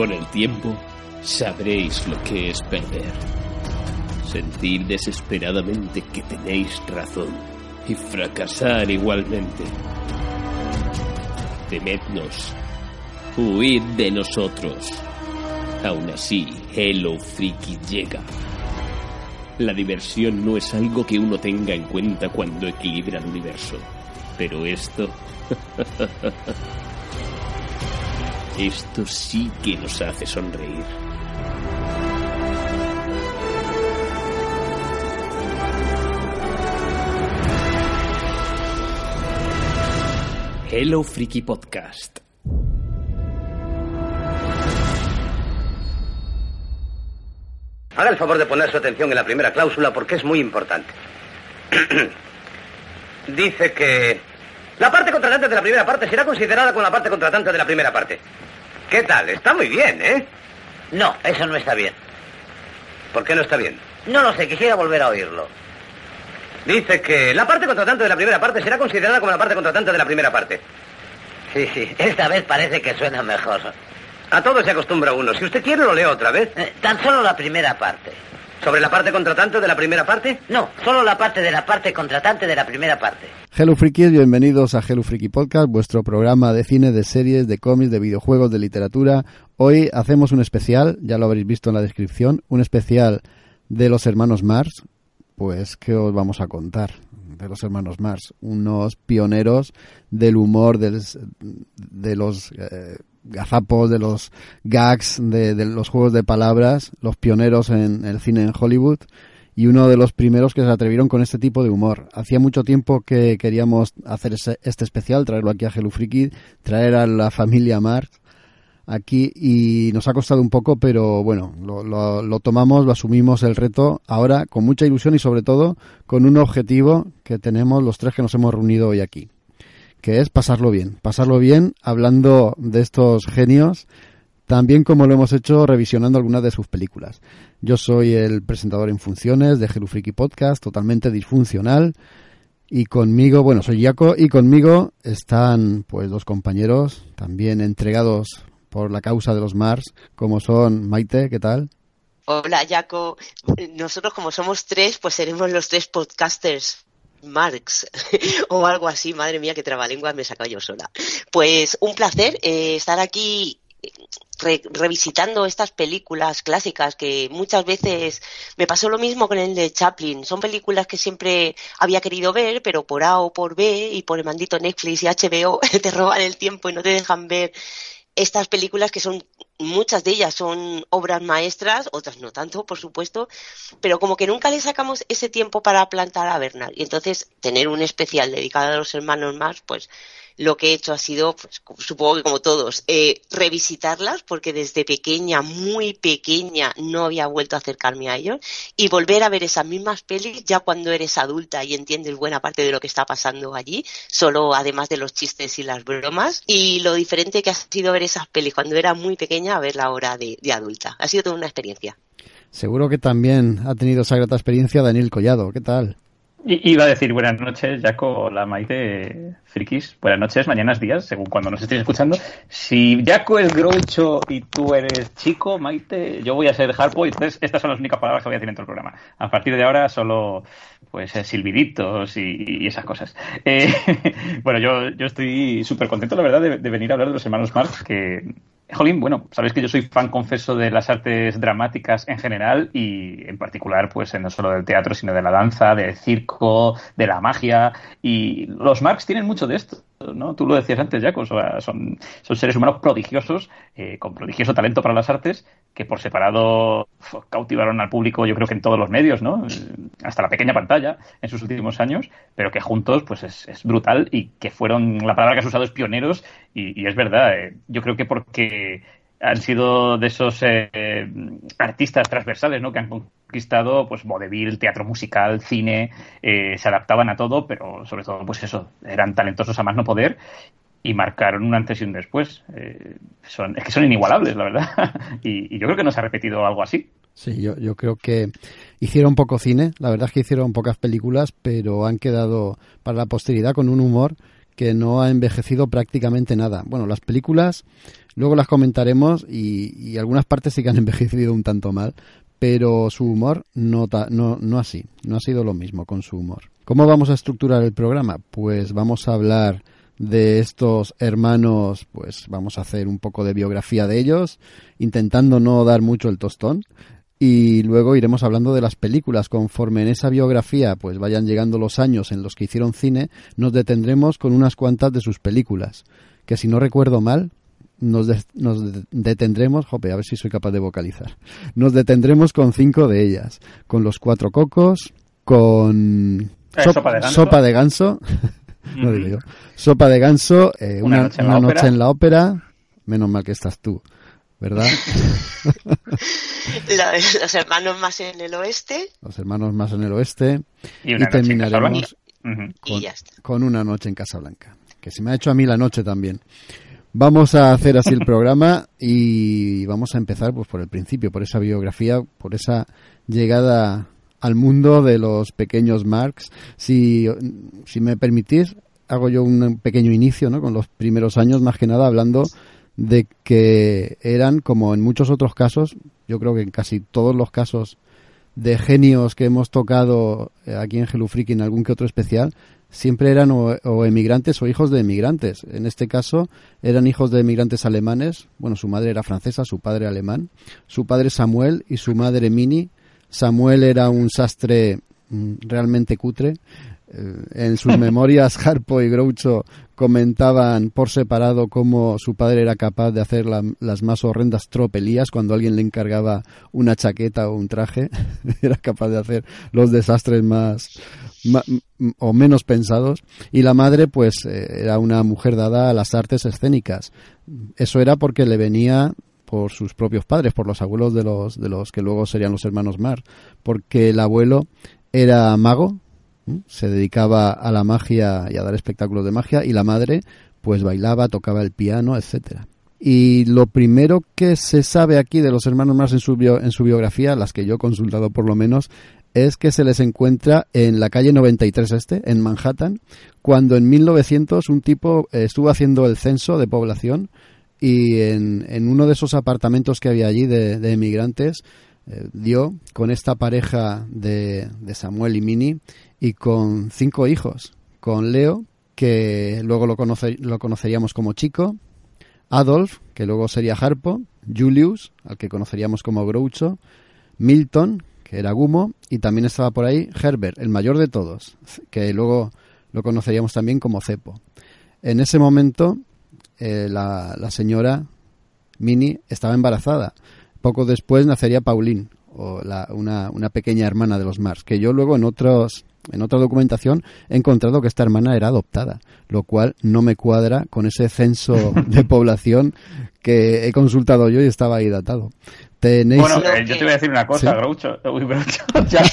Con el tiempo, sabréis lo que es perder. Sentir desesperadamente que tenéis razón y fracasar igualmente. Temednos. Huid de nosotros. Aún así, Hello Freaky llega. La diversión no es algo que uno tenga en cuenta cuando equilibra el universo. Pero esto... esto sí que nos hace sonreír. Hello Freaky Podcast. Haga el favor de poner su atención en la primera cláusula porque es muy importante. Dice que la parte contratante de la primera parte será considerada como la parte contratante de la primera parte. ¿Qué tal? Está muy bien, ¿eh? No, eso no está bien. ¿Por qué no está bien? No lo sé, quisiera volver a oírlo. Dice que la parte contratante de la primera parte será considerada como la parte contratante de la primera parte. Sí, sí, esta vez parece que suena mejor. A todo se acostumbra uno. Si usted quiere, lo leo otra vez. Eh, tan solo la primera parte. ¿Sobre la parte contratante de la primera parte? No, solo la parte de la parte contratante de la primera parte. Hello Freakies, bienvenidos a Hello Freaky Podcast, vuestro programa de cine, de series, de cómics, de videojuegos, de literatura. Hoy hacemos un especial, ya lo habréis visto en la descripción, un especial de los hermanos Mars. Pues, ¿qué os vamos a contar? de los hermanos Mars, unos pioneros del humor, del, de los eh, gazapos, de los gags, de, los juegos de palabras, los pioneros en el cine en Hollywood y uno de los primeros que se atrevieron con este tipo de humor. Hacía mucho tiempo que queríamos hacer ese, este especial, traerlo aquí a Freaky, traer a la familia Mars aquí y nos ha costado un poco, pero bueno, lo, tomamos, lo asumimos el reto ahora con mucha ilusión y sobre todo con un objetivo que tenemos los tres que nos hemos reunido hoy aquí, que es pasarlo bien, pasarlo bien hablando de estos genios, también como lo hemos hecho revisionando algunas de sus películas. Yo soy el presentador en funciones de Hello Podcast, totalmente disfuncional. Y conmigo, bueno, soy Jaco y conmigo están pues dos compañeros también entregados por la causa de los Mars, como son Maite, ¿qué tal? Hola, Jaco. Nosotros como somos tres, pues seremos los tres podcasters Marx o algo así. Madre mía, qué trabalenguas me he sacado yo sola. Pues un placer eh, estar aquí re revisitando estas películas clásicas que muchas veces me pasó lo mismo con el de Chaplin. Son películas que siempre había querido ver, pero por A o por B y por el maldito Netflix y HBO te roban el tiempo y no te dejan ver estas películas que son muchas de ellas son obras maestras, otras no tanto, por supuesto, pero como que nunca le sacamos ese tiempo para plantar a Bernard. Y entonces tener un especial dedicado a los hermanos más, pues lo que he hecho ha sido, pues, supongo que como todos, eh, revisitarlas, porque desde pequeña, muy pequeña, no había vuelto a acercarme a ellos, y volver a ver esas mismas pelis ya cuando eres adulta y entiendes buena parte de lo que está pasando allí, solo además de los chistes y las bromas, y lo diferente que ha sido ver esas pelis cuando era muy pequeña a verla ahora de, de adulta. Ha sido toda una experiencia. Seguro que también ha tenido esa grata experiencia Daniel Collado. ¿Qué tal? Iba a decir buenas noches, Jaco, la Maite, frikis. Buenas noches, mañanas, días, según cuando nos estéis escuchando. Si Jaco es Groucho y tú eres chico, Maite, yo voy a ser Harpo y entonces estas son las únicas palabras que voy a decir en todo el programa. A partir de ahora solo pues silbiditos y, y esas cosas. Eh, bueno, yo, yo estoy súper contento, la verdad, de, de, venir a hablar de los hermanos Marx, que, jolín, bueno, sabéis que yo soy fan confeso de las artes dramáticas en general y en particular, pues no solo del teatro, sino de la danza, del circo, de la magia. Y los Marx tienen mucho de esto. ¿No? Tú lo decías antes, Jaco, son, son seres humanos prodigiosos, eh, con prodigioso talento para las artes, que por separado cautivaron al público, yo creo que en todos los medios, ¿no? Hasta la pequeña pantalla en sus últimos años, pero que juntos, pues es, es brutal y que fueron, la palabra que has usado es pioneros, y, y es verdad, eh, yo creo que porque han sido de esos eh, artistas transversales, ¿no? Que han conquistado, pues, vodevil, teatro musical, cine, eh, se adaptaban a todo, pero sobre todo, pues eso, eran talentosos a más no poder y marcaron un antes y un después. Eh, son, es que son inigualables, la verdad. y, y, yo creo que no se ha repetido algo así. Sí, yo, yo creo que hicieron poco cine, la verdad es que hicieron pocas películas, pero han quedado para la posteridad con un humor que no ha envejecido prácticamente nada. Bueno, las películas luego las comentaremos y, y algunas partes sí que han envejecido un tanto mal, pero su humor no, no, no así, no ha sido lo mismo con su humor. ¿Cómo vamos a estructurar el programa? Pues vamos a hablar de estos hermanos, pues vamos a hacer un poco de biografía de ellos, intentando no dar mucho el tostón. Y luego iremos hablando de las películas. Conforme en esa biografía pues vayan llegando los años en los que hicieron cine, nos detendremos con unas cuantas de sus películas. Que si no recuerdo mal, nos, nos detendremos, jope, a ver si soy capaz de vocalizar. Nos detendremos con cinco de ellas, con los cuatro cocos, con eh, sopa de ganso, sopa de ganso. no digo yo. Sopa de ganso, eh, una, noche, en, una noche en la ópera. Menos mal que estás tú, ¿verdad? La, los hermanos más en el oeste. Los hermanos más en el oeste. Y, una y terminaremos con, y ya está. con una noche en Casablanca. Que se me ha hecho a mí la noche también. Vamos a hacer así el programa y vamos a empezar pues por el principio, por esa biografía, por esa llegada al mundo de los pequeños Marx. Si, si me permitís, hago yo un pequeño inicio ¿no? con los primeros años, más que nada hablando de que eran, como en muchos otros casos, yo creo que en casi todos los casos de genios que hemos tocado aquí en Freaky en algún que otro especial, siempre eran o, o, emigrantes o hijos de emigrantes. En este caso eran hijos de emigrantes alemanes. Bueno, su madre era francesa, su padre alemán. Su padre Samuel y su madre Mini. Samuel era un sastre mm, realmente cutre. Eh, en sus memorias, Harpo y Groucho comentaban por separado cómo su padre era capaz de hacer la, las más horrendas tropelías cuando alguien le encargaba una chaqueta o un traje. era capaz de hacer los desastres más, más o menos pensados. Y la madre, pues, eh, era una mujer dada a las artes escénicas. Eso era porque le venía por sus propios padres, por los abuelos de los, de los que luego serían los hermanos Mar, porque el abuelo era mago, se dedicaba a la magia y a dar espectáculos de magia y la madre pues bailaba, tocaba el piano, etcétera. Y lo primero que se sabe aquí de los hermanos Mars en su, bio, en su biografía, las que yo he consultado por lo menos, es que se les encuentra en la calle 93 este, en Manhattan, cuando en 1900 un tipo estuvo haciendo el censo de población y en, en uno de esos apartamentos que había allí de, emigrantes eh, dio con esta pareja de, de Samuel y Mini y con cinco hijos, con Leo, que luego lo, lo conoceríamos como Chico, Adolf, que luego sería Harpo, Julius, al que conoceríamos como Groucho, Milton, que era Gumo, y también estaba por ahí Herbert, el mayor de todos, que luego lo conoceríamos también como Cepo. En ese momento, eh, la, la, señora Mini estaba embarazada. Poco después nacería Pauline, o la, una, una, pequeña hermana de los Mars, que yo luego en otros en otra documentación he encontrado que esta hermana era adoptada, lo cual no me cuadra con ese censo de población que he consultado yo y estaba ahí datado. ¿Tenéis... Bueno, eh, yo te voy a decir una cosa, ¿Sí? Groucho. Uy, Groucho, ya.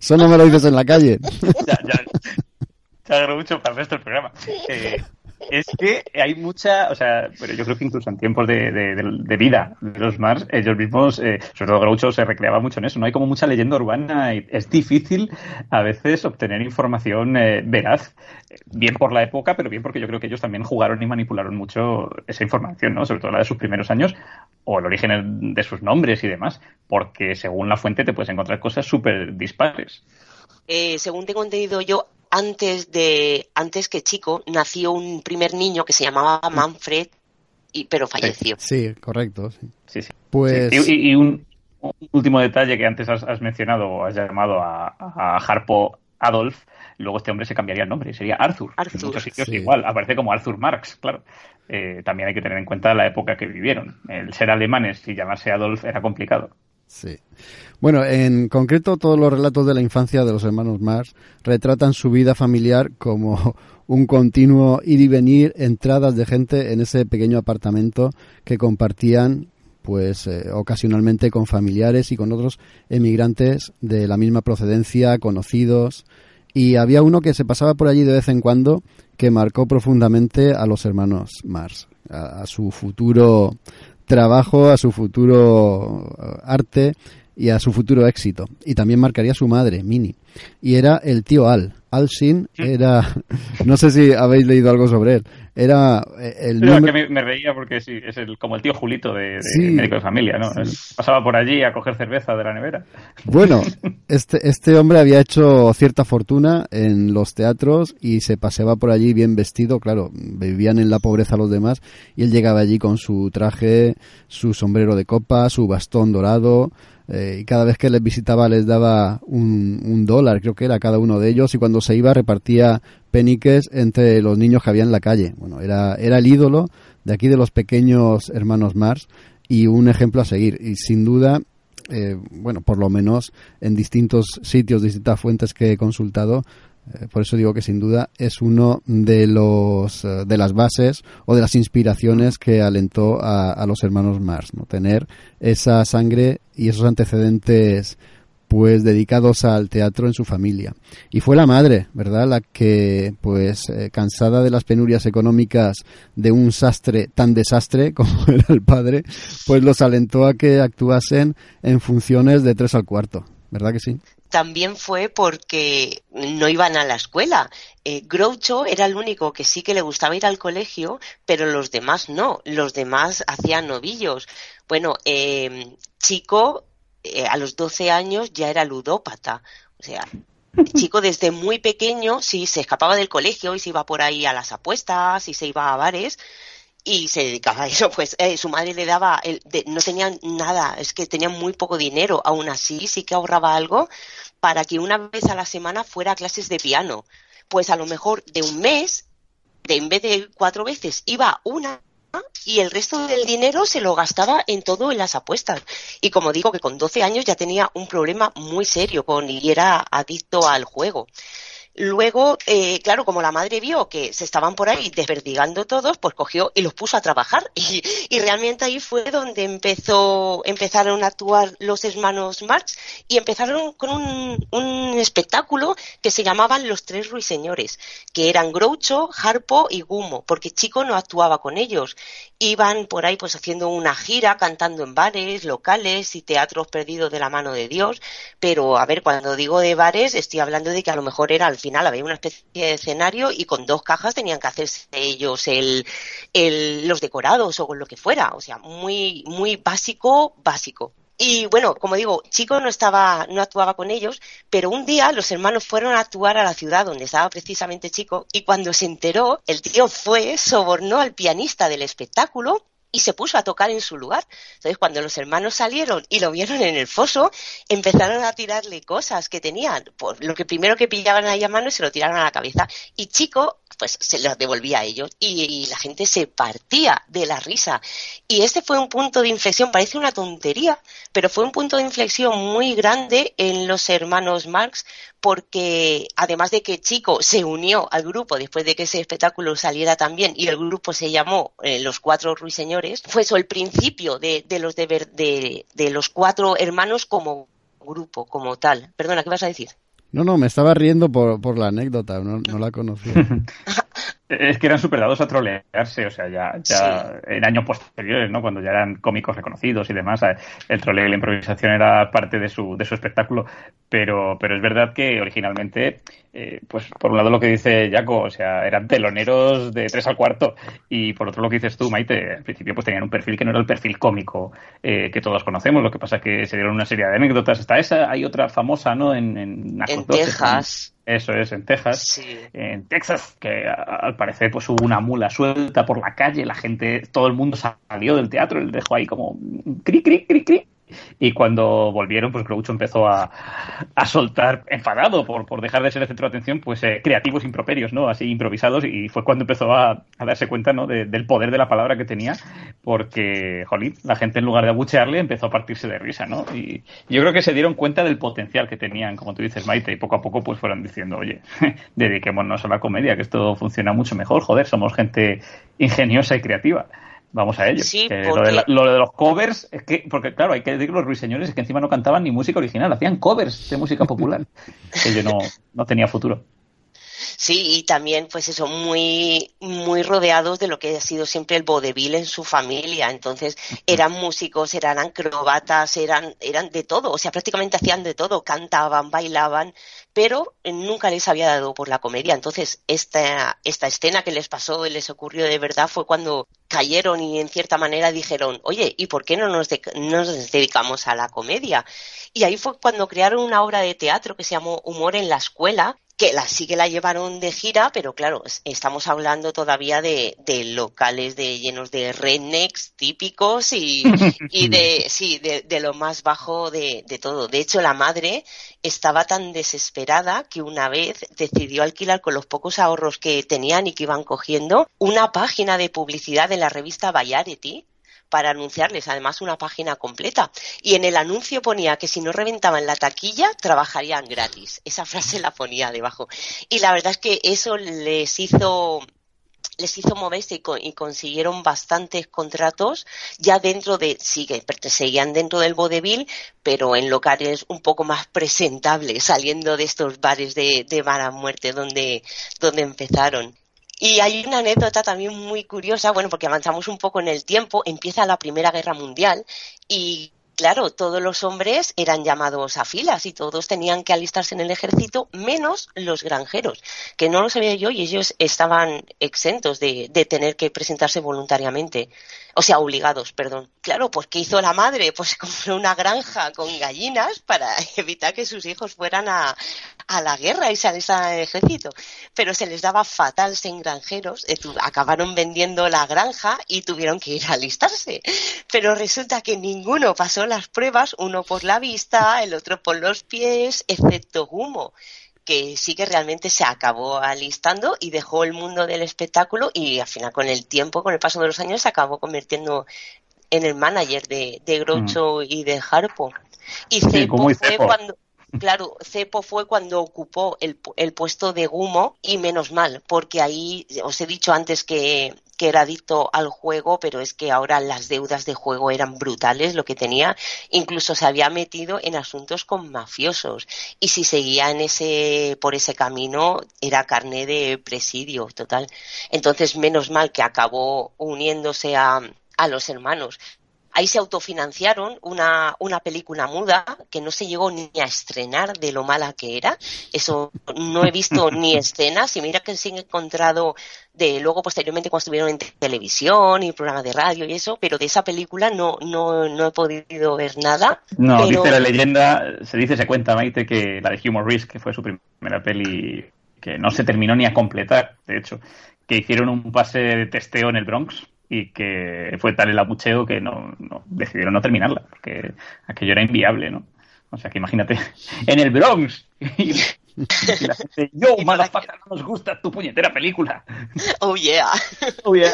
Eso no me lo dices en la calle. ya, ya. Ya, Groucho, para el resto del programa. Eh, es que hay mucha, o sea, pero yo creo que incluso en tiempos de, vida de los Mars, ellos mismos, eh, sobre todo Groucho, se recreaba mucho en eso, ¿no? Hay como mucha leyenda urbana y es difícil a veces obtener información eh, veraz, bien por la época, pero bien porque yo creo que ellos también jugaron y manipularon mucho esa información, ¿no? Sobre todo la de sus primeros años o el origen de sus nombres y demás, porque según la fuente te puedes encontrar cosas súper dispares. Eh, según tengo entendido yo, antes de antes que chico nació un primer niño que se llamaba Manfred y pero falleció sí, correcto sí. Sí, sí. pues sí. Y, y, un, un, último detalle que antes has, has mencionado o has llamado a, a, Harpo Adolf luego este hombre se cambiaría el nombre sería Arthur, Arthur. en muchos sitios igual aparece como Arthur Marx claro eh, también hay que tener en cuenta la época que vivieron el ser alemanes y llamarse Adolf era complicado Sí. Bueno, en concreto todos los relatos de la infancia de los hermanos Mars retratan su vida familiar como un continuo ir y venir, entradas de gente en ese pequeño apartamento que compartían pues eh, ocasionalmente con familiares y con otros emigrantes de la misma procedencia, conocidos, y había uno que se pasaba por allí de vez en cuando que marcó profundamente a los hermanos Mars, a, a su futuro trabajo, a su futuro arte y a su futuro éxito. Y también marcaría a su madre, Mini. Y era el tío Al. Al Shin era, no sé si habéis leído algo sobre él, era eh, el Pero número- que me, me reía porque sí, es el, como el tío Julito de, de Sí. médico de familia, ¿no? Sí. Pasaba por allí a coger cerveza de la nevera. Bueno, este, este hombre había hecho cierta fortuna en los teatros y se paseaba por allí bien vestido, claro, vivían en la pobreza los demás y él llegaba allí con su traje, su sombrero de copa, su bastón dorado eh, y cada vez que les visitaba les daba un, un dólar, creo que era cada uno de ellos. Y cuando se iba repartía peniques entre los niños que había en la calle. Bueno, era, era el ídolo de aquí de los pequeños hermanos Mars. Y un ejemplo a seguir. Y sin duda eh, bueno, por lo menos en distintos sitios, distintas fuentes que he consultado, por eso digo que sin duda es uno de los eh, de las bases o de las inspiraciones que alentó a, los hermanos Mars, ¿no? Tener esa sangre y esos antecedentes pues dedicados al teatro en su familia. Y fue la madre, ¿verdad?, la que, pues, eh, cansada de las penurias económicas de un sastre tan desastre como era el padre, pues los alentó a que actuasen en funciones de tres al cuarto, ¿verdad que sí? También fue porque no iban a la escuela. Eh, Groucho era el único que sí que le gustaba ir al colegio, pero los demás no. Los demás hacían novillos. Bueno, eh, Chico eh, a los 12 años ya era ludópata. O sea, Chico desde muy pequeño sí se escapaba del colegio y se iba por ahí a las apuestas y se iba a bares y se dedicaba a eso, pues eh, su madre le daba, el, de, no tenía nada, es que tenía muy poco dinero, aún así sí que ahorraba algo para que una vez a la semana fuera a clases de piano. Pues a lo mejor de un mes, de en vez de cuatro veces, iba una y el resto del dinero se lo gastaba en todo en las apuestas. Y como digo que con 12 años ya tenía un problema muy serio con y era adicto al juego. Luego, eh, claro, como la madre vio que se estaban por ahí desverdigando todos, pues cogió y los puso a trabajar. Y, realmente ahí fue donde empezó, empezaron a actuar los hermanos Marx y empezaron con un, un espectáculo que se llamaban Los Tres Ruiseñores, que eran Groucho, Harpo y Gumo, porque Chico no actuaba con ellos. Iban por ahí pues haciendo una gira, cantando en bares, locales y teatros perdidos de la mano de Dios. Pero, a ver, cuando digo de bares, estoy hablando de que a lo mejor era al final había una especie de escenario y con dos cajas tenían que hacerse ellos el, el, los decorados o con lo que fuera. O sea, muy, muy básico, básico. Y bueno, como digo, Chico no estaba, no actuaba con ellos, pero un día los hermanos fueron a actuar a la ciudad donde estaba precisamente Chico y cuando se enteró, el tío fue, sobornó al pianista del espectáculo y se puso a tocar en su lugar. Entonces, cuando los hermanos salieron y lo vieron en el foso, empezaron a tirarle cosas que tenían. Por lo que primero que pillaban ahí a mano se lo tiraron a la cabeza. Y Chico, pues se los devolvía a ellos. Y, y, la gente se partía de la risa. Y este fue un punto de inflexión, parece una tontería, pero fue un punto de inflexión muy grande en los hermanos Marx, porque además de que Chico se unió al grupo después de que ese espectáculo saliera también y el grupo se llamó eh, Los Cuatro Ruiseñores, fue eso el principio de, de los de, de, de, los cuatro hermanos como grupo, como tal. Perdona, ¿qué vas a decir? No, no, me estaba riendo por, por la anécdota, no, no la conocía. Es que eran super dados a trolearse, o sea, ya, ya sí. en años posteriores, ¿no? Cuando ya eran cómicos reconocidos y demás, el troleo y la improvisación era parte de su, de su espectáculo, pero, pero es verdad que originalmente, eh, pues por un lado lo que dice Jaco, o sea, eran teloneros de tres al cuarto, y por otro lo que dices tú, Maite, al principio pues tenían un perfil que no era el perfil cómico eh, que todos conocemos, lo que pasa es que se dieron una serie de anécdotas, está esa, hay otra famosa, ¿no? En, en, en Texas. Eso es, en Texas, sí. en Texas, que al parecer pues hubo una mula suelta por la calle, la gente, todo el mundo salió del teatro, él dejó ahí como cri, cri, cri, cri. Y cuando volvieron, pues Groucho empezó a, a soltar, enfadado por, por dejar de ser el centro de atención, pues eh, creativos improperios, ¿no? Así improvisados, y fue cuando empezó a, a darse cuenta, ¿no? De, del poder de la palabra que tenía, porque, jolín, la gente en lugar de abuchearle empezó a partirse de risa, ¿no? Y yo creo que se dieron cuenta del potencial que tenían, como tú dices, Maite, y poco a poco pues fueron diciendo, oye, dediquémonos a la comedia, que esto funciona mucho mejor, joder, somos gente ingeniosa y creativa vamos a ello. Sí, eh, porque... lo, de la, lo, de los covers, es que, porque claro, hay que decir que los ruiseñores es que encima no cantaban ni música original, hacían covers de música popular. que yo no, no tenía futuro. Sí, y también, pues eso, muy, muy rodeados de lo que ha sido siempre el vodevil en su familia. Entonces, eran músicos, eran acrobatas, eran, eran de todo, o sea, prácticamente hacían de todo, cantaban, bailaban, pero nunca les había dado por la comedia. Entonces, esta, esta escena que les pasó y les ocurrió de verdad fue cuando cayeron y en cierta manera dijeron, oye, ¿y por qué no nos, nos dedicamos a la comedia? Y ahí fue cuando crearon una obra de teatro que se llamó Humor en la Escuela, que la sí que la llevaron de gira, pero claro, estamos hablando todavía de, locales de llenos de rednecks típicos y, y de sí, de, lo más bajo de, de, todo. De hecho, la madre estaba tan desesperada que una vez decidió alquilar con los pocos ahorros que tenían y que iban cogiendo una página de publicidad de la revista Variety para anunciarles además una página completa. Y en el anuncio ponía que si no reventaban la taquilla, trabajarían gratis. Esa frase la ponía debajo. Y la verdad es que eso les hizo les hizo moverse y, consiguieron bastantes contratos ya dentro de, sí, que seguían dentro del vodevil, pero en locales un poco más presentables, saliendo de estos bares de, de mala muerte donde, donde empezaron. Y hay una anécdota también muy curiosa, bueno, porque avanzamos un poco en el tiempo, empieza la Primera Guerra Mundial y claro, todos los hombres eran llamados a filas y todos tenían que alistarse en el ejército, menos los granjeros, que no lo sabía yo y ellos estaban exentos de, de tener que presentarse voluntariamente o sea, obligados, perdón. Claro, pues ¿qué hizo la madre? Pues compró una granja con gallinas para evitar que sus hijos fueran a, la guerra y saliesen al ejército. Pero se les daba fatal sin granjeros, acabaron vendiendo la granja y tuvieron que ir a alistarse. Pero resulta que ninguno pasó las pruebas, uno por la vista, el otro por los pies, excepto Humo que sí que realmente se acabó alistando y dejó el mundo del espectáculo y al final con el tiempo, con el paso de los años, se acabó convirtiendo en el manager de, de Groucho mm. y de Harpo. Y Cepo fue cuando Claro, Cepo fue cuando ocupó el, el, puesto de Gumo y menos mal, porque ahí os he dicho antes que, que era adicto al juego, pero es que ahora las deudas de juego eran brutales lo que tenía, incluso se había metido en asuntos con mafiosos. Y si seguía en ese por ese camino era carne de presidio total. Entonces, menos mal que acabó uniéndose a a los hermanos Ahí se autofinanciaron una, una película muda que no se llegó ni a estrenar de lo mala que era. Eso no he visto ni escenas y mira que se han encontrado de luego posteriormente cuando estuvieron en televisión y programas de radio y eso, pero de esa película no, no, no he podido ver nada. No, dice la leyenda, se dice, se cuenta, Maite, que la de Humor Risk, que fue su primera peli, que no se terminó ni a completar, de hecho, que hicieron un pase de testeo en el Bronx y que fue tal el abucheo que no, decidieron no terminarla, porque aquello era inviable, ¿no? O sea que imagínate, en el Bronx. Y, la gente, yo, motherfucker, no nos gusta tu puñetera película. Oh yeah. Oh yeah.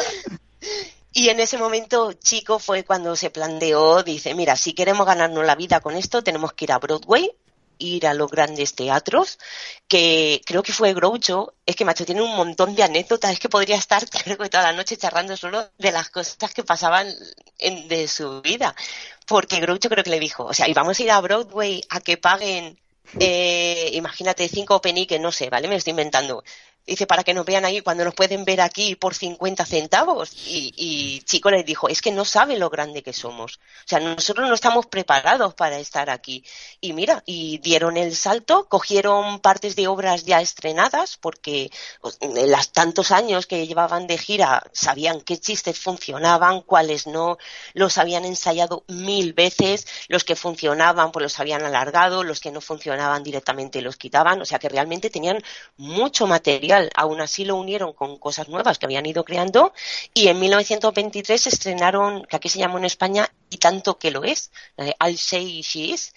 Y en ese momento, chico, fue cuando se planteó, dice, mira, si queremos ganarnos la vida con esto, tenemos que ir a Broadway ir a los grandes teatros, que creo que fue Groucho, es que macho tiene un montón de anécdotas, es que podría estar creo que toda la noche charlando solo de las cosas que pasaban en, de su vida, porque Groucho creo que le dijo, o sea, y vamos a ir a Broadway a que paguen, eh, imagínate, cinco peniques, no sé, ¿vale? Me estoy inventando, Dice, para que nos vean ahí cuando nos pueden ver aquí por 50 centavos. Y, y Chico les dijo, es que no sabe lo grande que somos. O sea, nosotros no estamos preparados para estar aquí. Y mira, y dieron el salto, cogieron partes de obras ya estrenadas, porque pues, en los tantos años que llevaban de gira sabían qué chistes funcionaban, cuáles no, los habían ensayado mil veces, los que funcionaban pues los habían alargado, los que no funcionaban directamente los quitaban. O sea que realmente tenían mucho material Aún así lo unieron con cosas nuevas que habían ido creando y en 1923 estrenaron, que aquí se llamó en España, y tanto que lo es, la de I'll Say She Is,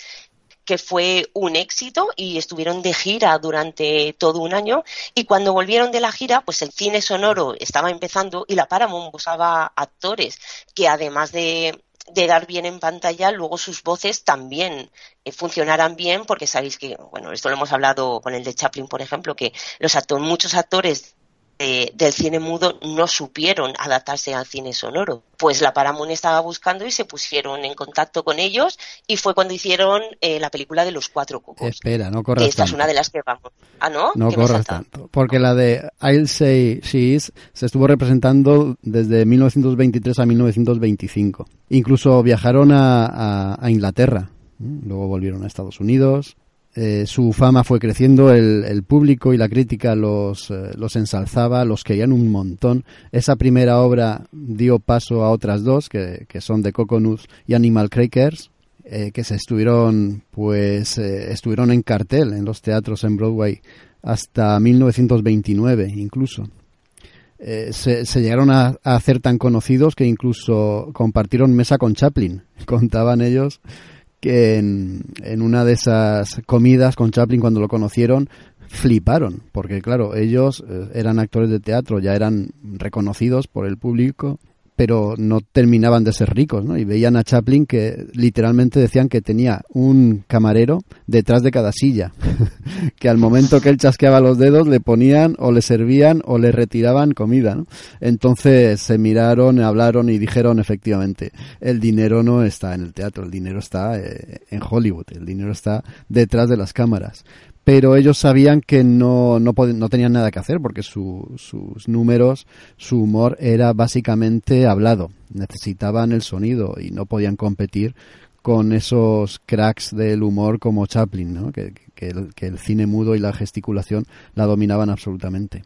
que fue un éxito y estuvieron de gira durante todo un año y cuando volvieron de la gira pues el cine sonoro estaba empezando y la Paramount buscaba actores que además de de dar bien en pantalla, luego sus voces también eh, funcionaran bien, porque sabéis que, bueno, esto lo hemos hablado con el de Chaplin, por ejemplo, que los actores, muchos actores del cine mudo no supieron adaptarse al cine sonoro. Pues la Paramount estaba buscando y se pusieron en contacto con ellos y fue cuando hicieron eh, la película de los cuatro cocos. Espera, no corras Esta es una de las que vamos. Ah, ¿no? No corras tanto. Porque la de I'll Say She Is se estuvo representando desde 1923 a 1925. Incluso viajaron a, a Inglaterra. Luego volvieron a Estados Unidos, eh, su fama fue creciendo, el, público y la crítica los, eh, los ensalzaba, los querían un montón. Esa primera obra dio paso a otras dos, que, son The Coconuts y Animal Crackers, eh, que se estuvieron, pues, estuvieron en cartel en los teatros en Broadway hasta 1929 incluso. se, llegaron a, a hacer tan conocidos que incluso compartieron mesa con Chaplin. Contaban ellos que en, una de esas comidas con Chaplin cuando lo conocieron fliparon, porque claro, ellos eh, eran actores de teatro, ya eran reconocidos por el público pero no terminaban de ser ricos, ¿no? Y veían a Chaplin que literalmente decían que tenía un camarero detrás de cada silla, que al momento que él chasqueaba los dedos le ponían o le servían o le retiraban comida, ¿no? Entonces se miraron, hablaron y dijeron efectivamente, el dinero no está en el teatro, el dinero está eh, en Hollywood, el dinero está detrás de las cámaras pero ellos sabían que no, no, tenían nada que hacer porque sus números, su humor era básicamente hablado. Necesitaban el sonido y no podían competir con esos cracks del humor como Chaplin, ¿no? que, el, cine mudo y la gesticulación la dominaban absolutamente.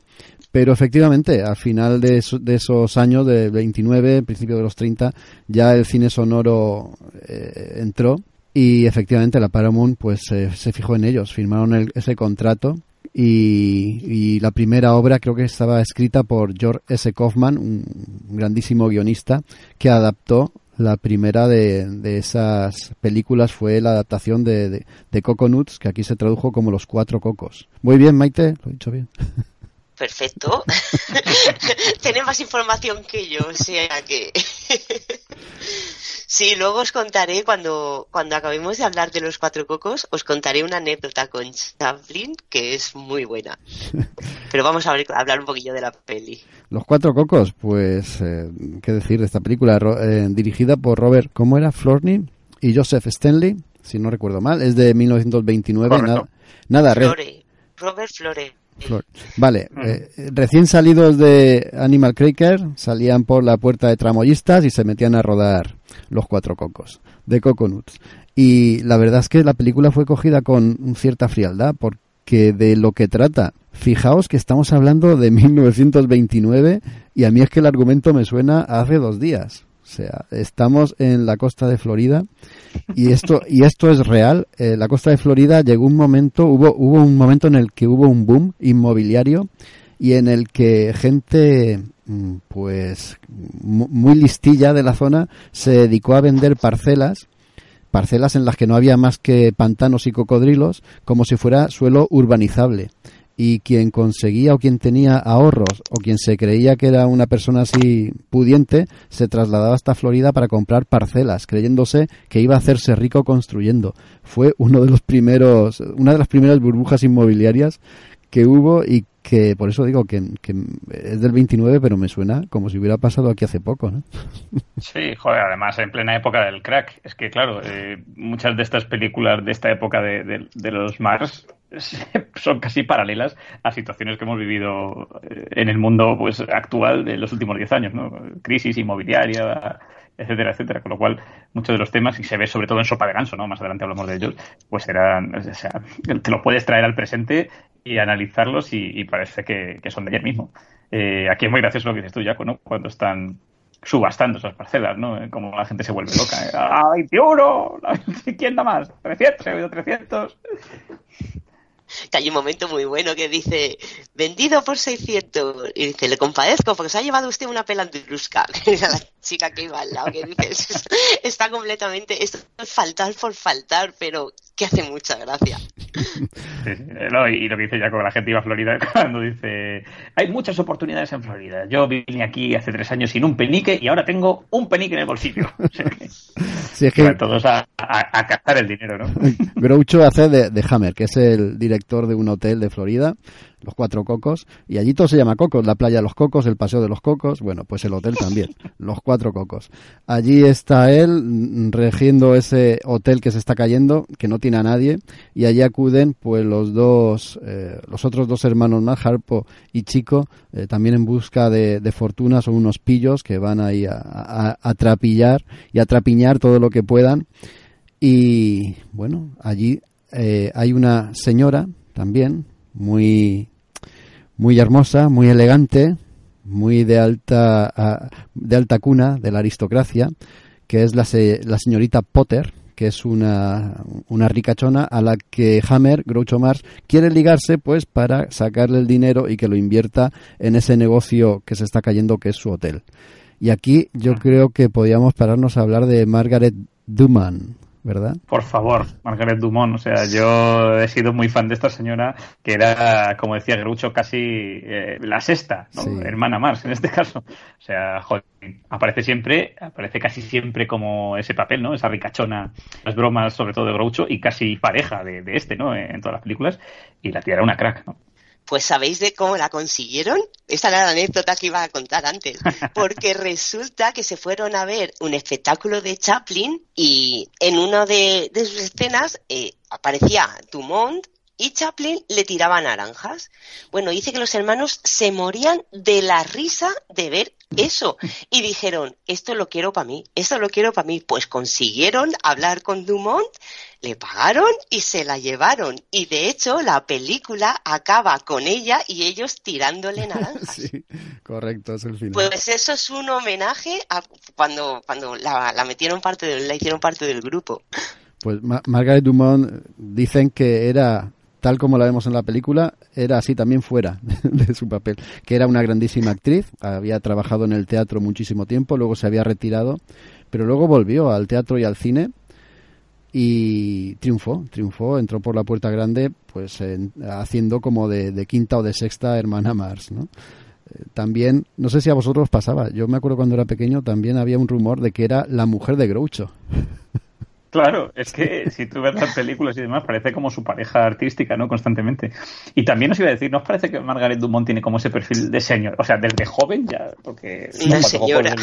Pero efectivamente, al final de, esos años, de 29, principio de los 30, ya el cine sonoro eh, entró y efectivamente la Paramount pues se fijó en ellos, firmaron ese contrato y, la primera obra creo que estaba escrita por George S. Kaufman, un grandísimo guionista que adaptó la primera de, esas películas fue la adaptación de, de, de, Coconuts, que aquí se tradujo como Los Cuatro Cocos. Muy bien, Maite, lo he dicho bien. Perfecto. Tiene más información que yo, o sea que... Sí, luego os contaré, cuando, cuando acabemos de hablar de los cuatro cocos, os contaré una anécdota con Chaplin que es muy buena. Pero vamos a, hablar un poquillo de la peli. Los cuatro cocos, pues, eh, ¿qué decir de esta película? Eh, dirigida por Robert, ¿cómo era? Florney y Joseph Stanley, si no recuerdo mal. Es de 1929. Nada, nada Flore, Robert Flore. Vale, eh, recién salidos de Animal Cracker, salían por la puerta de tramoyistas y se metían a rodar los cuatro cocos de Coconuts. Y la verdad es que la película fue cogida con cierta frialdad porque de lo que trata, fijaos que estamos hablando de 1929 y a mí es que el argumento me suena hace dos días. O sea, estamos en la costa de Florida y esto y esto es real. Eh, la costa de Florida llegó un momento, hubo hubo un momento en el que hubo un boom inmobiliario y en el que gente mm, pues muy listilla de la zona se dedicó a vender parcelas parcelas en las que no había más que pantanos y cocodrilos como si fuera suelo urbanizable y quien conseguía o quien tenía ahorros o quien se creía que era una persona así pudiente se trasladaba hasta Florida para comprar parcelas creyéndose que iba a hacerse rico construyendo fue uno de los primeros una de las primeras burbujas inmobiliarias que hubo y que por eso digo que, es del 29 pero me suena como si hubiera pasado aquí hace poco ¿no? sí joder además en plena época del crack es que claro eh, muchas de estas películas de esta época de, de los Mars son casi paralelas a situaciones que hemos vivido eh, en el mundo pues actual de los últimos 10 años, ¿no? Crisis inmobiliaria, etcétera, etcétera. Con lo cual, muchos de los temas, y se ve sobre todo en Sopa de Ganso, ¿no? Más adelante hablamos de ellos, pues eran, o sea, te los puedes traer al presente y analizarlos y, parece que, son de ayer mismo. Eh, aquí es muy gracioso lo que dices tú, Jaco, ¿no? Cuando están subastando esas parcelas, ¿no? Como la gente se vuelve loca. ¿eh? ¡Ah, 21! ¿Quién da más? ¿300? ¿He oído 300? Que hay un momento muy bueno que dice, vendido por 600. Y dice, le compadezco porque se ha llevado usted una pelandrusca. la chica que iba al lado, que dice, está completamente, esto es faltar por faltar, pero que hace mucha gracia. y lo que dice ya con la gente iba a Florida cuando dice, hay muchas oportunidades en Florida. Yo vine aquí hace tres años sin un penique y ahora tengo un penique en el bolsillo. sí, es que... Todos a, a, captar el dinero, ¿no? Groucho hace de, de Hammer, que es el director de un hotel de Florida los cuatro cocos, y allí todo se llama cocos, la playa de los cocos, el paseo de los cocos, bueno, pues el hotel también, los cuatro cocos. Allí está él mm, regiendo ese hotel que se está cayendo, que no tiene a nadie, y allí acuden pues los dos, eh, los otros dos hermanos más, Harpo y Chico, eh, también en busca de, fortuna, son unos pillos que van ahí a, a, a trapillar y a trapiñar todo lo que puedan. Y bueno, allí eh, hay una señora también muy muy hermosa, muy elegante, muy de alta de alta cuna de la aristocracia, que es la, la señorita Potter, que es una, una ricachona a la que Hammer, Groucho Mars, quiere ligarse pues para sacarle el dinero y que lo invierta en ese negocio que se está cayendo que es su hotel. Y aquí yo creo que podíamos pararnos a hablar de Margaret Duman, ¿verdad? Por favor, Margaret Dumont. O sea, yo he sido muy fan de esta señora que era, como decía Groucho, casi eh, la sexta, hermana Mars en este caso. O sea, joder, aparece siempre, aparece casi siempre como ese papel, ¿no? Esa ricachona, las bromas sobre todo de Groucho y casi pareja de, de este, ¿no? En todas las películas. Y la tía era una crack, ¿no? Pues ¿sabéis de cómo la consiguieron? Esta era la anécdota que iba a contar antes. Porque resulta que se fueron a ver un espectáculo de Chaplin y en una de, sus escenas eh, aparecía Dumont y Chaplin le tiraba naranjas. Bueno, dice que los hermanos se morían de la risa de ver eso. Y dijeron, esto lo quiero para mí, esto lo quiero para mí. Pues consiguieron hablar con Dumont, le pagaron y se la llevaron. Y de hecho, la película acaba con ella y ellos tirándole naranjas. Sí, correcto, es el final. Pues eso es un homenaje a cuando, cuando la, metieron parte la hicieron parte del grupo. Pues Margaret Dumont dicen que era tal como la vemos en la película, era así también fuera de su papel, que era una grandísima actriz, había trabajado en el teatro muchísimo tiempo, luego se había retirado, pero luego volvió al teatro y al cine y triunfó, triunfó, entró por la puerta grande, pues haciendo como de, quinta o de sexta hermana Mars, ¿no? Eh, también, no sé si a vosotros pasaba, yo me acuerdo cuando era pequeño, también había un rumor de que era la mujer de Groucho. Claro, es que si tú ves las películas y demás, parece como su pareja artística, ¿no? Constantemente. Y también os iba a decir, ¿no os parece que Margaret Dumont tiene como ese perfil de señor? O sea, desde joven ya, porque... señora.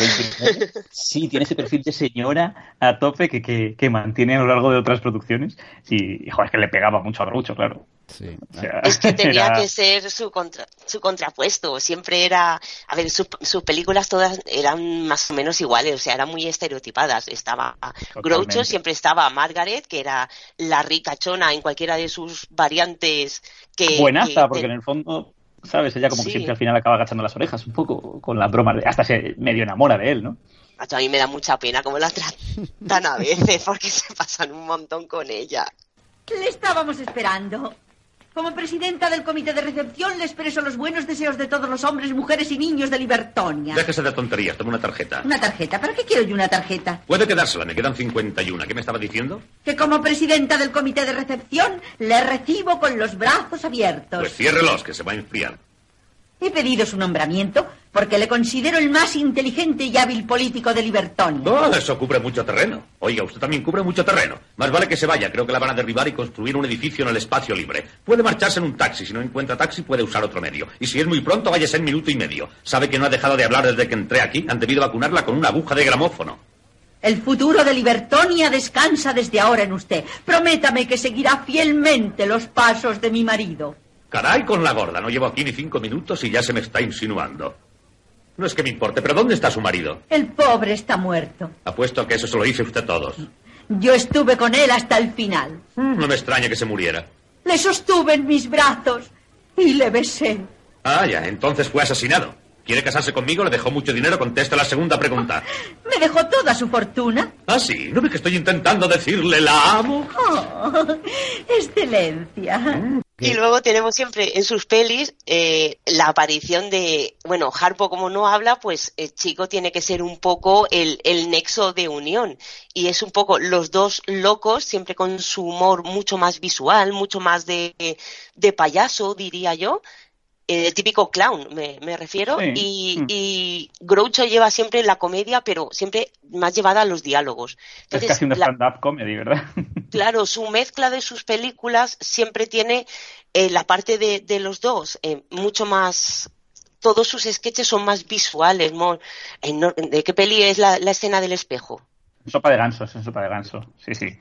sí, tiene ese perfil de señora a tope que, que, que mantiene a lo largo de otras producciones. Y, joder, es que le pegaba mucho a Groucho, claro. Es que tenía que ser su, contra, su contrapuesto. Siempre era. A ver, sus películas todas eran más o menos iguales, o sea, eran muy estereotipadas. Estaba Groucho, siempre estaba Margaret, que era la ricachona en cualquiera de sus variantes. que Buenaza, porque en el fondo. ¿Sabes? Ella como que siempre al final acaba agachando las orejas un poco con las bromas, hasta se medio enamora de él, ¿no? A mí me da mucha pena cómo la tratan a veces, porque se pasan un montón con ella. Le estábamos esperando. Como presidenta del comité de recepción le expreso los buenos deseos de todos los hombres, mujeres y niños de Libertonia. Déjese de tonterías, toma una tarjeta. ¿Una tarjeta? ¿Para qué quiero yo una tarjeta? Puede quedársela, me quedan 51. ¿Qué me estaba diciendo? Que como presidenta del comité de recepción le recibo con los brazos abiertos. Pues ciérrelos, que se va a enfriar. He pedido su nombramiento porque le considero el más inteligente y hábil político de Libertón. Oh, eso cubre mucho terreno. Oiga, usted también cubre mucho terreno. Más vale que se vaya. Creo que la van a derribar y construir un edificio en el espacio libre. Puede marcharse en un taxi. Si no encuentra taxi, puede usar otro medio. Y si es muy pronto, váyase en minuto y medio. Sabe que no ha dejado de hablar desde que entré aquí. Han debido vacunarla con una aguja de gramófono. El futuro de Libertonia descansa desde ahora en usted. Prométame que seguirá fielmente los pasos de mi marido. Caray con la gorda, no llevo aquí ni cinco minutos y ya se me está insinuando. No es que me importe, pero ¿dónde está su marido? El pobre está muerto. Apuesto a que eso se lo hice usted todos. Yo estuve con él hasta el final. No me extraña que se muriera. Le sostuve en mis brazos y le besé. Ah, ya, entonces fue asesinado. ¿Quiere casarse conmigo? ¿Le dejó mucho dinero? Contesta la segunda pregunta. ¿Me dejó toda su fortuna? Ah, sí. ¿No ve que estoy intentando decirle la amo? Oh, excelencia. Mm. Y luego tenemos siempre en sus pelis eh, la aparición de, bueno, Harpo como no habla, pues el chico tiene que ser un poco el, el nexo de unión. Y es un poco los dos locos, siempre con su humor mucho más visual, mucho más de, de payaso, diría yo, eh, el típico clown, me, me refiero, Sí. y, Mm. y Groucho lleva siempre la comedia, pero siempre más llevada a los diálogos. Es Entonces, casi un la- stand-up comedy, ¿verdad? Claro, su mezcla de sus películas siempre tiene eh, la parte de, de los dos, eh, mucho más. Todos sus sketches son más visuales. eh, ¿De qué peli es la, la escena del espejo? sopa de ganso, es sopa de ganso. Sí, sí.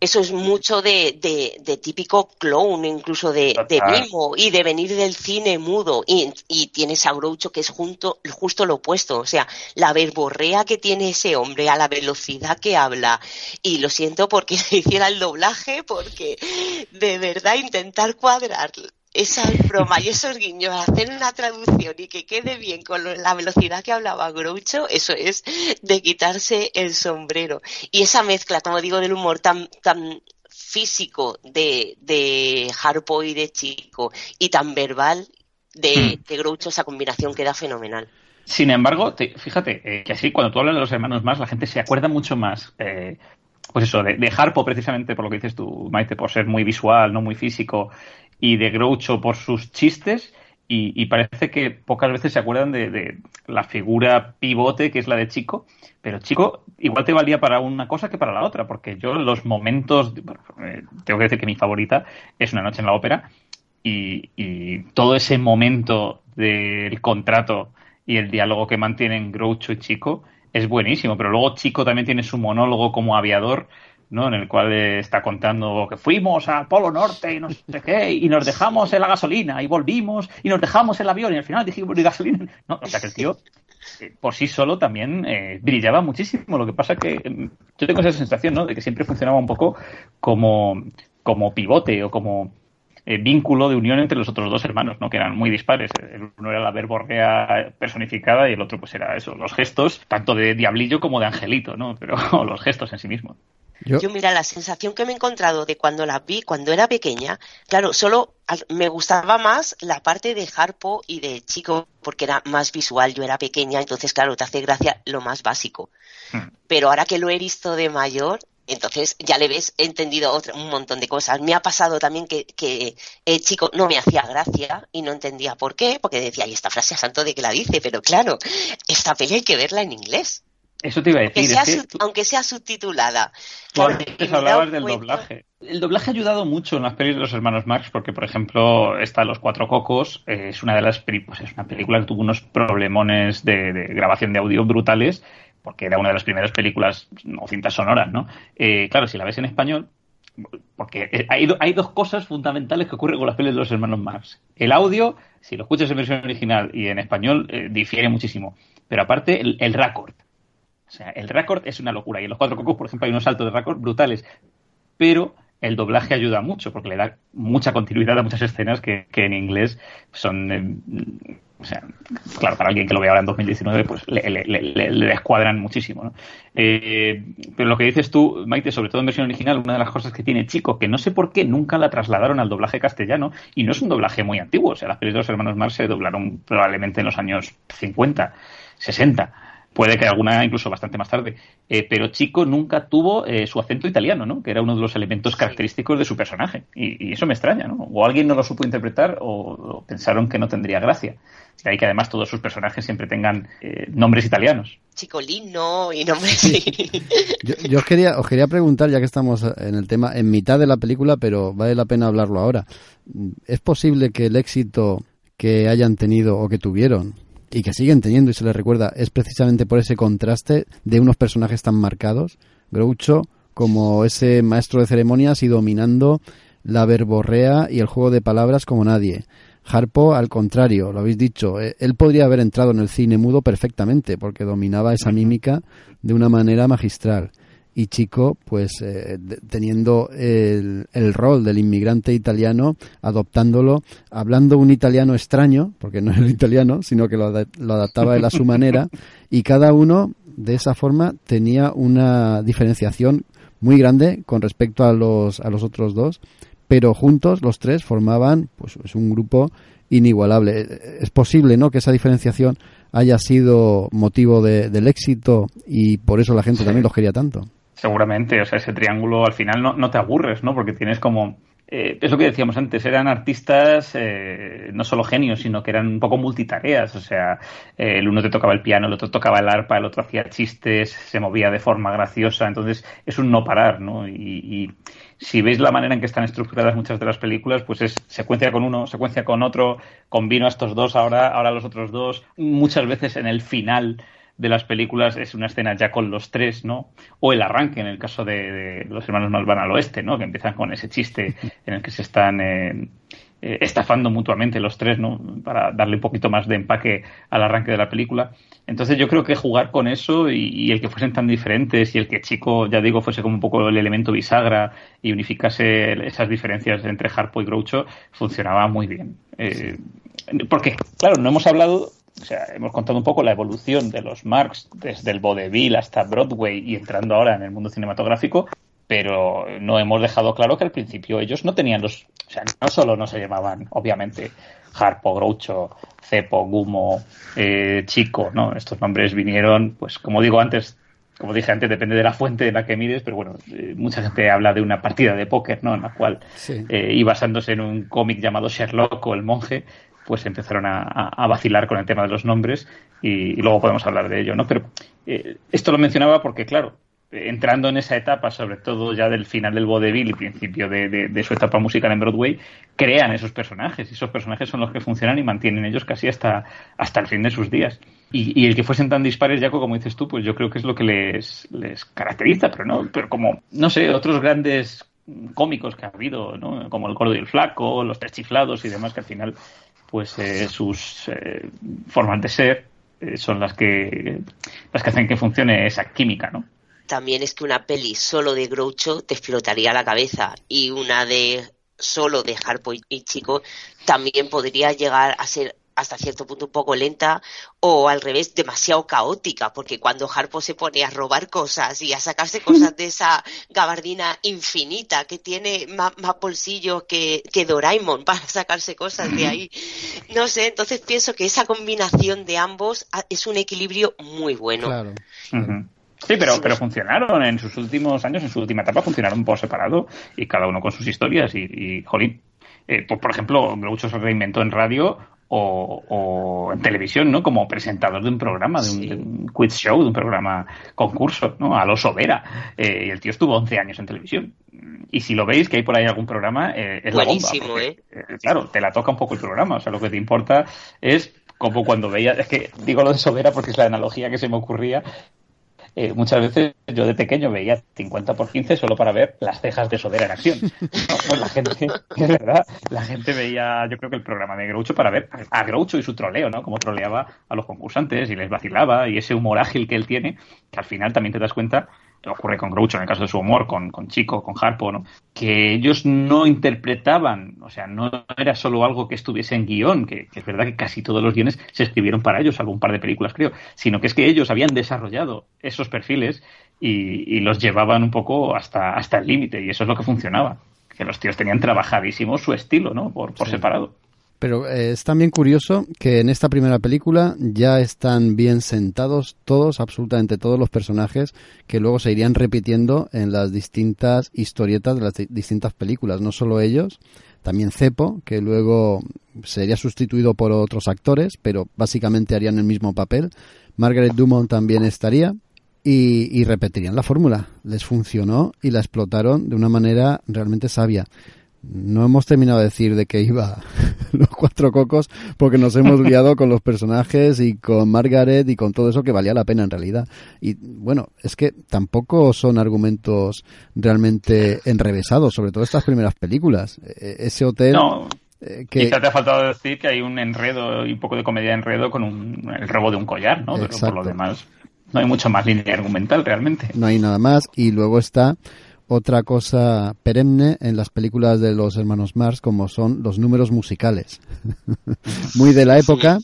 Eso es mucho de, de, de típico clown, incluso de, de mimo, y de venir del cine mudo. Y, y tienes a Groucho que es junto, justo lo opuesto. O sea, la verborrea que tiene ese hombre, a la velocidad que habla. Y lo siento porque hiciera el doblaje, porque de verdad intentar cuadrar esa broma y esos guiños, hacer una traducción y que quede bien con la velocidad que hablaba Groucho, eso es de quitarse el sombrero. Y esa mezcla, como digo, del humor tan, tan físico de, de Harpo y de Chico y tan verbal de, de Groucho, esa combinación queda fenomenal. Sin embargo, te- fíjate eh, que así cuando tú hablas de los hermanos más, la gente se acuerda mucho más, eh, pues eso, de, de Harpo precisamente por lo que dices tú, Maite, por ser muy visual, no muy físico, y de Groucho por sus chistes, y, y parece que pocas veces se acuerdan de, de la figura pivote que es la de Chico, pero Chico igual te valía para una cosa que para la otra, porque yo los momentos, eh, tengo que decir que mi favorita es Una noche en la ópera, y, y todo ese momento del contrato y el diálogo que mantienen Groucho y Chico es buenísimo, pero luego Chico también tiene su monólogo como aviador, ¿no? En el cual eh, está contando que fuimos al Polo Norte y no sé qué, y nos dejamos en la gasolina, y volvimos, y nos dejamos el avión, y al final dijimos ni gasolina. No, o sea que el tío, eh, por sí solo, también eh, brillaba muchísimo. Lo que pasa que mm, yo tengo esa sensación, ¿no? De que siempre funcionaba un poco como, como pivote o como eh, vínculo de unión entre los otros dos hermanos, ¿no? Que eran muy dispares. El uno era la verborrea personificada y el otro, pues, era eso, los gestos, tanto de diablillo como de angelito, ¿no? Pero los gestos en sí mismos. Yo, Yo, mira, la sensación que me he encontrado de cuando la vi, cuando era pequeña, claro, solo me gustaba más la parte de Harpo y de Chico, porque era más visual, yo era pequeña, entonces, claro, te hace gracia lo más básico. Hmm. Pero ahora que lo he visto de mayor, entonces ya le ves, he entendido otra- un montón de cosas. Me ha pasado también que, que el chico no me hacía gracia y no entendía por qué, porque decía, y esta frase a santo de que la dice, pero claro, esta peli hay que verla en inglés. Eso te iba a Aunque decir. sea, es que aunque sea subtitulada. Tú antes hablabas del cuenta- doblaje. El doblaje ha ayudado mucho en las pelis de los hermanos Marx porque, por ejemplo, está Los Cuatro Cocos, eh, es una de las pues es una película que tuvo unos problemones de, de grabación de audio brutales porque era una de las primeras películas o cintas sonoras, ¿no? Eh, claro, si la ves en español, porque hay, do- hay dos cosas fundamentales que ocurren con las pelis de los hermanos Marx. El audio, si lo escuchas en versión original y en español, eh, difiere muchísimo. Pero aparte, el, el récord. O sea, el récord es una locura. Y en los cuatro cocos, por ejemplo, hay unos saltos de récord brutales. Pero el doblaje ayuda mucho porque le da mucha continuidad a muchas escenas que, que en inglés son. eh, o sea, claro, para alguien que lo ve ahora en 2019, pues le, le, le, le descuadran muchísimo. ¿no? Eh, pero lo que dices tú, Maite, sobre todo en versión original, una de las cosas que tiene Chico, que no sé por qué nunca la trasladaron al doblaje castellano, y no es un doblaje muy antiguo. O sea, las películas de los hermanos Marx se doblaron probablemente en los años 50, 60 puede que alguna incluso bastante más tarde, eh, pero Chico nunca tuvo eh, su acento italiano, ¿no? Que era uno de los elementos característicos de su personaje. Y, y, eso me extraña, ¿no? O alguien no lo supo interpretar o, o, pensaron que no tendría gracia. De ahí que además todos sus personajes siempre tengan eh, nombres italianos. Chicolino y nombres... yo, yo os, quería, os quería preguntar, ya que estamos en el tema, en mitad de la película, pero vale la pena hablarlo ahora. ¿Es posible que el éxito que hayan tenido o que tuvieron y que siguen teniendo y se les recuerda es precisamente por ese contraste de unos personajes tan marcados. Groucho como ese maestro de ceremonias y dominando la verborrea y el juego de palabras como nadie. Harpo, al contrario, lo habéis dicho, eh, él podría haber entrado en el cine mudo perfectamente porque dominaba esa mímica de una manera magistral. Y Chico, pues eh, de, teniendo el, el, rol del inmigrante italiano, adoptándolo, hablando un italiano extraño, porque no era italiano, sino que lo, lo adaptaba él a su manera, y cada uno de esa forma tenía una diferenciación muy grande con respecto a los, a los otros dos, pero juntos los tres formaban pues, un grupo inigualable. Es posible ¿no? que esa diferenciación haya sido motivo de, del éxito y por eso la gente también los quería tanto. Seguramente, o sea, ese triángulo al final no, no te aburres, ¿no? Porque tienes como eh, es lo que decíamos antes, eran artistas eh, no solo genios, sino que eran un poco multitareas. O sea, eh, el uno te tocaba el piano, el otro tocaba el arpa, el otro hacía chistes, se movía de forma graciosa. Entonces, es un no parar, ¿no? Y, si veis la manera en que están estructuradas muchas de las películas, pues es secuencia con uno, secuencia con otro, combino a estos dos, ahora, ahora los otros dos. Muchas veces en el final de las películas es una escena ya con los tres, ¿no? O el arranque, en el caso de, los hermanos Malvan al oeste, ¿no? Que empiezan con ese chiste en el que se están eh, eh, estafando mutuamente los tres, ¿no? Para darle un poquito más de empaque al arranque de la película. Entonces yo creo que jugar con eso y, el que fuesen tan diferentes y el que Chico, ya digo, fuese como un poco el elemento bisagra y unificase esas diferencias entre Harpo y Groucho, funcionaba muy bien. Eh, porque, claro, no hemos hablado o sea, hemos contado un poco la evolución de los Marx desde el vodevil hasta Broadway y entrando ahora en el mundo cinematográfico, pero no hemos dejado claro que al principio ellos no tenían los, o sea, no solo no se llamaban, obviamente, Harpo, Groucho, Cepo, Gumo, eh, Chico, ¿no? Estos nombres vinieron, pues como digo antes, como dije antes, depende de la fuente de la que mires, pero bueno, eh, mucha gente habla de una partida de póker, ¿no? En la cual, eh, y basándose en un cómic llamado Sherlock o El Monje, pues empezaron a, vacilar con el tema de los nombres y, luego podemos hablar de ello, ¿no? Pero eh, esto lo mencionaba porque, claro, entrando en esa etapa, sobre todo ya del final del vodevil y principio de, su etapa musical en Broadway, crean esos personajes y esos personajes son los que funcionan y mantienen ellos casi hasta, hasta el fin de sus días. Y, el que fuesen tan dispares, Jaco, como dices tú, pues yo creo que es lo que les, les caracteriza, pero no, pero como, no sé, otros grandes cómicos que ha habido, ¿no? como el gordo y el flaco, los tres chiflados y demás, que al final pues eh, sus eh, formas de ser eh, son las que las que hacen que funcione esa química, ¿no? También es que una peli solo de Groucho te explotaría la cabeza y una de solo de Harpo y Chico también podría llegar a ser hasta cierto punto un poco lenta o al revés demasiado caótica porque cuando Harpo se pone a robar cosas y a sacarse cosas de esa gabardina infinita que tiene más, bolsillos que, que, Doraemon para sacarse cosas de ahí no sé entonces pienso que esa combinación de ambos es un equilibrio muy bueno claro. Sí, pero, pero funcionaron en sus últimos años, en su última etapa, funcionaron por separado y cada uno con sus historias. Y, y jolín, eh, por, por, ejemplo, Groucho se reinventó en radio o, en televisión, ¿no? Como presentador de un programa, de un, quiz show, de un programa concurso, ¿no? A lo Sobera. Eh, y el tío estuvo 11 años en televisión. Y si lo veis, que hay por ahí algún programa, eh, es la bomba. ¿eh? ¿eh? Claro, te la toca un poco el programa. O sea, lo que te importa es como cuando veías, es que digo lo de Sobera porque es la analogía que se me ocurría, eh, muchas veces yo de pequeño veía 50 por 15 solo para ver las cejas de Sodera en acción. Pues la gente, es verdad, la gente veía, yo creo que el programa de Groucho para ver a Groucho y su troleo, ¿no? Cómo troleaba a los concursantes y les vacilaba y ese humor ágil que él tiene, que al final también te das cuenta ocurre con Groucho en el caso de su humor, con, con Chico, con Harpo, ¿no? que ellos no interpretaban, o sea, no era solo algo que estuviese en guion, que, es verdad que casi todos los guiones se escribieron para ellos, algún par de películas creo, sino que es que ellos habían desarrollado esos perfiles y, los llevaban un poco hasta, hasta el límite, y eso es lo que funcionaba, que los tíos tenían trabajadísimo su estilo, ¿no? Por, por separado. Pero eh, es también curioso que en esta primera película ya están bien sentados todos, absolutamente todos los personajes que luego se irían repitiendo en las distintas historietas de las distintas películas. No solo ellos, también Cepo, que luego sería sustituido por otros actores, pero básicamente harían el mismo papel. Margaret Dumont también estaría. Y, y repetirían la fórmula. Les funcionó y la explotaron de una manera realmente sabia no hemos terminado de decir de qué iba los cuatro cocos porque nos hemos liado con los personajes y con Margaret y con todo eso que valía la pena en realidad. Y bueno, es que tampoco son argumentos realmente enrevesados, sobre todo estas primeras películas. E, e, ese hotel... No. Eh, que... Quizá te ha faltado decir que hay un enredo y un poco de comedia de enredo con el robo de un collar, ¿no? Pero por lo demás no hay mucho más línea argumental realmente. No hay nada más y luego está otra cosa perenne en las películas de los hermanos Mars como son los números musicales. Muy de la época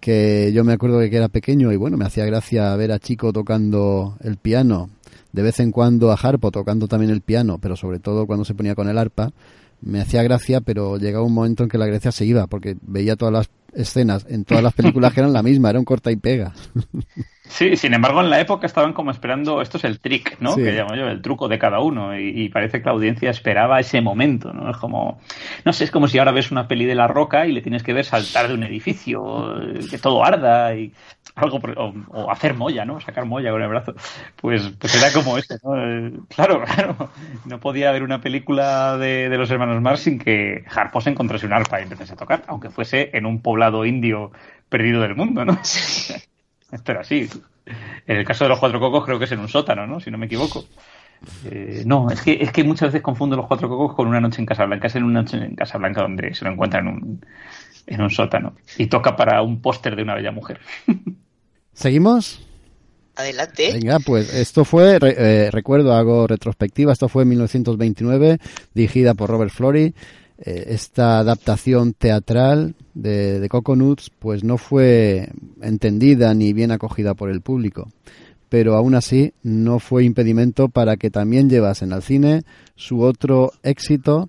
que yo me acuerdo que era pequeño y bueno, me hacía gracia ver a Chico tocando el piano, de vez en cuando a Harpo tocando también el piano, pero sobre todo cuando se ponía con el arpa, me hacía gracia, pero llegaba un momento en que la gracia se iba, porque veía todas las escenas en todas las películas que eran la misma, era un corta y pega. Sí, sin embargo, en la época estaban como esperando, esto es el trick, ¿no? Que llamo yo, el truco de cada uno. Y, parece que la audiencia esperaba ese momento, ¿no? Es como, no sé, es como si ahora ves una peli de la roca y le tienes que ver saltar de un edificio, que todo arda y algo, o, hacer molla, ¿no? Sacar molla con el brazo. Pues, pues era como eso, ¿no? Eh, claro, claro. No podía haber una película de, los hermanos Mars sin que Harpo encontrase un arpa y empezase a tocar, aunque fuese en un poblado indio perdido del mundo, ¿no? Esto era así. En el caso de los cuatro cocos creo que es en un sótano, ¿no? Si no me equivoco. Eh, no, es que, es que muchas veces confundo los cuatro cocos con una noche en Casablanca. Es en una noche en Casablanca donde se lo encuentran en un, en un sótano. Y toca para un póster de una bella mujer. ¿Seguimos? Adelante. Venga, pues esto fue, eh, recuerdo, hago retrospectiva, esto fue en 1929, dirigida por Robert Flory. Eh, esta adaptación teatral de, de Coconuts pues no fue entendida ni bien acogida por el público pero aún así no fue impedimento para que también llevasen al cine su otro éxito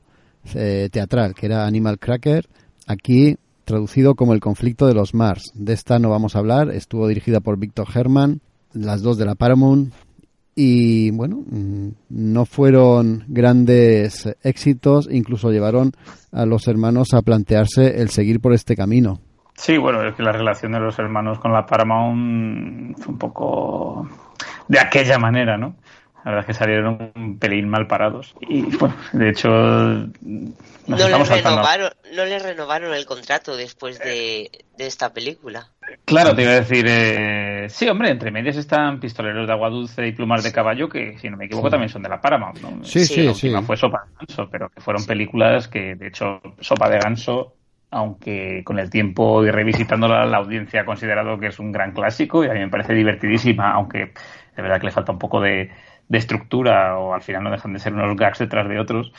eh, teatral, que era Animal Cracker, aquí traducido como El conflicto de los Mars. De esta no vamos a hablar, estuvo dirigida por Víctor Herman, las dos de la Paramount, y bueno, mm, no fueron grandes éxitos, incluso llevaron a los hermanos a plantearse el seguir por este camino. Sí, bueno, es que la relación de los hermanos con la Paramount fue un poco de aquella manera, ¿no? La verdad es que salieron un pelín mal parados. Y bueno, de hecho. no, les renovaron, no les renovaron el contrato después de, esta película. Claro, te iba a decir. Eh, sí, hombre, entre medias están Pistoleros de Agua Dulce y Plumas de Caballo, que si no me equivoco también son de la Paramount. ¿no? Sí, sí, sí. fue Sopa de Ganso, pero que fueron películas que, de hecho, Sopa de Ganso aunque con el tiempo y revisitándola la audiencia ha considerado que es un gran clásico y a mí me parece divertidísima, aunque de verdad que le falta un poco de, de estructura o al final no dejan de ser unos gags detrás de otros,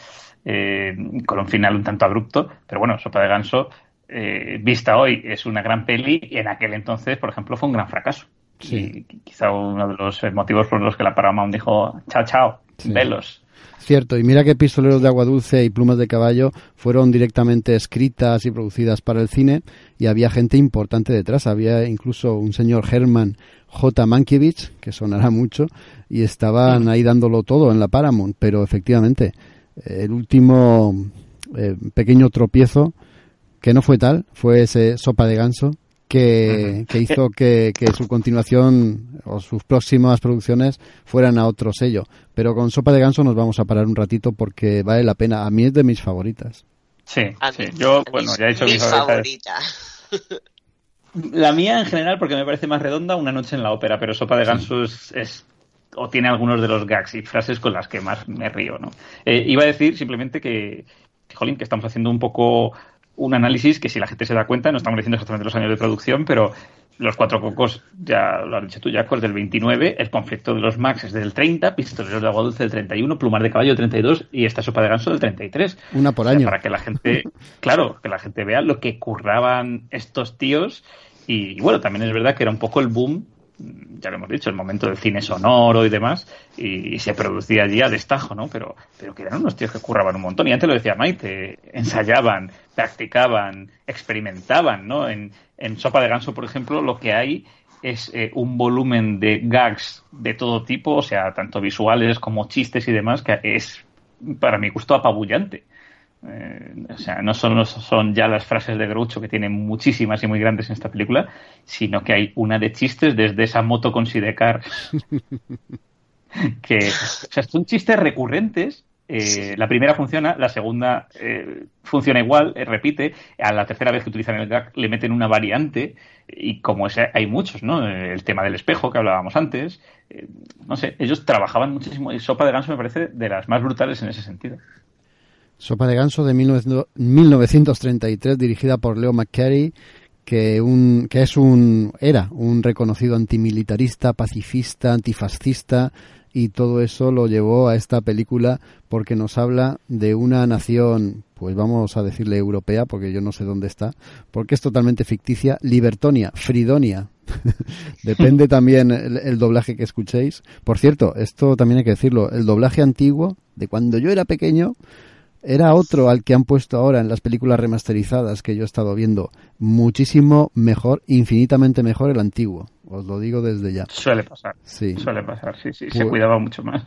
eh, con un final un tanto abrupto. Pero bueno, Sopa de Ganso, eh, vista hoy, es una gran peli y en aquel entonces, por ejemplo, fue un gran fracaso. Y quizá uno de los motivos por los que la Paramount dijo, chao, chao, velos. Cierto, y mira que Pistoleros de Agua Dulce y Plumas de Caballo fueron directamente escritas y producidas para el cine y había gente importante detrás. Había incluso un señor Herman J. Mankiewicz, que sonará mucho, y estaban ahí dándolo todo en la Paramount, pero efectivamente el último eh, pequeño tropiezo, que no fue tal, fue ese sopa de ganso, que, hizo que, su continuación o sus próximas producciones fueran a otro sello. Pero con Sopa de Ganso nos vamos a parar un ratito porque vale la pena. A mí es de mis favoritas. Sí, yo, bueno, ya he dicho mi favorita. La mía en general porque me parece más redonda Una noche en la ópera, pero Sopa de Ganso es, o tiene algunos de los gags y frases con las que más me río, ¿no? Eh, iba a decir simplemente que, jolín, que estamos haciendo un poco un análisis que si la gente se da cuenta, no estamos diciendo exactamente los años de producción, pero los cuatro cocos, ya lo has dicho tú, Jaco, es del 29, el conflicto de los Max es del 30, Pistoleros de Agua Dulce del 31, Plumar de Caballo del 32 y esta sopa de ganso del 33. Una por año. Para que la gente, claro, que la gente vea lo que curraban estos tíos y, bueno, también es verdad que era un poco el boom ya lo hemos dicho, el momento del cine sonoro y demás, y, se producía allí a destajo, ¿no? Pero, pero que eran unos tíos que curraban un montón. Y antes lo decía Maite, ensayaban, practicaban, experimentaban, ¿no? En, en Sopa de Ganso, por ejemplo, lo que hay es eh, un volumen de gags de todo tipo, o sea, tanto visuales como chistes y demás, que es, para mi gusto, apabullante. Eh, o sea, no solo son ya las frases de Groucho, que tienen muchísimas y muy grandes en esta película, sino que hay una de chistes desde esa moto con Sidecar. que, o sea, son chistes recurrentes. Eh, la primera funciona, la segunda eh, funciona igual, repite. A la tercera vez que utilizan el gag le meten una variante. Y como ese, hay muchos, ¿no? El tema del espejo que hablábamos antes. no sé, ellos trabajaban muchísimo. Y Sopa de Ganso me parece de las más brutales en ese sentido. Sopa de Ganso de 1933, dirigida por Leo McCarey, que, un, que es un, era un reconocido antimilitarista, pacifista, antifascista, y todo eso lo llevó a esta película porque nos habla de una nación, pues vamos a decirle europea, porque yo no sé dónde está, porque es totalmente ficticia, libertonia, fridonia. Depende también el, doblaje que escuchéis. Por cierto, esto también hay que decirlo, el doblaje antiguo, de cuando yo era pequeño, era otro al que han puesto ahora en las películas remasterizadas que yo he estado viendo. Muchísimo mejor, infinitamente mejor el antiguo. Os lo digo desde ya. Suele pasar. Sí. Suele pasar, sí, sí. Se Pues- cuidaba mucho más.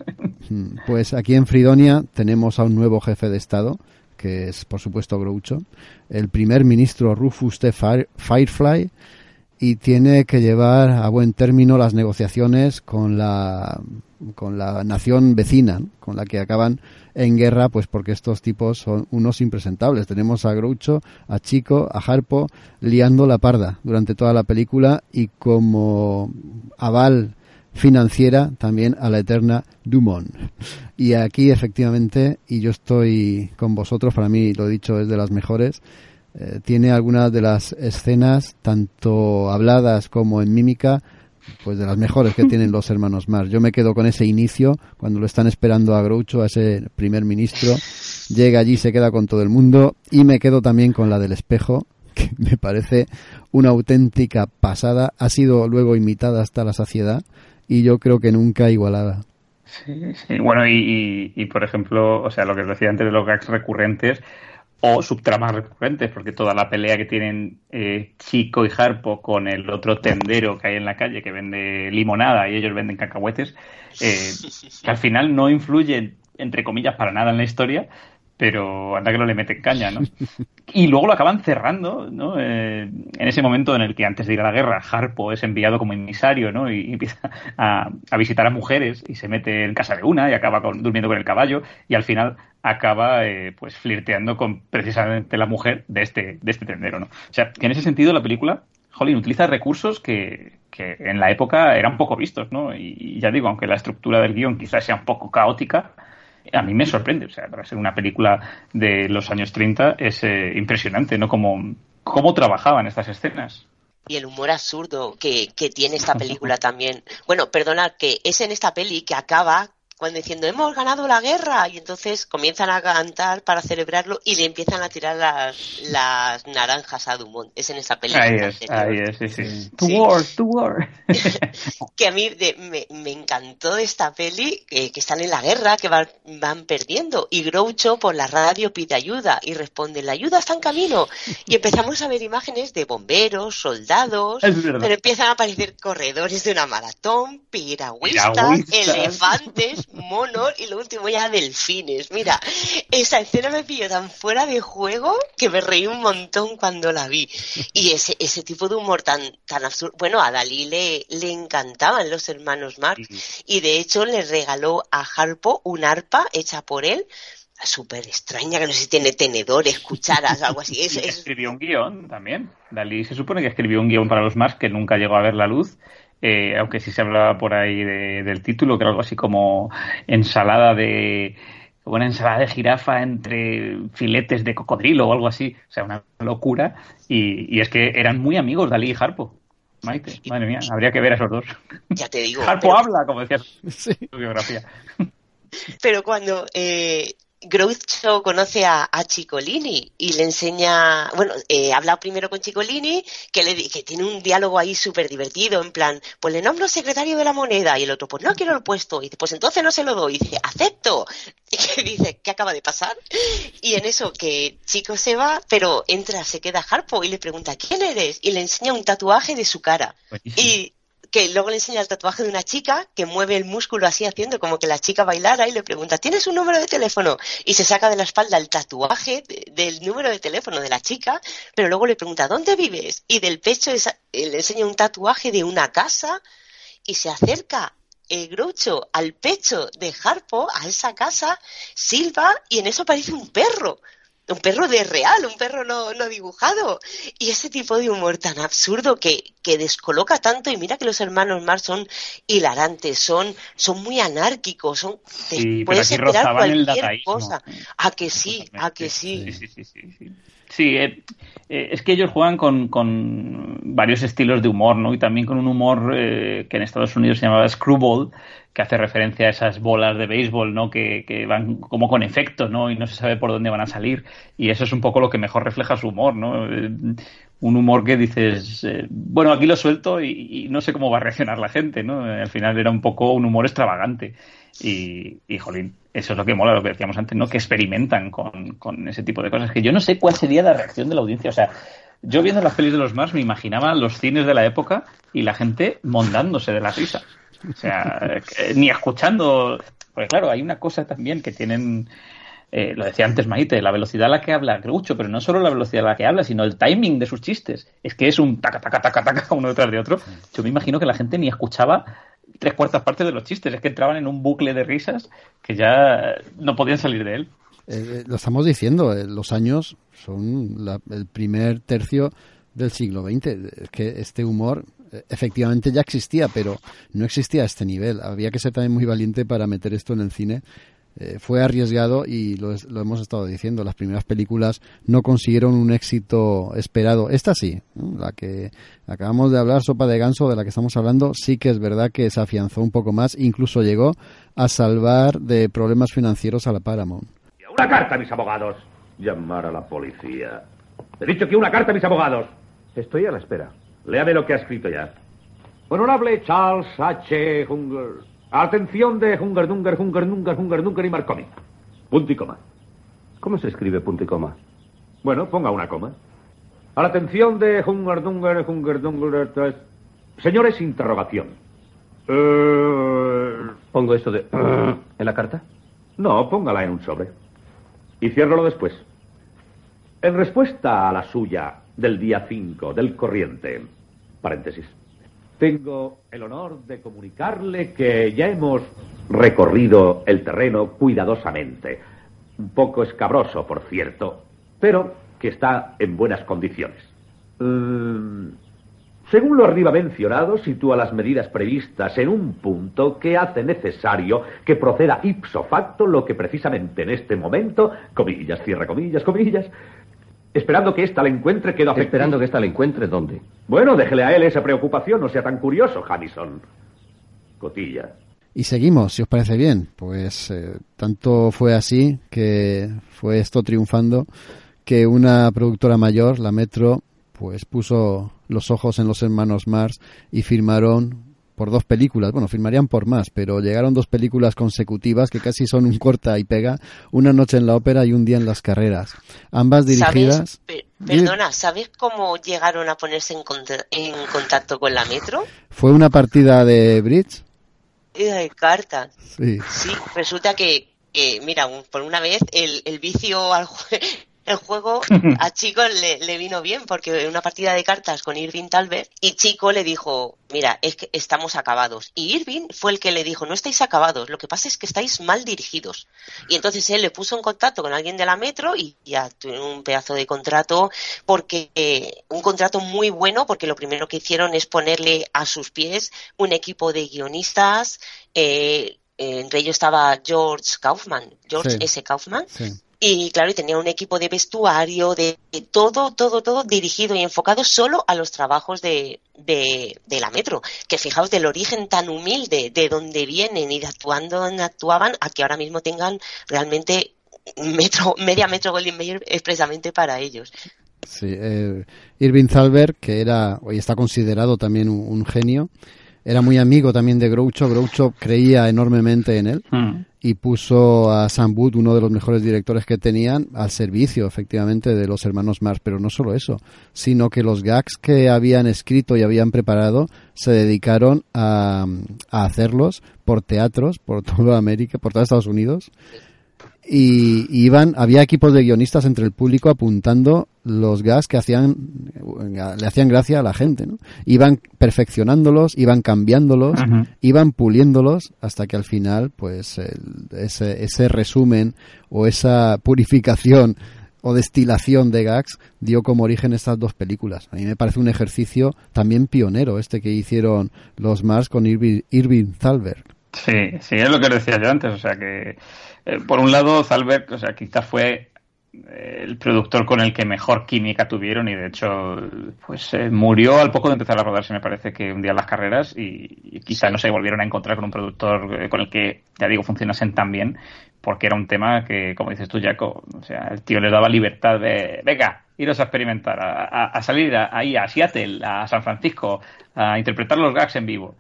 Mm, Pues aquí en Fridonia tenemos a un nuevo jefe de Estado, que es por supuesto Groucho, el primer ministro Rufus T. Fire- Firefly, y tiene que llevar a buen término las negociaciones con la con la nación vecina, con la que acaban en guerra, pues porque estos tipos son unos impresentables. Tenemos a Groucho, a Chico, a Harpo liando la parda durante toda la película y como aval financiera también a la eterna Dumont. Y aquí efectivamente, y yo estoy con vosotros, para mí lo dicho es de las mejores, eh, tiene algunas de las escenas, tanto habladas como en mímica, pues de las mejores que tienen los hermanos Mars. Yo me quedo con ese inicio, cuando lo están esperando a Groucho, a ese primer ministro, llega allí, se queda con todo el mundo, y me quedo también con la del espejo, que me parece una auténtica pasada, ha sido luego imitada hasta la saciedad, y yo creo que nunca igualada. Sí, sí. Bueno, y, y, y, por ejemplo, o sea, lo que os decía antes de los gags recurrentes o subtramas recurrentes, porque toda la pelea que tienen eh, Chico y Harpo con el otro tendero que hay en la calle que vende limonada y ellos venden cacahuetes, eh, que al final no influye, entre comillas, para nada en la historia, pero anda que no le meten caña, ¿no? Y luego lo acaban cerrando, ¿no? Eh, en ese momento en el que antes de ir a la guerra, Harpo es enviado como emisario, ¿no? Y, y empieza a, a, visitar a mujeres y se mete en casa de una y acaba con, durmiendo con el caballo y al final acaba eh, pues flirteando con precisamente la mujer de este, de este tendero, ¿no? O sea, que en ese sentido la película, Jolín, utiliza recursos que, que en la época eran poco vistos, ¿no? Y, y ya digo, aunque la estructura del guion quizás sea un poco caótica, a mí me sorprende. O sea, para ser una película de los años 30 es eh, impresionante, ¿no? Como, cómo trabajaban estas escenas. Y el humor absurdo que, que tiene esta película también. Bueno, perdonad, que es en esta peli que acaba cuando diciendo hemos ganado la guerra y entonces comienzan a cantar para celebrarlo y le empiezan a tirar las, las naranjas a Dumont. Es en esa película. Ahí es, ahí es, sí, sí. To sí. war, to war. que a mí de, me, me, encantó de esta peli, eh, que están en la guerra, que van, van, perdiendo y Groucho por la radio pide ayuda y responde la ayuda está en camino y empezamos a ver imágenes de bomberos, soldados, pero empiezan a aparecer corredores de una maratón, piragüistas, piragüistas. elefantes, monos y lo último ya delfines. Mira, esa escena me pilló tan fuera de juego que me reí un montón cuando la vi. Y ese, ese tipo de humor tan, tan absurdo. Bueno, a Dalí le, le encantaban los hermanos Marx y de hecho le regaló a Harpo un arpa hecha por él súper extraña, que no sé si tiene tenedores, cucharas, algo así. Es, es... Escribió un guion también. Dalí se supone que escribió un guion para los Marx que nunca llegó a ver la luz. Eh, aunque sí se hablaba por ahí de, del título, que era algo así como ensalada de una ensalada de jirafa entre filetes de cocodrilo o algo así, o sea, una locura. Y, y es que eran muy amigos Dalí y Harpo. Maite, madre mía, habría que ver a esos dos. Ya te digo. Harpo pero... habla, como decía su biografía. Pero cuando eh, Groucho conoce a, a, Chicolini y le enseña, bueno, eh, habla primero con Chicolini, que, le, que tiene un diálogo ahí súper divertido, en plan, pues le nombro secretario de la moneda, y el otro, pues no quiero el puesto, y dice, pues entonces no se lo doy, y dice, acepto, y que dice, ¿qué acaba de pasar? Y en eso que Chico se va, pero entra, se queda Harpo y le pregunta, ¿quién eres? Y le enseña un tatuaje de su cara. Buenísimo. Y que luego le enseña el tatuaje de una chica que mueve el músculo así haciendo como que la chica bailara y le pregunta, ¿tienes un número de teléfono? Y se saca de la espalda el tatuaje de, del número de teléfono de la chica, pero luego le pregunta, ¿dónde vives? Y del pecho esa, le enseña un tatuaje de una casa y se acerca el Groucho al pecho de Harpo, a esa casa, silba y en eso parece un perro un perro de real, un perro no, no, dibujado. Y ese tipo de humor tan absurdo que, que descoloca tanto. Y mira que los hermanos Marx son hilarantes, son, son muy anárquicos, son, te sí, puedes pero aquí esperar cualquier cosa. A que sí, a que sí. Sí, sí, sí. eh, eh, es que ellos juegan con, con, varios estilos de humor, ¿no? Y también con un humor eh, que en Estados Unidos se llamaba screwball, que hace referencia a esas bolas de béisbol, ¿no? Que, que, van como con efecto, ¿no? Y no se sabe por dónde van a salir. Y eso es un poco lo que mejor refleja su humor, ¿no? un humor que dices, eh, bueno, aquí lo suelto y, no sé cómo va a reaccionar la gente, ¿no? Al final era un poco un humor extravagante. Y, y jolín, eso es lo que mola, lo que decíamos antes, ¿no? Que experimentan con, con ese tipo de cosas. Que yo no sé cuál sería la reacción de la audiencia. O sea, yo viendo las pelis de los Mars me imaginaba los cines de la época y la gente mondándose de la risa. O sea, ni escuchando. Porque claro, hay una cosa también que tienen eh, lo decía antes Maite, la velocidad a la que habla Groucho, pero no solo la velocidad a la que habla, sino el timing de sus chistes. Es que es un taca, taca, taca, taca, uno detrás de otro. Yo me imagino que la gente ni escuchaba tres cuartas partes de los chistes, es que entraban en un bucle de risas que ya no podían salir de él. Eh, eh, lo estamos diciendo, los años son el primer tercio del siglo XX. Es que este humor efectivamente ya existía, pero no existía a este nivel. Había que ser también muy valiente para meter esto en el cine eh, fue arriesgado y lo, hemos estado diciendo, las primeras películas no consiguieron un éxito esperado. Esta sí, la que acabamos de hablar, Sopa de Ganso, de la que estamos hablando, sí que es verdad que se afianzó un poco más, incluso llegó a salvar de problemas financieros a la Paramount. Una carta, mis abogados. Llamar a la policía. He dicho que una carta, mis abogados. Estoy a la espera. Léame lo que ha escrito ya. Honorable Charles H. Hunger. Atención de Hungerdunger, Hungerdunger, Hungerdunger y Marconi. Punto y coma. ¿Cómo se escribe punto y coma? Bueno, ponga una coma. A la atención de Hungerdunger, Hungerdunger... Señores, interrogación. Eh, ¿Pongo esto de... en la carta? No, póngala en un sobre. Y ciérralo después. En respuesta a la suya del día 5 del corriente, paréntesis, tengo el honor de comunicarle que ya hemos recorrido el terreno cuidadosamente. Un poco escabroso, por cierto, pero que está en buenas condiciones. Mm, según lo arriba mencionado, sitúa las medidas previstas en un punto que hace necesario que proceda ipso facto lo que precisamente en este momento, comillas, cierra comillas, comillas, Esperando que ésta la encuentre, quedo afectado. ¿Esperando que ésta la encuentre dónde? Bueno, déjele a él esa preocupación, no sea tan curioso, Jamison. Cotilla. Y seguimos, si os parece bien. Pues eh, tanto fue así que fue esto triunfando que una productora mayor, la Metro, pues puso los ojos en los hermanos Mars y firmaron por dos películas, bueno, firmarían por más, pero llegaron dos películas consecutivas que casi son un corta y pega, Una noche en la ópera y Un día en las carreras. Ambas dirigidas... perdona, ¿sabes cómo llegaron a ponerse en, contacto con la Metro? Fue una partida de bridge. de cartas. Sí. Sí, resulta que, mira, por una vez el, el vicio al, el juego a Chico le, vino bien porque una partida de cartas con Irving Talbert y Chico le dijo, mira, es que estamos acabados. Y Irving fue el que le dijo, no estáis acabados, lo que pasa es que estáis mal dirigidos. Y entonces él le puso en contacto con alguien de la Metro y ya tuvieron un pedazo de contrato porque eh, un contrato muy bueno porque lo primero que hicieron es ponerle a sus pies un equipo de guionistas. Eh, entre ellos estaba George Kaufman, George S. Kaufman, y claro, y tenía un equipo de vestuario, de, todo, todo, todo dirigido y enfocado solo a los trabajos de, de, la metro. Que fijaos del origen tan humilde, de dónde vienen y de actuando donde actuaban, a que ahora mismo tengan realmente metro, media metro Golden Mayer expresamente para ellos. Sí, eh, Irving Zalber, que era, hoy está considerado también un, genio, era muy amigo también de Groucho. Groucho creía enormemente en él. Hmm y puso a Sam Wood, uno de los mejores directores que tenían, al servicio, efectivamente, de los hermanos Mars. Pero no solo eso, sino que los gags que habían escrito y habían preparado se dedicaron a, a hacerlos por teatros, por toda América, por todos Estados Unidos y iban había equipos de guionistas entre el público apuntando los gas que hacían le hacían gracia a la gente ¿no? iban perfeccionándolos iban cambiándolos iban puliéndolos hasta que al final pues ese, ese resumen o esa purificación o destilación de gags dio como origen estas dos películas. A mí me parece un ejercicio también pionero este que hicieron los Mars con Irving, Irving Thalberg. Sí, sí, es lo que decía yo antes, o sea que eh, por un lado, Zalberg, o sea, quizás fue el productor con el que mejor química tuvieron y de hecho pues eh, murió al poco de empezar a rodarse me parece que un día las carreras y, quizá no se volvieron a encontrar con un productor eh, con el que ya digo funcionasen tan bien porque era un tema que como dices tú Jaco o sea el tío le daba libertad de venga iros a experimentar a, salir ahí a Seattle a San Francisco a interpretar los gags en vivo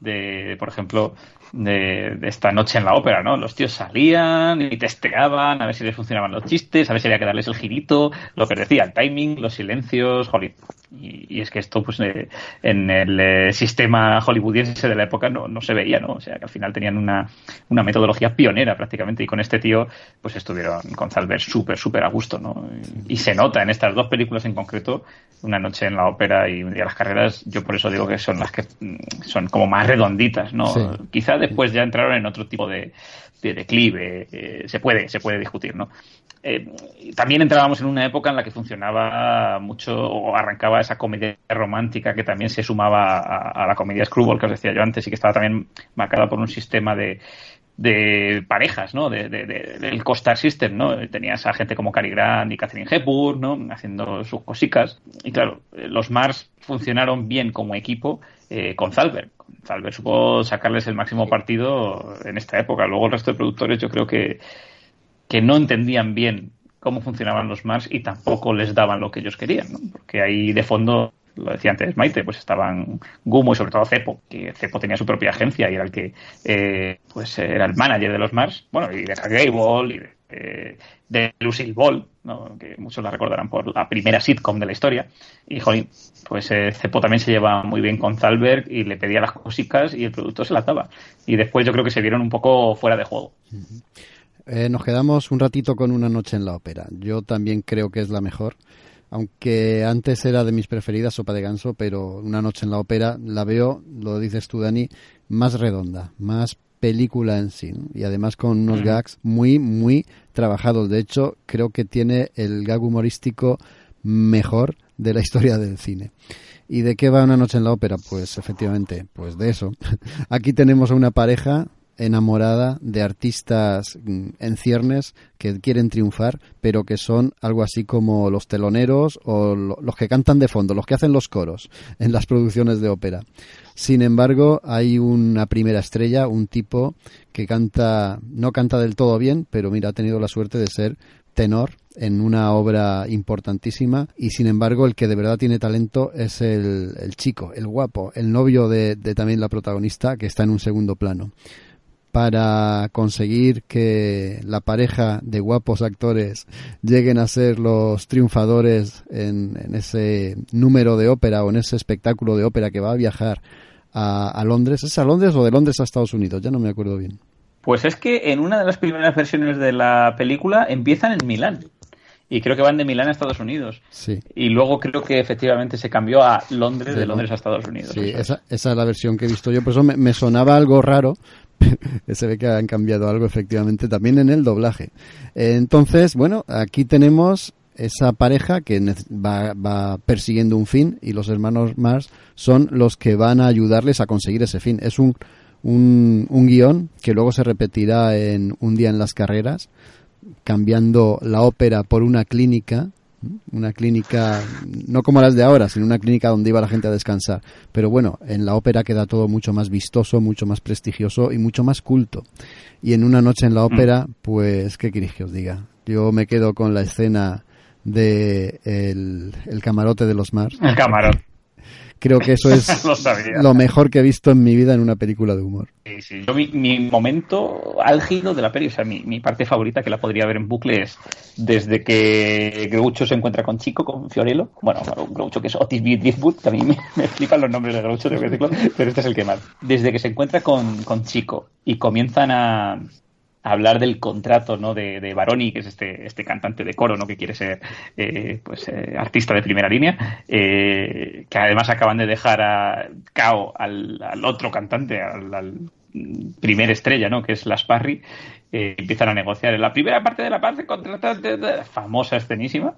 de por ejemplo de, esta noche en la ópera, ¿no? Los tíos salían y testeaban a ver si les funcionaban los chistes, a ver si había que darles el girito, lo que decía, el timing, los silencios, jolín. Y, es que esto, pues, eh, en el eh, sistema hollywoodiense de la época no, no, se veía, ¿no? O sea, que al final tenían una, una metodología pionera prácticamente y con este tío, pues estuvieron con Zalber súper, súper a gusto, ¿no? Y, se nota en estas dos películas en concreto, Una noche en la ópera y Un día las carreras, yo por eso digo que son las que mm, son como más redonditas, ¿no? Quizá después ya entraron en otro tipo de, de declive, eh, se puede, se puede discutir, ¿no? Eh, también entrábamos en una época en la que funcionaba mucho o arrancaba esa comedia romántica que también se sumaba a, la comedia screwball que os decía yo antes y que estaba también marcada por un sistema de, de parejas, ¿no? De, del Costar System, ¿no? Tenías a gente como Cary Grant y Catherine Hepburn, ¿no? Haciendo sus cositas. Y claro, los Mars funcionaron bien como equipo eh, con Zalber. Zalber supo sacarles el máximo partido en esta época. Luego el resto de productores yo creo que que no entendían bien cómo funcionaban los Mars y tampoco les daban lo que ellos querían, ¿no? porque ahí de fondo lo decía antes Maite, pues estaban Gumo y sobre todo Cepo, que Cepo tenía su propia agencia y era el que eh, pues era el manager de los Mars, bueno, y de Gable y de, eh, Lucille Ball, ¿no? que muchos la recordarán por la primera sitcom de la historia. Y jolín, pues eh, Cepo también se lleva muy bien con Zalberg y le pedía las cositas y el producto se las daba. Y después yo creo que se vieron un poco fuera de juego. Eh, nos quedamos un ratito con una noche en la ópera. Yo también creo que es la mejor. Aunque antes era de mis preferidas Sopa de Ganso, pero una noche en la ópera la veo, lo dices tú, Dani, más redonda, más película en sí. Y además con unos gags muy, muy trabajados. De hecho, creo que tiene el gag humorístico mejor de la historia del cine. ¿Y de qué va una noche en la ópera? Pues efectivamente, pues de eso. Aquí tenemos a una pareja enamorada de artistas mm, en ciernes que quieren triunfar, pero que son algo así como los teloneros o los que cantan de fondo, los que hacen los coros en las producciones de ópera. Sin embargo, hay una primera estrella, un tipo que canta, no canta del todo bien, pero mira, ha tenido la suerte de ser tenor en una obra importantísima y sin embargo el que de verdad tiene talento es el, chico, el guapo, el novio de también la protagonista que está en un segundo plano para conseguir que la pareja de guapos actores lleguen a ser los triunfadores en, ese número de ópera o en ese espectáculo de ópera que va a viajar a, Londres. ¿Es a Londres o de Londres a Estados Unidos? Ya no me acuerdo bien. Pues es que en una de las primeras versiones de la película empiezan en Milán y creo que van de Milán a Estados Unidos. Sí. Y luego creo que efectivamente se cambió a Londres, de, Londres a Estados Unidos. Sí, esa, esa, es la versión que he visto yo. Por eso me sonaba algo raro, se ve que han cambiado algo efectivamente también en el doblaje. Entonces, bueno, aquí tenemos esa pareja que va, persiguiendo un fin y los hermanos Mars son los que van a ayudarles a conseguir ese fin. Es un, un, un guion que luego se repetirá en un día en las carreras, cambiando la ópera por una clínica una clínica, no como las de ahora, sino una clínica donde iba la gente a descansar. Pero bueno, en la ópera queda todo mucho más vistoso, mucho más prestigioso y mucho más culto. Y en una noche en la ópera, pues, ¿qué queréis que os diga? Yo me quedo con la escena de el, el camarote de los Mars. El camarote. Creo que eso es lo, mejor que he visto en mi vida en una película de humor. Sí, sí. Yo, mi, momento álgido de la peli, o sea, mi, parte favorita que la podría ver en bucle es desde que Groucho se encuentra con Chico, con Fiorello. Bueno, Groucho que es Otis Driftwood, que a mí me, flipan los nombres de Groucho, pero este es el que más. Desde que se encuentra con, con Chico y comienzan a, hablar del contrato ¿no? de, de Baroni, que es este, este cantante de coro ¿no? que quiere ser eh, pues, eh, artista de primera línea, eh, que además acaban de dejar a Cao al, al otro cantante, al, primer estrella, ¿no? que es Las Parry, empiezan a negociar en la primera parte de la parte contratante, famosa, escenísima.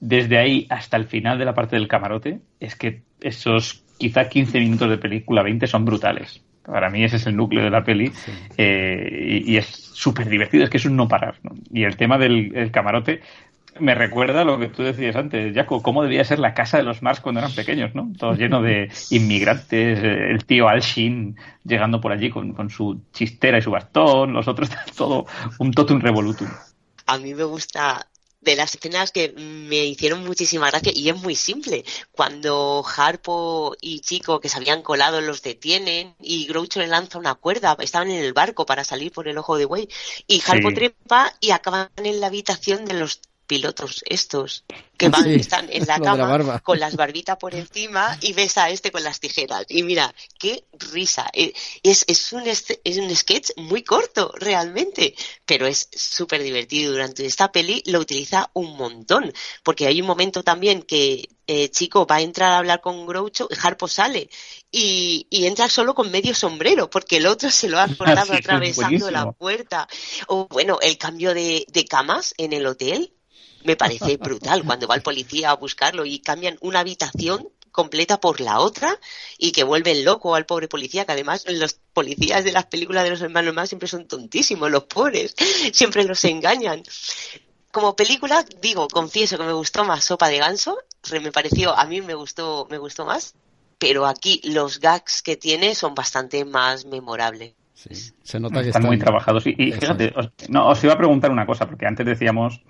Desde ahí hasta el final de la parte del camarote, es que esos quizá 15 minutos de película, 20, son brutales. Para mí ese es el núcleo de la peli eh, y, es súper divertido, es que es un no parar. Y el tema del camarote, me recuerda a lo que tú decías antes, Jaco, cómo debía ser la casa de los Mars cuando eran pequeños, ¿no? Todo lleno de inmigrantes, eh, el tío Al Shin llegando por allí con, con su chistera y su bastón, los otros todo un totum revolutum. A mí me gusta de las escenas que me hicieron muchísima gracia y es muy simple. Cuando Harpo y Chico que se habían colado los detienen y Groucho le lanza una cuerda, estaban en el barco para salir por el ojo de buey y Harpo Sí. trepa y acaban en la habitación de los pilotos estos que van, Sí, están en la cama barba. con las barbitas por encima y ves a este con las tijeras. Y mira qué risa. Eh, es, es un es un sketch muy corto realmente pero es súper divertido durante esta peli lo utiliza un montón porque hay un momento también que eh, Chico va a entrar a hablar con Groucho y Harpo sale y, y entra solo con medio sombrero porque el otro se lo ha es atravesando la puerta. O bueno el cambio de, de camas en el hotel me parece brutal cuando va el policía a buscarlo y cambian una habitación completa por la otra y que vuelven loco al pobre policía, que además los policías de las películas de los hermanos más siempre son tontísimos, los pobres, siempre los engañan. Como película, digo, confieso que me gustó más Sopa de Ganso, me pareció, a mí me gustó, me gustó más, pero aquí los gags que tiene son bastante más memorables. Sí, se nota que están, muy trabajados. Y, y fíjate, os, no, os iba a preguntar una cosa, porque antes decíamos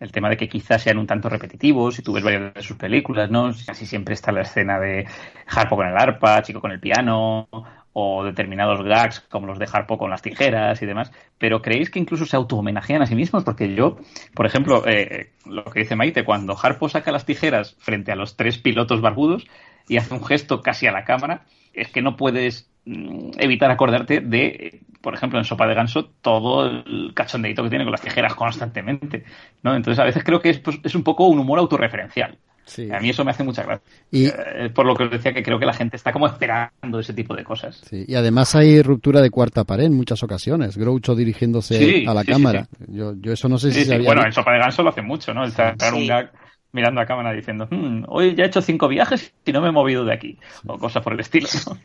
el tema de que quizás sean un tanto repetitivos, si tú ves varias de sus películas, ¿no? Casi siempre está la escena de Harpo con el arpa, Chico con el piano, o determinados gags como los de Harpo con las tijeras y demás, pero ¿creéis que incluso se auto-homenajean a sí mismos? Porque yo, por ejemplo, eh, lo que dice Maite, cuando Harpo saca las tijeras frente a los tres pilotos barbudos y hace un gesto casi a la cámara, es que no puedes mm, evitar acordarte de, por ejemplo, en Sopa de Ganso, todo el cachondeito que tiene con las tijeras constantemente, ¿no? Entonces, a veces creo que es, pues, es un poco un humor autorreferencial. Sí. A mí eso me hace mucha gracia. Y- Eh, por lo que os decía que creo que la gente está como esperando ese tipo de cosas. Sí, y además hay ruptura de cuarta pared en muchas ocasiones. Groucho dirigiéndose Sí, a la cámara. sí. Yo, yo eso no sé si Sí, se había Bueno, en Sopa de Ganso lo hace mucho, ¿no? El sacar un gag mirando a cámara diciendo, "Hmm, hoy ya he hecho cinco viajes y no me he movido de aquí. O cosas por el estilo. ¿no?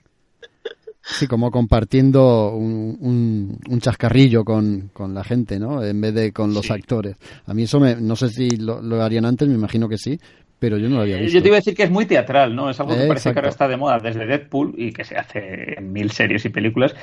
Sí, como compartiendo un, un, un chascarrillo con, con la gente, ¿no? En vez de con los Sí. actores. A mí eso me, no sé si lo, lo harían antes, me imagino que sí, pero yo no lo había visto. Yo te iba a decir que es muy teatral, ¿no? Es algo que Eh, parece que ahora está de moda desde Deadpool y que se hace en mil series y películas,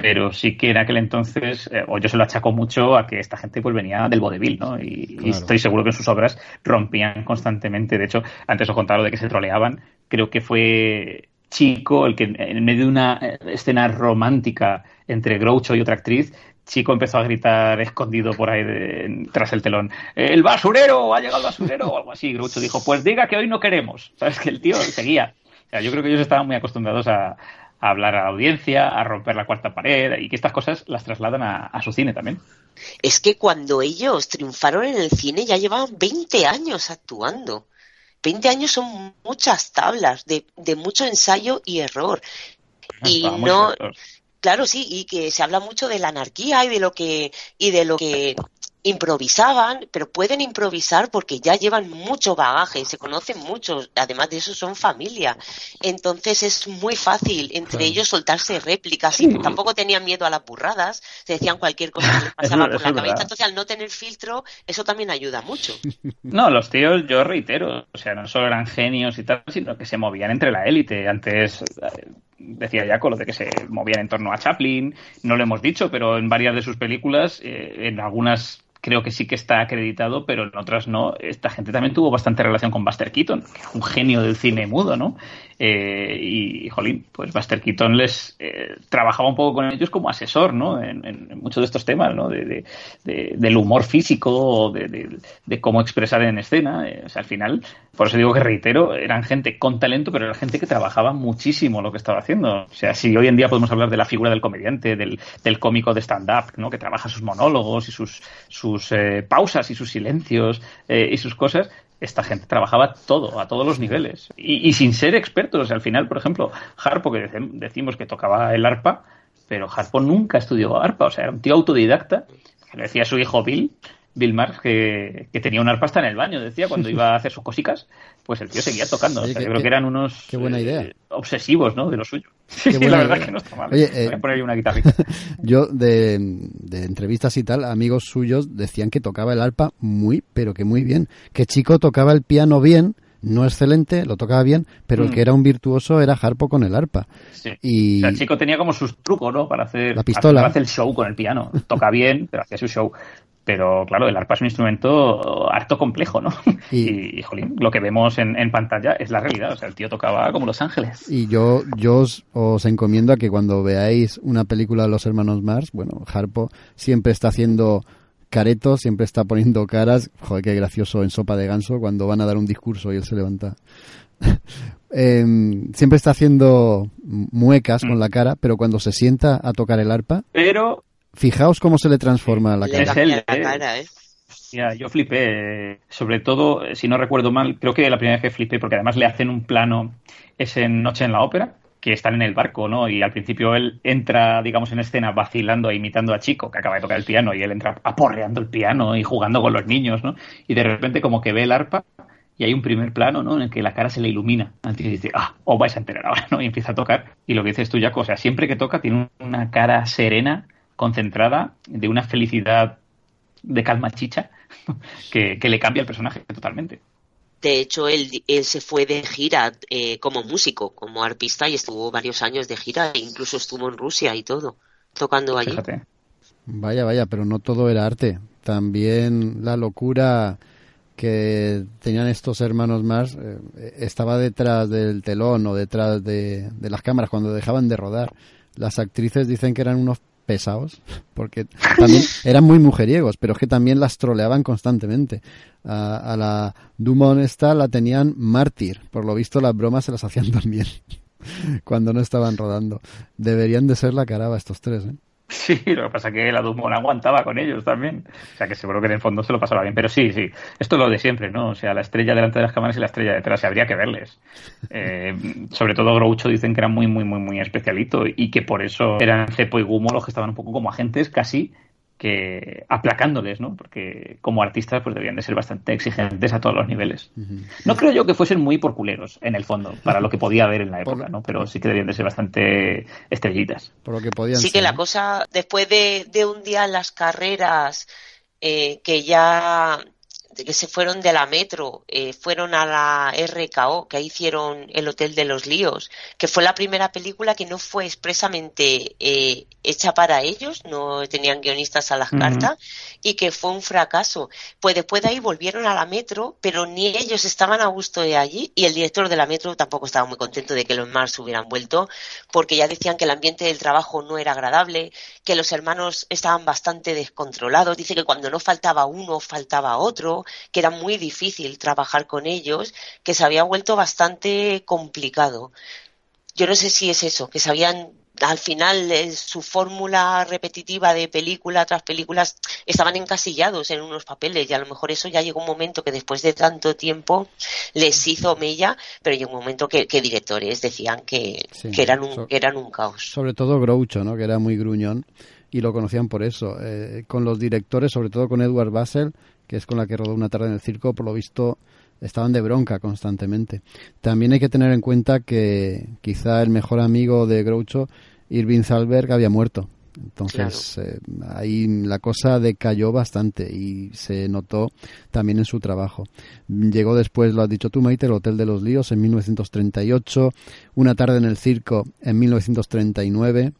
pero sí que en aquel entonces, eh, o yo se lo achaco mucho a que esta gente pues venía del vodevil, ¿no? Y, estoy seguro que en sus obras rompían constantemente. De hecho, antes os contaba lo de que se troleaban, creo que fue Chico el que en medio de una eh, escena romántica entre Groucho y otra actriz, Chico empezó a gritar escondido por ahí de- tras el telón, ¡el basurero! ¡Ha llegado el basurero! o algo así. Groucho dijo, pues diga que hoy no queremos. ¿Sabes? Que el tío seguía. O sea, yo creo que ellos estaban muy acostumbrados a, a hablar a la audiencia, a romper la cuarta pared y que estas cosas las trasladan a, a su cine también. Es que cuando ellos triunfaron en el cine ya llevaban 20 años actuando. 20 años son muchas tablas, de, de mucho ensayo y error. Y no. Claro, sí, y que se habla mucho de la anarquía y de lo que y de lo que improvisaban, pero pueden improvisar porque ya llevan mucho bagaje y se conocen mucho, además de eso son familia. Entonces es muy fácil entre Claro. ellos soltarse réplicas y tampoco tenían miedo a las burradas, se decían cualquier cosa que les pasaba por la cabeza, verdad. entonces al no tener filtro eso también ayuda mucho. No, los tíos, yo reitero, o sea, no solo eran genios y tal, sino que se movían entre la élite. Antes eh, decía Jaco lo de que se movían en torno a Chaplin, no lo hemos dicho, pero en varias de sus películas, eh, en algunas creo que sí que está acreditado, pero en otras no. Esta gente también tuvo bastante relación con Buster Keaton, que es un genio del cine mudo, ¿no? Eh, y, jolín, pues Buster Keaton les eh, trabajaba un poco con ellos como asesor, ¿no? En, en- muchos de estos temas, ¿no? De, de- de- del humor físico, de, cómo expresar en escena. Eh, o sea, al final, por eso digo que reitero, eran gente con talento, pero era gente que trabajaba muchísimo lo que estaba haciendo. O sea, si hoy en día podemos hablar de la figura del comediante, del, del cómico de stand-up, ¿no? Que trabaja sus monólogos y sus, sus eh, pausas y sus silencios y sus cosas, esta gente trabajaba todo, a todos los niveles. Y, y sin ser expertos. Al final, por ejemplo, Harpo, que dec- decimos que tocaba el arpa, pero Harpo nunca estudió arpa. O sea, era un tío autodidacta, que le decía a su hijo Bill, Bill Marx que, que tenía una arpa hasta en el baño, decía, cuando iba a hacer sus cosicas, pues el tío seguía tocando. Oye, O sea, qué- yo creo que eran unos qué buena eh, obsesivos, ¿no? De lo suyo. Sí, la verdad que no está mal. Oye, Voy eh, a poner ahí una guitarrita. Yo, de, de entrevistas y tal, amigos suyos decían que tocaba el arpa muy, pero que muy bien. Que Chico tocaba el piano bien, no excelente, lo tocaba bien, pero el Mm. que era un virtuoso era Harpo con el arpa. Sí. Y O sea, el chico tenía como sus trucos, ¿no? Para hacer, La pistola. para hacer el show con el piano. Toca bien, pero hacía su show. Pero claro, el arpa es un instrumento harto complejo, ¿no? Y- Y, jolín, lo que vemos en, en pantalla es la realidad. O sea, el tío tocaba como Los Ángeles. Y yo, yo os, os encomiendo a que cuando veáis una película de los hermanos Mars, bueno, Harpo siempre está haciendo caretos, siempre está poniendo caras. Joder, qué gracioso en Sopa de Ganso cuando van a dar un discurso y él se levanta. Em, siempre está haciendo muecas con Mm. la cara, pero cuando se sienta a tocar el arpa, Pero fijaos cómo se le transforma la cara. Es él, la eh. cara, ¿eh? Ya, yo flipé, sobre todo, si no recuerdo mal, creo que la primera vez que flipé, porque además le hacen un plano, es en Noche en la Ópera, que están en el barco, ¿no? Y al principio él entra, digamos, en escena vacilando e imitando a Chico, que acaba de tocar el piano, y él entra aporreando el piano y jugando con los niños, ¿no? Y de repente como que ve el arpa y hay un primer plano, ¿no? En el que la cara se le ilumina. Antes dice, ah, os vais a enterar ahora, ¿no? Y empieza a tocar. Y lo que dices tú, Jaco, o sea, siempre que toca tiene una cara serena, concentrada, de una felicidad de calma chicha que, que le cambia el personaje totalmente. De hecho, él, él se fue de gira eh, como músico, como arpista, y estuvo varios años de gira, e incluso estuvo en Rusia y todo, tocando allí. Fíjate. Vaya, vaya, pero no todo era arte. También la locura que tenían estos hermanos más eh, estaba detrás del telón o detrás de, de las cámaras cuando dejaban de rodar. Las actrices dicen que eran unos pesados porque también eran muy mujeriegos, pero es que también las troleaban constantemente. A, a la Dumont esta la tenían mártir, por lo visto las bromas se las hacían también cuando no estaban rodando. Deberían de ser la caraba estos tres, ¿eh? Sí, lo que pasa es que la Dumont aguantaba con ellos también. O sea, que seguro que en el fondo se lo pasaba bien. Pero sí, sí, esto es lo de siempre, ¿no? O sea, la estrella delante de las cámaras y la estrella detrás, habría que verles. Eh, sobre todo Groucho dicen que eran muy, muy, muy, muy especialito y que por eso eran Cepo y Gumo los que estaban un poco como agentes casi que aplacándoles, ¿no? Porque como artistas pues debían de ser bastante exigentes a todos los niveles. No creo yo que fuesen muy por culeros, en el fondo, para lo que podía haber en la época, ¿no? Pero sí que debían de ser bastante estrellitas. Por lo que podían Sí ser, que la cosa, después de, de un día en las carreras, eh, que ya que se fueron de la metro, eh, fueron a la RKO, que ahí hicieron El Hotel de los Líos, que fue la primera película que no fue expresamente eh, hecha para ellos, no tenían guionistas a las cartas, y que fue un fracaso. Pues después de ahí volvieron a la metro, pero ni ellos estaban a gusto de allí, y el director de la metro tampoco estaba muy contento de que los Mars hubieran vuelto, porque ya decían que el ambiente del trabajo no era agradable, que los hermanos estaban bastante descontrolados, dice que cuando no faltaba uno, faltaba otro, que era muy difícil trabajar con ellos, que se había vuelto bastante complicado. Yo no sé si es eso, que se habían al final eh, su fórmula repetitiva de película tras películas estaban encasillados en unos papeles y a lo mejor eso ya llegó un momento que después de tanto tiempo les hizo mella, pero llegó un momento que, que directores decían que, Sí, que eran un, so- que eran un caos. Sobre todo Groucho, ¿no? Que era muy gruñón y lo conocían por eso. Eh, con los directores, sobre todo con Edward Basel, que es con la que rodó una tarde en el circo, por lo visto estaban de bronca constantemente. También hay que tener en cuenta que quizá el mejor amigo de Groucho, Irving Thalberg, había muerto. Entonces eh, ahí la cosa decayó bastante y se notó también en su trabajo. Llegó después, lo has dicho tú, Maite, el Hotel de los Líos en 1938, Una tarde en el circo en 1939,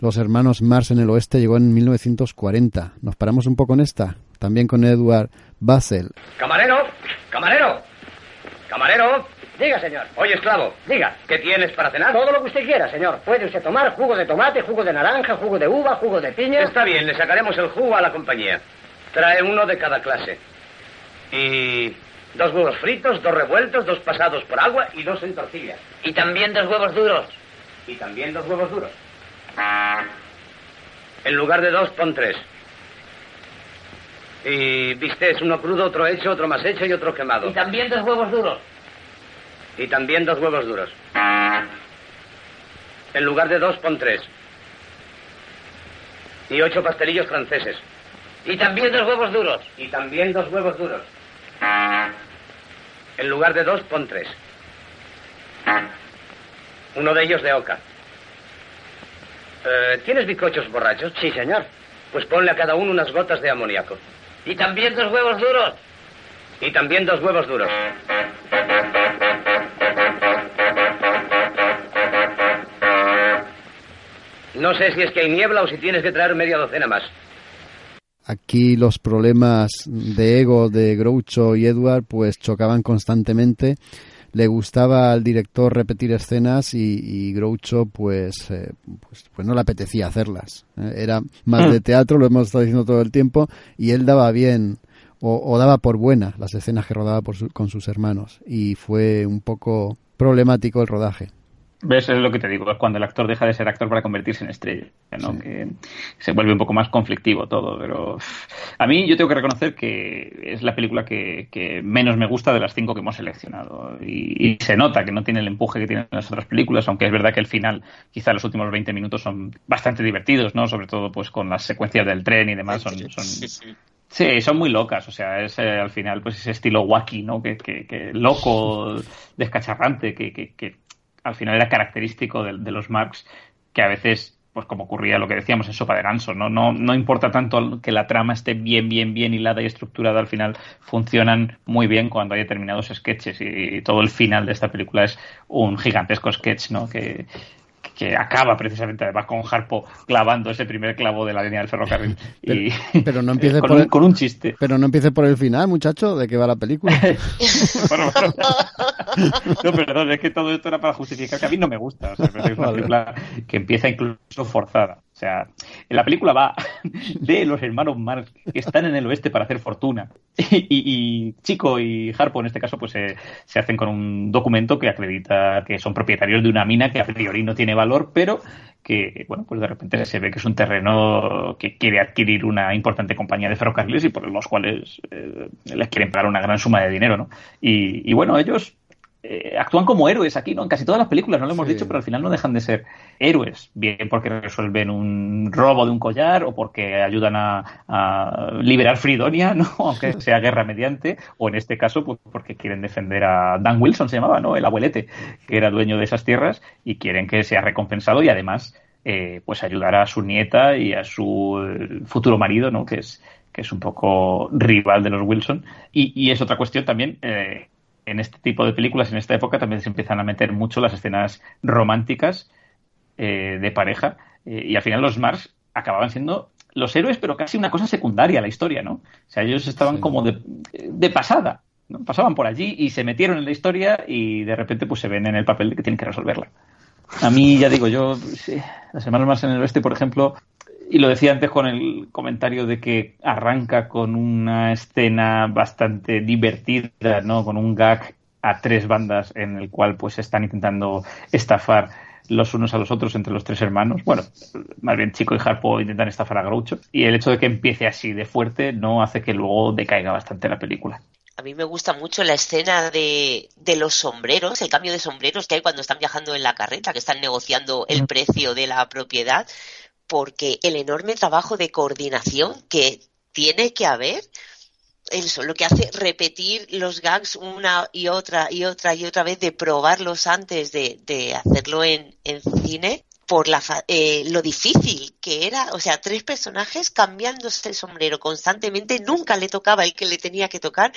Los hermanos Mars en el oeste llegó en 1940. Nos paramos un poco en esta, también con Edward Basel. Camarero, camarero, camarero. Diga, señor. Oye, esclavo. Diga. ¿Qué tienes para cenar? Todo lo que usted quiera, señor. Puede usted tomar jugo de tomate, jugo de naranja, jugo de uva, jugo de piña. Está bien, le sacaremos el jugo a la compañía. Trae uno de cada clase. Y dos huevos fritos, dos revueltos, dos pasados por agua y dos en tortillas. Y también dos huevos duros. Y también dos huevos duros. En lugar de dos, pon tres. Y bistec, uno crudo, otro hecho, otro más hecho y otro quemado. Y también dos huevos duros. Y también dos huevos duros. En lugar de dos, pon tres. Y ocho pastelillos franceses. Y también dos huevos duros. Y también dos huevos duros. En lugar de dos, pon tres. Uno de ellos de oca. Eh, ¿Tienes bizcochos borrachos? Sí, señor. Pues ponle a cada uno unas gotas de amoníaco. Y también dos huevos duros. Y también dos huevos duros. No sé si es que hay niebla o si tienes que traer media docena más. Aquí los problemas de ego de Groucho y Edward pues chocaban constantemente. Le gustaba al director repetir escenas y, y Groucho pues, eh, pues, pues no le apetecía hacerlas. Eh, Era más de teatro, lo hemos estado diciendo todo el tiempo, y él daba bien o, o daba por buena las escenas que rodaba por su- con sus hermanos y fue un poco problemático el rodaje. ¿Ves? Es lo que te digo, es cuando el actor deja de ser actor para convertirse en estrella, ¿no? Que se vuelve un poco más conflictivo todo, pero a mí yo tengo que reconocer que es la película que, que menos me gusta de las cinco que hemos seleccionado y, y se nota que no tiene el empuje que tienen las otras películas, aunque es verdad que el final, quizá los últimos 20 minutos son bastante divertidos, ¿no? Sobre todo pues con las secuencias del tren y demás, son, son Sí, son muy locas, o sea, es eh, al final pues ese estilo wacky, ¿no? Que, que, que loco, descacharrante, que, que, que al final era característico de, los Marx, que a veces, pues como ocurría lo que decíamos en Sopa de Ganso, ¿no? No, no importa tanto que la trama esté bien, bien, bien hilada y estructurada, al final funcionan muy bien cuando hay determinados sketches y, todo el final de esta película es un gigantesco sketch, ¿no? Que, que acaba precisamente además con Harpo clavando ese primer clavo de la línea del ferrocarril y Pero no empiece con, por un, el- con un chiste. Pero no empiece por el final, muchacho, de qué va la película. Bueno, bueno. No, perdón, es que todo esto era para justificar que a mí no me gusta. O sea, es una Vale. película que empieza incluso forzada. O sea, en la película va de los hermanos Marx que están en el oeste para hacer fortuna. Y, y- Chico y Harpo, en este caso, pues se, se hacen con un documento que acredita que son propietarios de una mina que a priori no tiene valor, pero que, bueno, pues de repente se ve que es un terreno que quiere adquirir una importante compañía de ferrocarriles y por los cuales eh, les quieren pagar una gran suma de dinero, ¿no? Y, y bueno, ellos eh, actúan como héroes aquí, ¿no? En casi todas las películas, no lo hemos Sí. dicho, pero al final no dejan de ser héroes, bien porque resuelven un robo de un collar o porque ayudan a, a liberar Fridonia, ¿no? Aunque sea guerra mediante, o en este caso, pues porque quieren defender a Dan Wilson, se llamaba, ¿no? El abuelete, que era dueño de esas tierras y quieren que sea recompensado y además, eh, pues ayudar a su nieta y a su eh, futuro marido, ¿no? Que es, que es un poco rival de los Wilson. Y, y es otra cuestión también, eh, en este tipo de películas, en esta época, también se empiezan a meter mucho las escenas románticas eh, de pareja. eh, y al final los Mars acababan siendo los héroes, pero casi una cosa secundaria a la historia, ¿no? O sea, ellos estaban Sí. como de, de pasada, ¿no? Pasaban por allí y se metieron en la historia y de repente pues se ven en el papel de que tienen que resolverla. A mí, ya digo, yo, sí, las semanas más en el oeste, por ejemplo, y lo decía antes con el comentario de que arranca con una escena bastante divertida, ¿no? Con un gag a tres bandas en el cual pues están intentando estafar los unos a los otros entre los tres hermanos. Bueno, más bien Chico y Harpo intentan estafar a Groucho. Y el hecho de que empiece así de fuerte no hace que luego decaiga bastante la película. A mí me gusta mucho la escena de, de los sombreros, el cambio de sombreros que hay cuando están viajando en la carreta, que están negociando el precio de la propiedad, porque el enorme trabajo de coordinación que tiene que haber, eso, lo que hace repetir los gags una y otra y otra y otra vez, de probarlos antes de, de hacerlo en, en cine, por la eh, lo difícil que era, o sea, tres personajes cambiándose el sombrero constantemente, nunca le tocaba el que le tenía que tocar,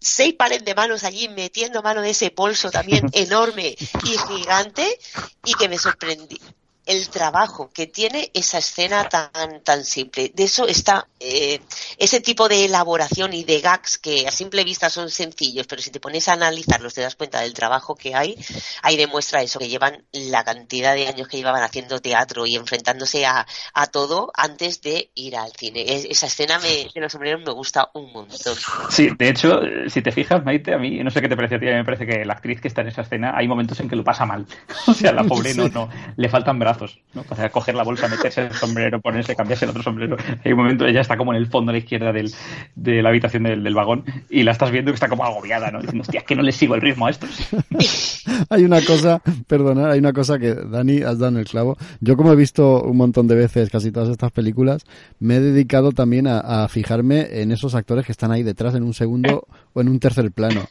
seis pares de manos allí metiendo mano de ese bolso también enorme y gigante y que me sorprendí el trabajo que tiene esa escena tan tan simple. De eso está eh, ese tipo de elaboración y de gags que a simple vista son sencillos, pero si te pones a analizarlos te das cuenta del trabajo que hay. Ahí demuestra eso, que llevan la cantidad de años que llevaban haciendo teatro y enfrentándose a, a todo antes de ir al cine. Es- esa escena me, de los sombreros me gusta un montón. Sí, de hecho, si te fijas, Maite, a mí no sé qué te parece a ti, a mí me parece que la actriz que está en esa escena hay momentos en que lo pasa mal. O sea, la pobre no, no, le faltan brazos brazos, ¿no? Para coger la bolsa, meterse el sombrero, ponerse, cambiarse el otro sombrero. Hay un momento, ella está como en el fondo a la izquierda del, de la habitación del, del vagón y la estás viendo que está como agobiada, ¿no? Diciendo, hostia, es que no le sigo el ritmo a estos. hay una cosa, perdona, hay una cosa que, Dani, has dado en el clavo. Yo como he visto un montón de veces casi todas estas películas, me he dedicado también a, a fijarme en esos actores que están ahí detrás en un segundo o en un tercer plano.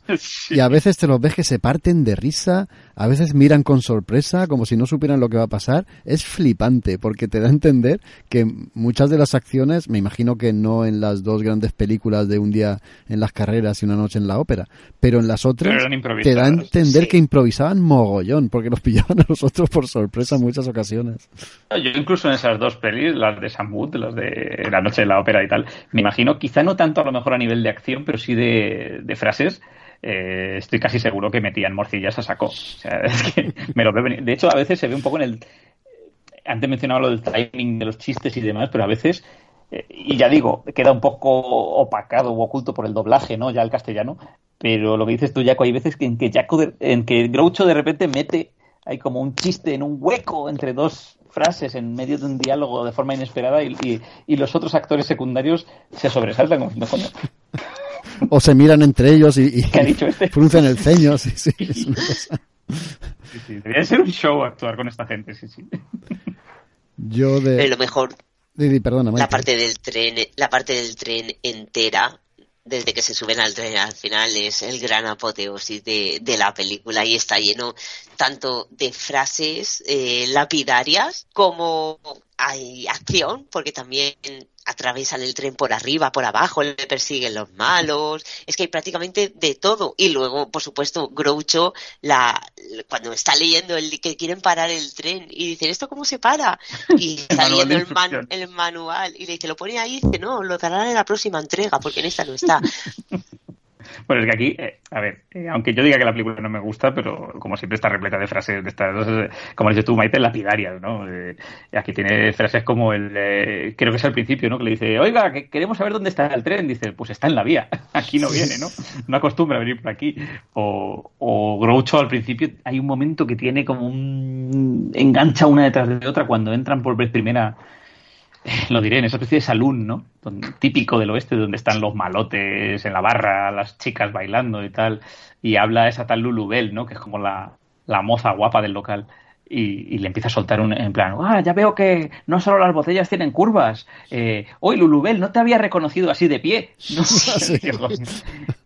Y a veces te los ves que se parten de risa, a veces miran con sorpresa, como si no supieran lo que va a pasar. Es flipante, porque te da a entender que muchas de las acciones, me imagino que no en las dos grandes películas de un día en las carreras y una noche en la ópera, pero en las otras te da a entender sí. que improvisaban mogollón, porque los pillaban a nosotros por sorpresa en muchas ocasiones. Yo incluso en esas dos pelis, las de Sam Wood, las de La noche de la ópera y tal, me imagino, quizá no tanto a lo mejor a nivel de acción, pero sí de, de frases, eh, estoy casi seguro que metían morcillas a saco. O sea, es que me lo. De hecho, a veces se ve un poco en el... Antes mencionaba lo del timing de los chistes y demás, pero a veces, eh, y ya digo, queda un poco opacado o oculto por el doblaje, ¿no? Ya el castellano. Pero lo que dices tú, Jaco, hay veces que en que, Jaco de- en que Groucho de repente mete hay como un chiste en un hueco entre dos frases en medio de un diálogo de forma inesperada y, y- y los otros actores secundarios se sobresaltan como diciendo, coño, O se miran entre ellos y, y ¿Qué ha dicho este? fruncen el ceño, sí, sí. es una cosa. sí, sí, debería ser un show actuar con esta gente, sí, sí. Yo de... lo mejor, Didi, perdona, la parte del tren, la parte del tren entera, desde que se suben al tren al final, es el gran apoteosis de, de la película y está lleno tanto de frases eh, lapidarias como hay acción, porque también atravesan el tren por arriba, por abajo, le persiguen los malos, es que hay prácticamente de todo. Y luego, por supuesto, Groucho, la, cuando está leyendo el que quieren parar el tren y dicen, ¿esto cómo se para? Y está leyendo el, man- el manual y le dice, lo pone ahí, y dice, no, lo darán en la próxima entrega, porque en esta no está. Bueno, es que aquí, eh, a ver, eh, aunque yo diga que la película no me gusta, pero como siempre está repleta de frases de estas, como dices tú, Maite, lapidarias, ¿no? Eh, aquí tiene frases como el, creo que es al principio, ¿no? Que le dice, oiga, que queremos saber dónde está el tren. Dice, pues está en la vía, aquí no viene, ¿no? No acostumbra a venir por aquí. O, o Groucho al principio, hay un momento que tiene como un... engancha una detrás de otra cuando entran por vez primera lo diré, en esa especie de salón, ¿no? Típico del oeste, donde están los malotes en la barra, las chicas bailando y tal, y habla esa tal Lulubel, ¿no? Que es como la, la moza guapa del local. Y, y le empieza a soltar un, en plan, ah, ya veo que no solo las botellas tienen curvas. Eh, Oye, Lulubel, no te había reconocido así de pie. No, Sí.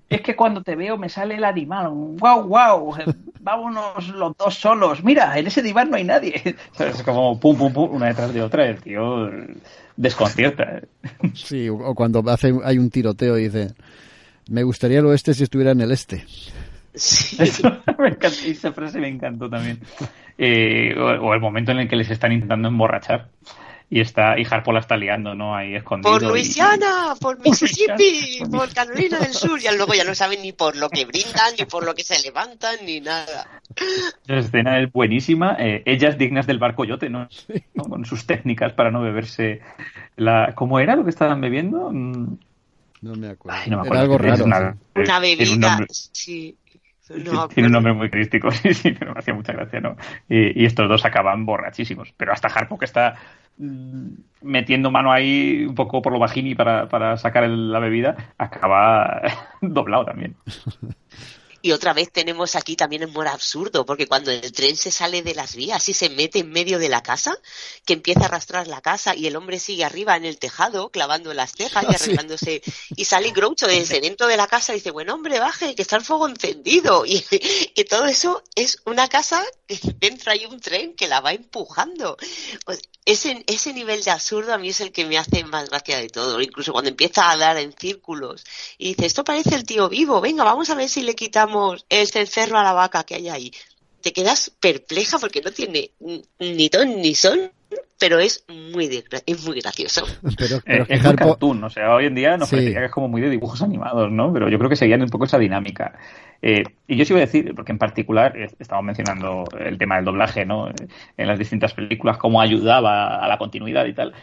Es que cuando te veo me sale el animal. ¡Wow, wow! Vámonos los dos solos. Mira, en ese diván no hay nadie. Es como pum, pum, pum, una detrás de otra. El tío desconcierta. Sí, o o cuando hace, hay un tiroteo y dice, me gustaría el oeste si estuviera en el este. Sí. Eso me encanta, esa frase me encantó también. Eh, o, o el momento en el que les están intentando emborrachar. Y está y Harpo la está liando, ¿no? Ahí escondido. Por y- Luisiana, por Mississippi, por Carolina del Sur, y luego ya no saben ni por lo que brindan, ni por lo que se levantan, ni nada. La escena es buenísima. eh, ellas dignas del barco yote, ¿no? ¿no? Con sus técnicas para no beberse la... ¿Cómo era lo que estaban bebiendo? Mm, No me acuerdo. Ay, no me Era acuerdo. algo Es raro. una- Una tiene un bebida, nombre- sí. No Tiene un nombre muy crístico, sí, sí, pero me hacía mucha gracia, ¿no? Y, y estos dos acaban borrachísimos. Pero hasta Harpo, que está metiendo mano ahí un poco por lo bajini para, para sacar el- la bebida, acaba doblado también. Y otra vez tenemos aquí también el humor absurdo, porque cuando el tren se sale de las vías y se mete en medio de la casa, que empieza a arrastrar la casa y el hombre sigue arriba en el tejado, clavando las cejas y arreglándose, y sale Groucho desde dentro de la casa y dice, bueno hombre, baje, que está el fuego encendido, y que todo eso es una casa que dentro hay un tren que la va empujando. Pues ese, ese nivel de absurdo a mí es el que me hace más gracia de todo, incluso cuando empieza a dar en círculos y dice, esto parece el tío vivo, venga, vamos a ver si le quitamos el cencerro a la vaca que hay ahí. Te quedas perpleja porque no tiene ni ton ni son, pero es muy, de- es muy gracioso. Pero, Eh, pero es muy Harpo- cartoon, o sea, hoy en día nos Sí. parecería que es como muy de dibujos animados, ¿no? Pero yo creo que seguían un poco esa dinámica. Eh, y yo sí iba a decir, porque en particular eh, estamos mencionando el tema del doblaje, ¿no? En las distintas películas, cómo ayudaba a la continuidad y tal.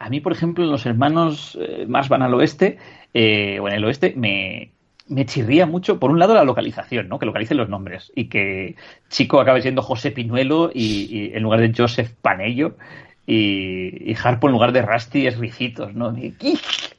A mí, por ejemplo, en Los Hermanos eh, Más Van al Oeste, eh, o en el Oeste, me, me chirría mucho, por un lado, la localización, ¿no? Que localicen los nombres y que Chico acabe siendo José Pinuelo y, en lugar de Joseph Panello y, Harpo en lugar de Rusty es Ricitos, ¿no?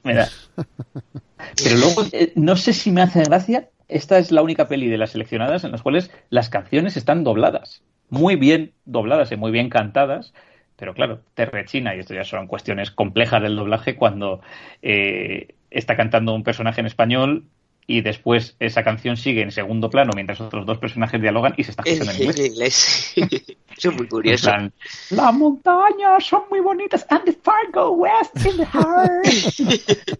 Me da. Pero luego, eh, no sé si me hace gracia, esta es la única peli de las seleccionadas en las cuales las canciones están dobladas, muy bien dobladas y muy bien cantadas, pero claro, te rechina, y esto ya son cuestiones complejas del doblaje, cuando eh, está cantando un personaje en español y después esa canción sigue en segundo plano mientras otros dos personajes dialogan y se está escuchando en inglés. Eso es muy curioso. Las montañas son muy bonitas and the far go west in the heart.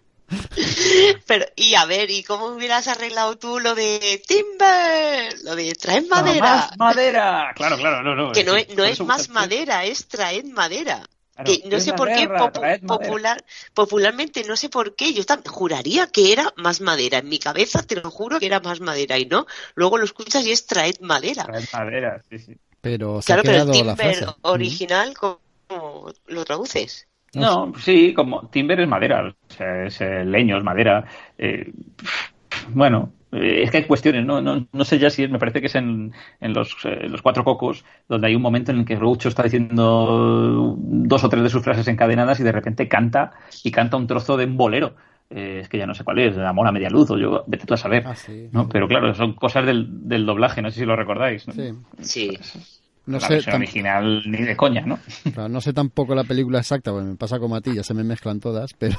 Pero, y a ver, ¿y cómo hubieras arreglado tú lo de Timber? Lo de traer madera. más madera. Claro, claro, no, no. Que no, es, no es más madera, es traer madera que no sé por qué popular, popularmente no sé por qué yo juraría que era más madera en mi cabeza te lo juro que era más madera y no luego lo escuchas y es traed madera. Traed madera sí sí. Pero claro pero el timber original cómo lo traduces no sí como timber es madera es leño es madera eh, bueno eh, es que hay cuestiones, ¿no? No, no sé ya si me parece que es en, en los, eh, los, cuatro cocos, donde hay un momento en el que Groucho está diciendo dos o tres de sus frases encadenadas y de repente canta y canta un trozo de un bolero. Eh, es que ya no sé cuál es, Amor a media luz o yo, vete tú a saber. Ah, ¿no? Pero claro, son cosas del, del doblaje, no sé si lo recordáis. ¿no? Sí. sí. No la sé, versión original ni de coña, ¿no? no sé tampoco la película exacta, porque me pasa como a ti, ya se me mezclan todas, pero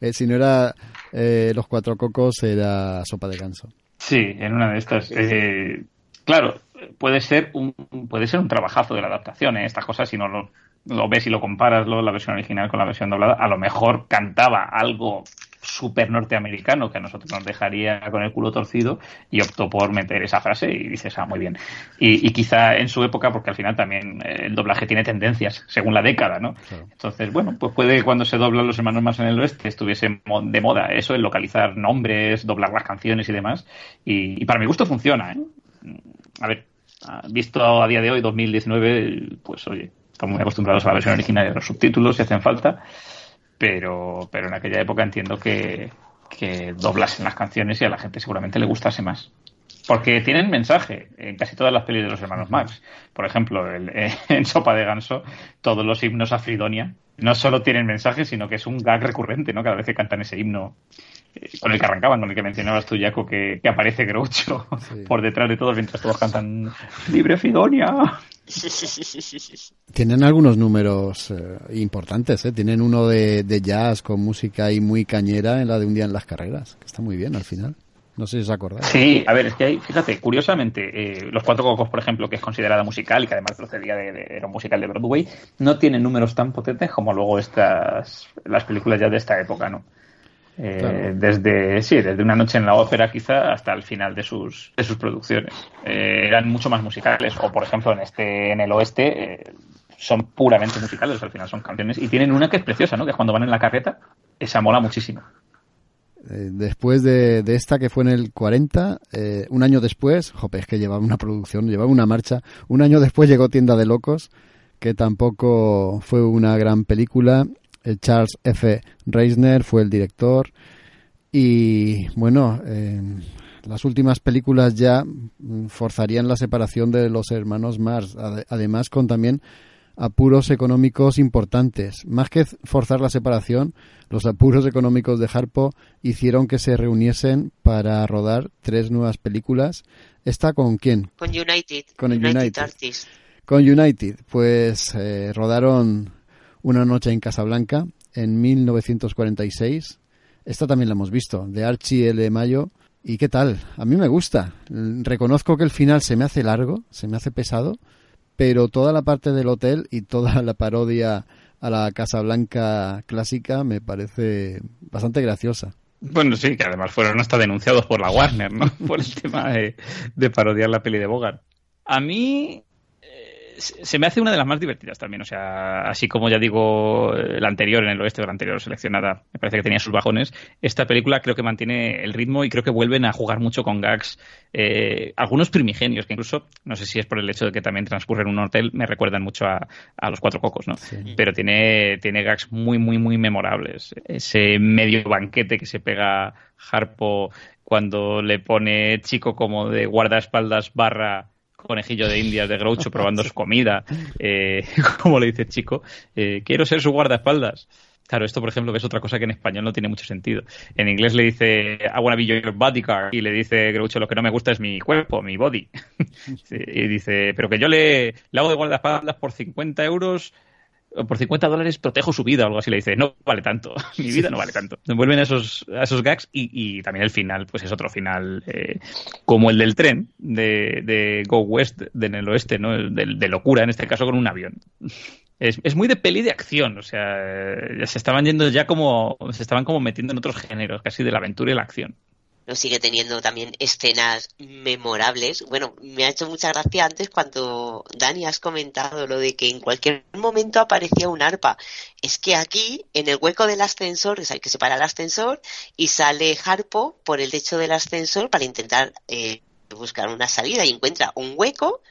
eh, si no era eh, Los Cuatro Cocos, era Sopa de Ganso. Sí, en una de estas. Eh, claro, puede ser un puede ser un trabajazo de la adaptación, ¿eh? estas cosas, si no lo, lo ves y lo comparas lo, la versión original con la versión doblada, a lo mejor cantaba algo súper norteamericano que a nosotros nos dejaría con el culo torcido y optó por meter esa frase y dices, ah, muy bien. Y, quizá en su época, porque al final también eh, el doblaje tiene tendencias según la década, ¿no? Entonces, bueno, pues puede cuando se doblan los hermanos más en el oeste estuviese de moda eso, el localizar nombres, doblar las canciones y demás. Y, para mi gusto funciona, ¿eh? A ver, visto a día de hoy, 2019, pues oye, estamos muy acostumbrados a la versión original de los subtítulos si hacen falta pero, pero en aquella época entiendo que, que doblasen las canciones y a la gente seguramente le gustase más. Porque tienen mensaje en casi todas las pelis de los hermanos Max. Por ejemplo, en Sopa de Ganso, todos los himnos a Fridonia no solo tienen mensaje, sino que es un gag recurrente, ¿no? Cada vez que cantan ese himno eh, con el que arrancaban, con el que mencionabas tú, Jaco, que, aparece Groucho por detrás de todos mientras todos cantan Libre Fridonia. Tienen algunos números eh, importantes, ¿eh? Tienen uno de, jazz con música y muy cañera en la de un día en las carreras, que está muy bien al final. No sé si os acordáis. Sí, a ver, es que hay, fíjate, curiosamente, eh, Los Cuatro Cocos, por ejemplo, que es considerada musical y que además procedía de, era un musical de Broadway, no tiene números tan potentes como luego estas, las películas ya de esta época, ¿no? Eh, desde sí desde una noche en la ópera quizá hasta el final de sus de sus producciones. Eh, eran mucho más musicales o por ejemplo en este en el oeste eh, son puramente musicales al final son canciones y tienen una que es preciosa no que cuando van en la carreta esa mola muchísimo. Después de, de, esta que fue en el 40 un año después jope es que llevaba una producción llevaba una marcha un año después llegó Tienda de Locos que tampoco fue una gran película Charles F. Reisner fue el director y bueno, las últimas películas ya forzarían la separación de los hermanos Mars, además con también apuros económicos importantes. Más que forzar la separación, los apuros económicos de Harpo hicieron que se reuniesen para rodar tres nuevas películas. ¿Esta con quién? Con United. Con United. Con United. Pues eh, rodaron una noche en Casablanca en 1946. Esta también la hemos visto, de Archie L. Mayo. ¿Y qué tal? A mí me gusta. Reconozco que el final se me hace largo, se me hace pesado, pero toda la parte del hotel y toda la parodia a la Casa Blanca clásica me parece bastante graciosa. Bueno, sí, que además fueron hasta denunciados por la Warner, ¿no? por el tema de, parodiar la peli de Bogart. A mí se me hace una de las más divertidas también. O sea, así como ya digo, la anterior en el oeste o la anterior seleccionada, me parece que tenía sus bajones. Esta película creo que mantiene el ritmo y creo que vuelven a jugar mucho con gags, eh, algunos primigenios, que incluso, no sé si es por el hecho de que también transcurre en un hotel, me recuerdan mucho a, los cuatro cocos, ¿no? Pero tiene, tiene gags muy, muy, muy memorables. Ese medio banquete que se pega Harpo cuando le pone chico como de guardaespaldas barra conejillo de indias de Groucho probando su comida, eh, como le dice chico, eh, quiero ser su guardaespaldas. Claro, esto, por ejemplo, es otra cosa que en español no tiene mucho sentido. En inglés le dice, I wanna be your bodyguard, y le dice Groucho, lo que no me gusta es mi cuerpo, mi body. y dice, pero que yo le, le hago de guardaespaldas por 50 euros por 50 dólares protejo su vida o algo así. Le dice, no vale tanto, mi vida no vale tanto. Vuelven a esos, esos gags y, también el final, pues es otro final eh, como el del tren de, de Go West, de en el oeste, ¿no? De, locura, en este caso con un avión. Es, es, muy de peli de acción, o sea, eh, se estaban yendo ya como, se estaban como metiendo en otros géneros, casi de la aventura y la acción no sigue teniendo también escenas memorables. Bueno, me ha hecho mucha gracia antes cuando Dani has comentado lo de que en cualquier momento aparecía un arpa. Es que aquí, en el hueco del ascensor, hay que separar el ascensor y sale Harpo por el techo del ascensor para intentar eh, buscar una salida y encuentra un hueco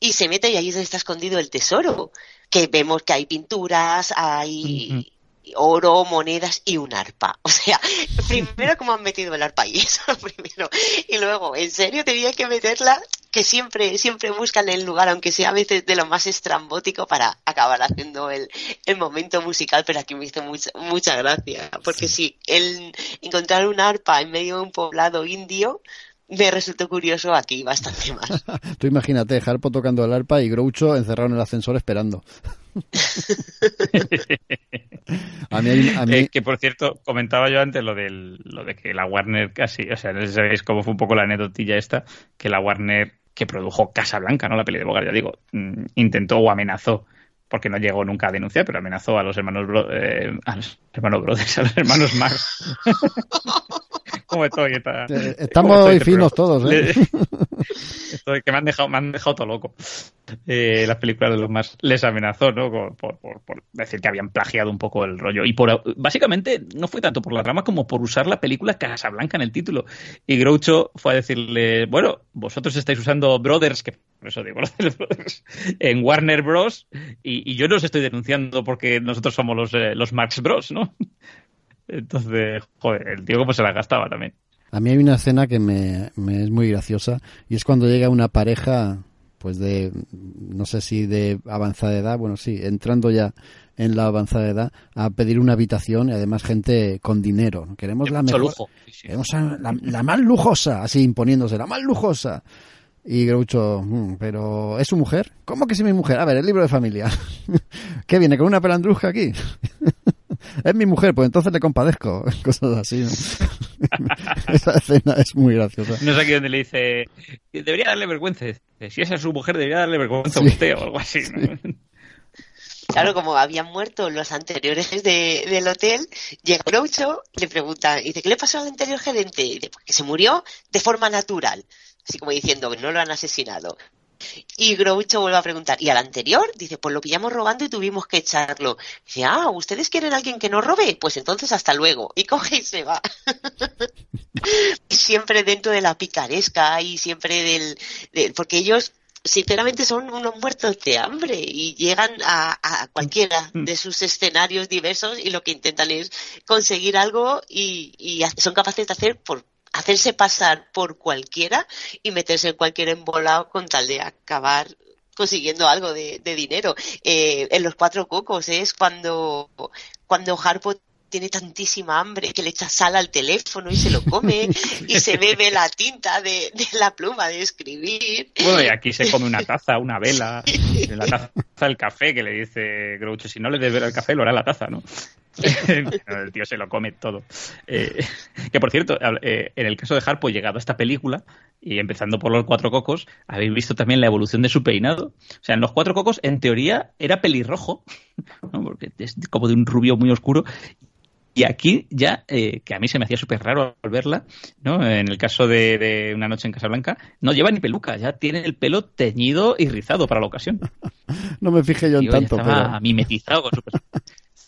y se mete y ahí está escondido el tesoro. Que vemos que hay pinturas, hay oro, monedas y un arpa. O sea, primero cómo han metido el arpa y eso primero. Y luego, en serio, tenía que meterla, que siempre, siempre buscan el lugar, aunque sea a veces de lo más estrambótico para acabar haciendo el, el momento musical, pero aquí me hizo mucha, mucha gracia. Porque sí, el encontrar un arpa en medio de un poblado indio, me resultó curioso aquí bastante más. Tú imagínate, Harpo tocando el arpa y Groucho encerrado en el ascensor esperando. a mí, eh, que por cierto, comentaba yo antes lo, del, lo de que la Warner casi, o sea, no sé si sabéis cómo fue un poco la anecdotilla esta, que la Warner que produjo Casa Blanca, ¿no? La peli de Bogart, ya digo, mm, intentó o amenazó porque no llegó nunca a denunciar, pero amenazó a los hermanos eh, a los hermanos Brothers, a los hermanos Marx ¿Cómo estoy? Eh, estamos este finos todos, ¿eh? Estoy, que me han dejado, me han dejado todo loco. Eh, las películas de los más les amenazó, ¿no? Por, decir que habían plagiado un poco el rollo. Y por básicamente no fue tanto por la trama como por usar la película Casablanca en el título. Y Groucho fue a decirle, bueno, vosotros estáis usando Brothers, que por eso digo Brothers, en Warner Bros. Y, yo no os estoy denunciando porque nosotros somos los, eh, los Marx Bros, ¿no? Entonces, joder, el tío como se la gastaba también. A mí hay una escena que me, es muy graciosa y es cuando llega una pareja, pues de, no sé si de avanzada edad, bueno, sí, entrando ya en la avanzada edad a pedir una habitación y además gente con dinero. Queremos la mejor, lujo. queremos la, la, más lujosa, así imponiéndose, la más lujosa. Y Groucho, mm, pero ¿es su mujer? ¿Cómo que es mi mujer? A ver, el libro de familia. ¿Qué viene con una pelandrusca aquí? Es mi mujer, pues entonces le compadezco. Cosas así. Esa escena es muy graciosa. No sé aquí dónde le dice, debería darle vergüenza. Si esa es su mujer, debería darle vergüenza a usted o algo así. Claro, como habían muerto los anteriores de, del hotel, llega Groucho, le pregunta, dice, ¿qué le pasó al anterior gerente? Y dice, pues que se murió de forma natural. Así como diciendo que no lo han asesinado. Y Groucho vuelve a preguntar, ¿y al anterior? Dice, pues lo pillamos robando y tuvimos que echarlo. Dice, ah, ¿ustedes quieren a alguien que no robe? Pues entonces hasta luego. Y coge y se va. siempre dentro de la picaresca y siempre del... porque ellos sinceramente son unos muertos de hambre y llegan a, cualquiera mm. de sus escenarios diversos y lo que intentan es conseguir algo y, y son capaces de hacer por hacerse pasar por cualquiera y meterse en cualquier embolado con tal de acabar consiguiendo algo de, dinero. Eh, en los cuatro cocos es cuando, cuando Harpo tiene tantísima hambre que le echa sal al teléfono y se lo come y se bebe la tinta de, la pluma de escribir. Bueno, y aquí se come una taza, una vela, la taza del café que le dice Groucho, si no le debe el café lo hará la taza, ¿no? el tío se lo come todo. Eh, que por cierto, eh, en el caso de Harpo, llegado a esta película, y empezando por los cuatro cocos, habéis visto también la evolución de su peinado. O sea, en los cuatro cocos, en teoría, era pelirrojo, porque es como de un rubio muy oscuro, y aquí ya, eh, que a mí se me hacía súper raro al verla, ¿no? En el caso de, de, Una noche en Casablanca, no lleva ni peluca, ya tiene el pelo teñido y rizado para la ocasión. no me fijé yo en tanto, ya pero... mimetizado con su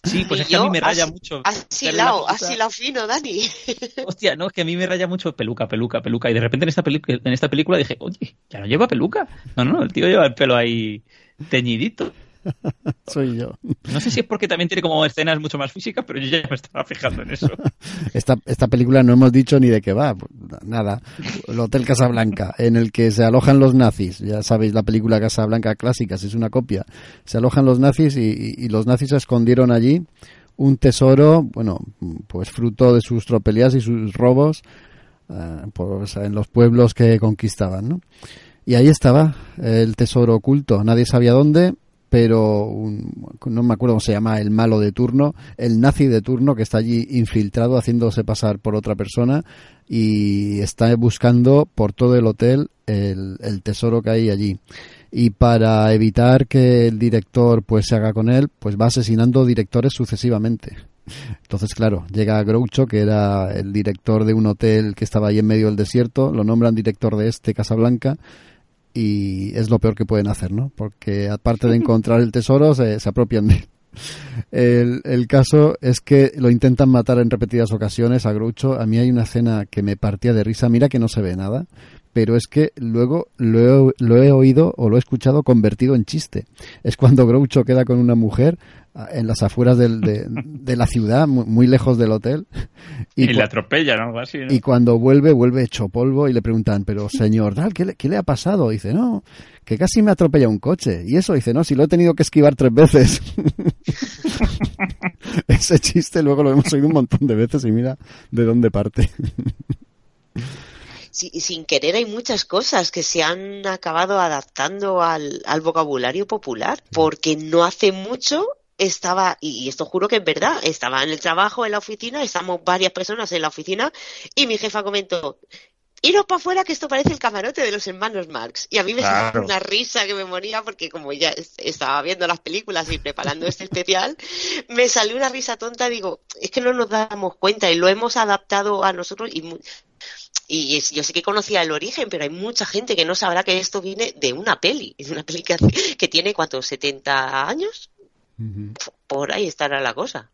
Sí, pues es que a mí me raya mucho. Así lao, así lao fino, Dani. Hostia, no, es que a mí me raya mucho peluca, peluca, peluca. Y de repente en esta, en esta película dije, oye, ya no lleva peluca. No, no, el tío lleva el pelo ahí teñidito. Soy yo. No sé si es porque también tiene como escenas mucho más físicas, pero yo ya me estaba fijando en eso. Esta, esta película no hemos dicho ni de qué va, nada. El Hotel Casablanca, en el que se alojan los nazis. Ya sabéis, la película Casablanca clásica, si es una copia. Se alojan los nazis y, los nazis escondieron allí un tesoro, bueno, pues fruto de sus tropelías y sus robos eh, pues, en los pueblos que conquistaban, ¿no? Y ahí estaba el tesoro oculto. Nadie sabía dónde pero no me acuerdo cómo se llama el malo de turno, el nazi de turno que está allí infiltrado haciéndose pasar por otra persona y está buscando por todo el hotel el, tesoro que hay allí. Y para evitar que el director pues se haga con él, pues va asesinando directores sucesivamente. Entonces, claro, llega Groucho, que era el director de un hotel que estaba ahí en medio del desierto, lo nombran director de este, Casablanca, y es lo peor que pueden hacer, ¿no? Porque aparte de encontrar el tesoro, se, apropian de él. El, caso es que lo intentan matar en repetidas ocasiones a Groucho. A mí hay una escena que me partía de risa. Mira que no se ve nada, pero es que luego lo he, lo he oído o lo he escuchado convertido en chiste. Es cuando Groucho queda con una mujer en las afueras de, de, la ciudad, muy, lejos del hotel. Y, le atropella, ¿no? Así, Y cuando vuelve, vuelve hecho polvo y le preguntan, pero señor, ¿qué le, ¿qué le ha pasado? dice, no, que casi me atropella un coche. Y eso dice, no, si lo he tenido que esquivar tres veces. Ese chiste luego lo hemos oído un montón de veces y mira de dónde parte. Sin querer hay muchas cosas que se han acabado adaptando al, al vocabulario popular, porque no hace mucho estaba, y esto juro que es verdad, estaba en el trabajo, en la oficina, estamos varias personas en la oficina, y mi jefa comentó, iros para afuera que esto parece el camarote de los hermanos Marx. Y a mí me salió una risa que me moría porque como ya estaba viendo las películas y preparando este especial, me salió una risa tonta, digo, es que no nos damos cuenta y lo hemos adaptado a nosotros y y yo sé que conocía el origen, pero hay mucha gente que no sabrá que esto viene de una peli, de una peli que, que tiene, ¿cuántos? ¿70 años? Por ahí estará la cosa.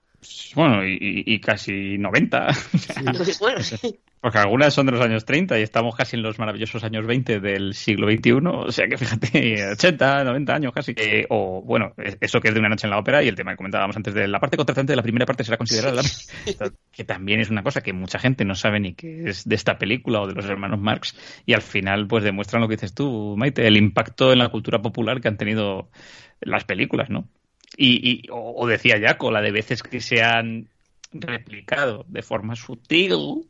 Bueno, y, casi 90. bueno, sí. Porque algunas son de los años 30 y estamos casi en los maravillosos años 20 del siglo XXI. O sea que fíjate, 80, 90 años casi. o bueno, eso que es de una noche en la ópera y el tema que comentábamos antes de la parte contratante de la primera parte será considerada que también es una cosa que mucha gente no sabe ni que es de esta película o de los hermanos Marx y al final pues demuestran lo que dices tú, Maite, el impacto en la cultura popular que han tenido las películas, ¿no? Y, o, decía Jaco, la de veces que se han replicado de forma sutil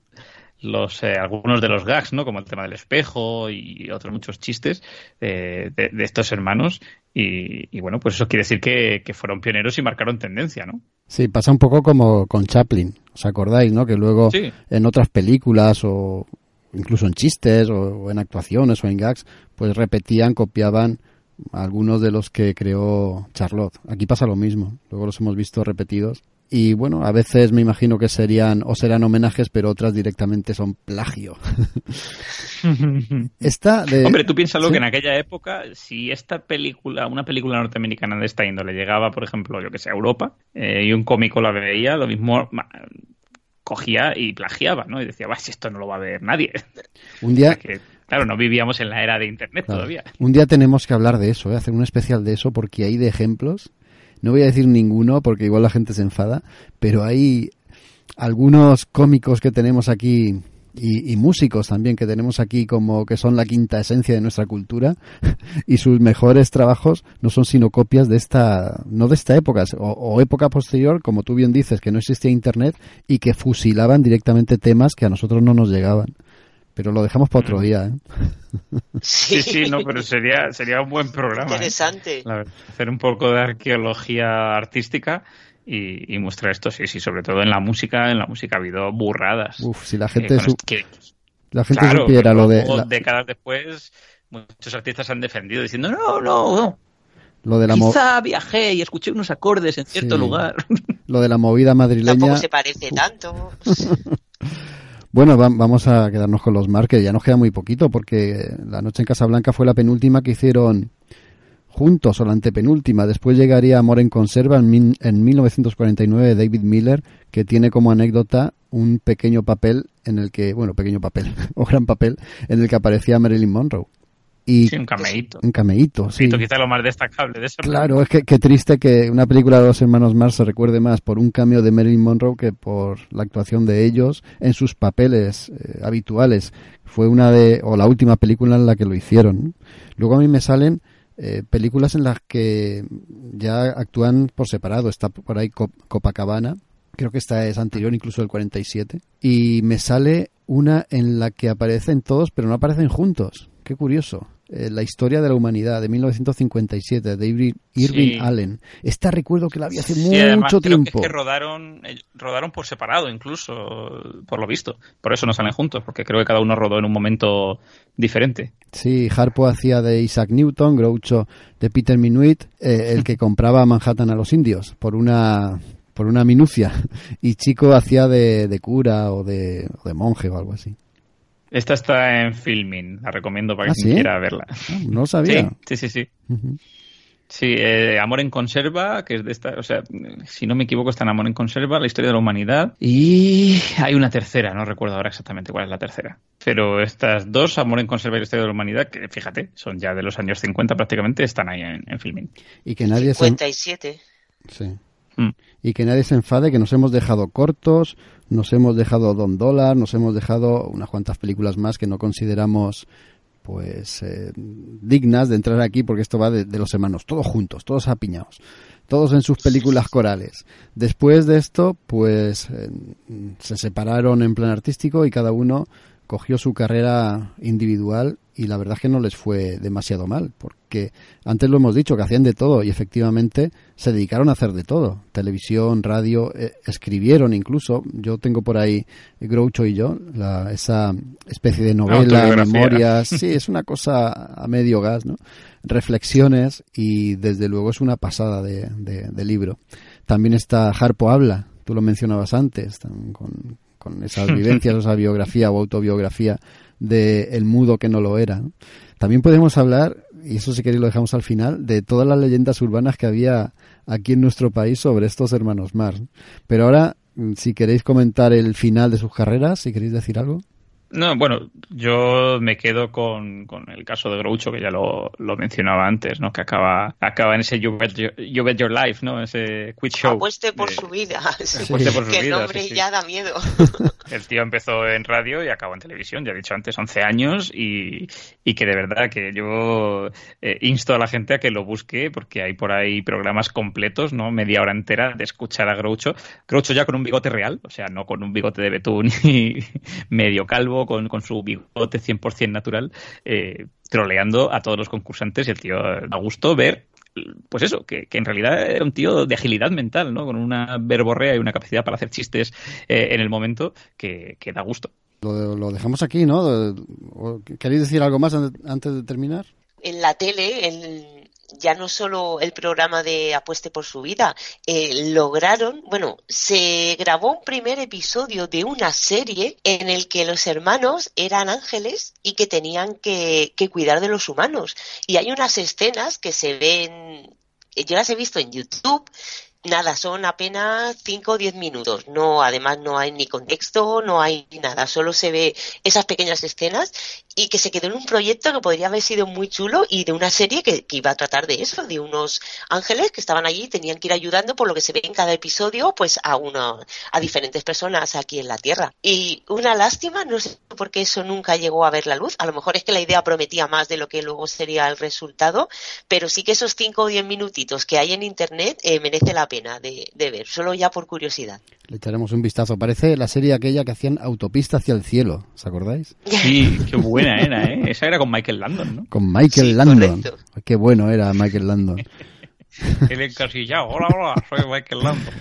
los eh, algunos de los gags, ¿no? Como el tema del espejo y otros muchos chistes de, estos hermanos. Y, bueno, pues eso quiere decir que, fueron pioneros y marcaron tendencia, ¿no? Sí, pasa un poco como con Chaplin, ¿os acordáis, no? Que luego en otras películas o incluso en chistes o en actuaciones o en gags, pues repetían, copiaban algunos de los que creó Charlotte. Aquí pasa lo mismo, luego los hemos visto repetidos. Y bueno, a veces me imagino que serían o serán homenajes, pero otras directamente son plagio. esta Hombre, tú piénsalo que en aquella época, si esta película, una película norteamericana de esta índole llegaba, por ejemplo, yo que sé, a Europa, eh, y un cómico la veía, lo mismo cogía y plagiaba, ¿no? Y decía, va, si esto no lo va a ver nadie. Un día... Claro, no vivíamos en la era de Internet todavía. Un día tenemos que hablar de eso, ¿eh? hacer un especial de eso, porque hay de ejemplos. No voy a decir ninguno, porque igual la gente se enfada, pero hay algunos cómicos que tenemos aquí y, músicos también que tenemos aquí como que son la quinta esencia de nuestra cultura y sus mejores trabajos no son sino copias de esta no de esta época o, época posterior como tú bien dices que no existía internet y que fusilaban directamente temas que a nosotros no nos llegaban pero lo dejamos para otro mm. día, ¿eh? Sí, sí, no, pero sería, sería un buen programa. ¿eh? Interesante. hacer un poco de arqueología artística y, mostrar esto, sí, sí, sobre todo en la música, en la música ha habido burradas. Uf, si la gente, eh, la gente supiera lo de... Décadas después, muchos artistas han defendido diciendo, no, no, no, Lo de la Quizá viajé y escuché unos acordes en cierto Sí. lugar. lo de la movida madrileña. Tampoco se parece tanto. Bueno, va- vamos a quedarnos con los marques. Ya nos queda muy poquito porque La Noche en Casablanca fue la penúltima que hicieron juntos o la antepenúltima. Después llegaría Amor en Conserva en, en 1949 de David Miller, que tiene como anécdota un pequeño papel en el que, bueno, pequeño papel o gran papel en el que aparecía Marilyn Monroe. Y Sí, un cameíto. un cameíto, sí. Quizá lo más destacable de eso. Claro, es que qué triste que una película de los hermanos Mars se recuerde más por un cameo de Marilyn Monroe que por la actuación de ellos en sus papeles eh, habituales. Fue una de, o la última película en la que lo hicieron. Luego a mí me salen eh, películas en las que ya actúan por separado. Está por ahí Cop- Copacabana, creo que esta es anterior, incluso del 47. Y me sale una en la que aparecen todos, pero no aparecen juntos. Qué curioso. Eh, la historia de la humanidad de 1957 de Irving, Irving Sí. Allen. Esta recuerdo que la vi hace Sí, además, mucho que tiempo. es que rodaron, eh, rodaron por separado, incluso, por lo visto. Por eso no salen juntos, porque creo que cada uno rodó en un momento diferente. Sí, Harpo hacía de Isaac Newton, Groucho de Peter Minuit, eh, el que compraba Manhattan a los indios por una por una minucia y Chico hacía de, de cura o de, o de monje o algo así. Esta está en filming, la recomiendo para ¿Ah, quien sí? quiera verla. Ah, no sabía. Sí, sí, sí. sí. Eh, Amor en Conserva, que es de esta, o sea, si no me equivoco, está en Amor en Conserva, la historia de la humanidad. Y hay una tercera, no recuerdo ahora exactamente cuál es la tercera. Pero estas dos, Amor en Conserva y la historia de la humanidad, que fíjate, son ya de los años 50 prácticamente, están ahí en, en filming. Y que nadie se, 57. sí. Mm. y que nadie se enfade que nos hemos dejado cortos, nos hemos dejado Don Dólar, nos hemos dejado unas cuantas películas más que no consideramos pues eh, dignas de entrar aquí porque esto va de, de los hermanos, todos juntos, todos apiñados, todos en sus películas corales. Después de esto, pues eh, se separaron en plan artístico y cada uno cogió su carrera individual y la verdad es que no les fue demasiado mal, porque antes lo hemos dicho, que hacían de todo y efectivamente se dedicaron a hacer de todo. Televisión, radio, eh, escribieron incluso. Yo tengo por ahí Groucho y yo, la, esa especie de novela, memorias. Sí, es una cosa a medio gas, ¿no? Reflexiones y desde luego es una pasada de, de- de libro. También está Harpo Habla, tú lo mencionabas antes, con, con esas vivencias, esa biografía o autobiografía de El mudo que no lo era. ¿no? También podemos hablar, y eso si queréis lo dejamos al final, de todas las leyendas urbanas que había aquí en nuestro país sobre estos hermanos Mars. Pero ahora, mm, si queréis comentar el final de sus carreras, si queréis decir algo. No, bueno, yo me quedo con, con el caso de Groucho, que ya lo, lo mencionaba antes, ¿no? Que acaba, acaba en ese You Bet Your, You Bet Your Life, ¿no? Ese quiz show. Apueste por de- su vida. Apueste por su que vida, nombre sí, sí. ya da miedo. El tío empezó en radio y acabó en televisión, ya he dicho antes, 11 años, y, y que de verdad que yo eh, insto a la gente a que lo busque, porque hay por ahí programas completos, ¿no? Media hora entera de escuchar a Groucho. Groucho ya con un bigote real, o sea, no con un bigote de betún y medio calvo, con, con su bigote 100% natural, eh, troleando a todos los concursantes y el tío da gusto ver pues eso, que, que en realidad era un tío de agilidad mental, ¿no? Con una verborrea y una capacidad para hacer chistes eh, en el momento que, que da gusto. Lo, lo dejamos aquí, ¿no? ¿O ¿Queréis decir algo más an- antes de terminar? en la tele, en- ya no solo el programa de Apueste por su vida, eh, lograron, bueno, se grabó un primer episodio de una serie en el que los hermanos eran ángeles y que tenían que, cuidar de los humanos. Y hay unas escenas que se ven, yo las he visto en YouTube, Nada, son apenas 5 o 10 minutos. No, además no hay ni contexto, no hay nada. Solo se ve esas pequeñas escenas y que se quedó en un proyecto que podría haber sido muy chulo y de una serie que, que iba a tratar de eso, de unos ángeles que estaban allí y tenían que ir ayudando por lo que se ve en cada episodio, pues a una, a diferentes personas aquí en la Tierra. Y una lástima, no sé por qué eso nunca llegó a ver la luz. A lo mejor es que la idea prometía más de lo que luego sería el resultado, pero sí que esos 5 o 10 minutitos que hay en internet eh, merece la pena de, de ver, solo ya por curiosidad. Le echaremos un vistazo. Parece la serie aquella que hacían Autopista hacia el cielo, ¿os acordáis? Sí, qué buena era, ¿eh? Esa era con Michael Landon, ¿no? Con Michael Sí, Landon. correcto. Qué bueno era Michael Landon. El encasillado. Hola, hola, soy Michael Landon.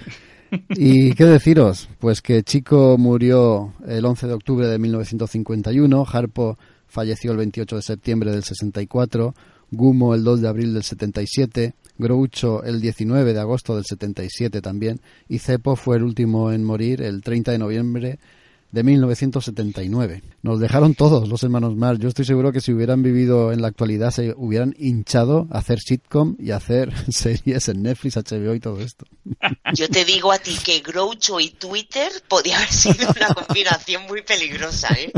¿Y qué deciros? Pues que Chico murió el 11 de octubre de 1951, Harpo falleció el 28 de septiembre del 64, Gumo el 2 de abril del 77, Groucho el 19 de agosto del 77 también, y Cepo fue el último en morir el 30 de noviembre de 1979. Nos dejaron todos los hermanos Marx. Yo estoy seguro que si hubieran vivido en la actualidad se hubieran hinchado a hacer sitcom y a hacer series en Netflix, HBO y todo esto. Yo te digo a ti que Groucho y Twitter podía haber sido una combinación muy peligrosa, ¿eh?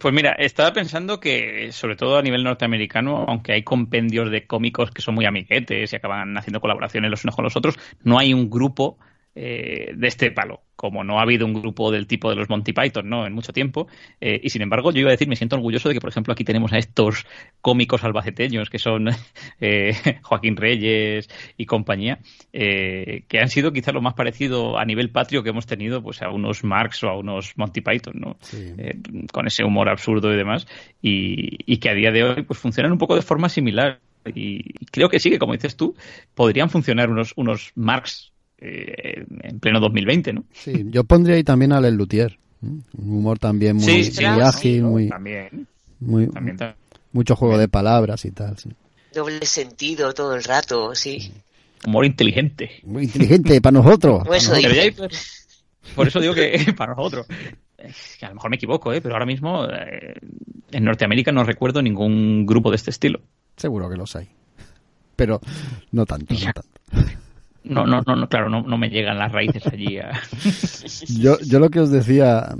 Pues mira, estaba pensando que, sobre todo a nivel norteamericano, aunque hay compendios de cómicos que son muy amiguetes y acaban haciendo colaboraciones los unos con los otros, no hay un grupo eh, de este palo, como no ha habido un grupo del tipo de los Monty Python ¿no? en mucho tiempo. Eh, y sin embargo, yo iba a decir, me siento orgulloso de que, por ejemplo, aquí tenemos a estos cómicos albaceteños que son eh, Joaquín Reyes y compañía, que han sido quizás lo más parecido a nivel patrio que hemos tenido pues a unos Marx o a unos Monty Python, ¿no? con ese humor absurdo y demás, y, que a día de hoy pues funcionan un poco de forma similar. Y creo que sí, que como dices tú, podrían funcionar unos, unos Marx eh, en pleno 2020, ¿no? Sí, yo pondría ahí también a El Luthier. Un humor también muy, ágil, muy, también, muy mucho juego de palabras y tal. Doble sentido todo el rato, sí. Humor inteligente. Muy inteligente para nosotros. por eso digo que para nosotros. Que a lo mejor me equivoco, ¿eh? pero ahora mismo eh, en Norteamérica no recuerdo ningún grupo de este estilo. Seguro que los hay. Pero no tanto, no tanto. No, no, no, claro, no, no me llegan las raíces allí. yo, yo lo que os decía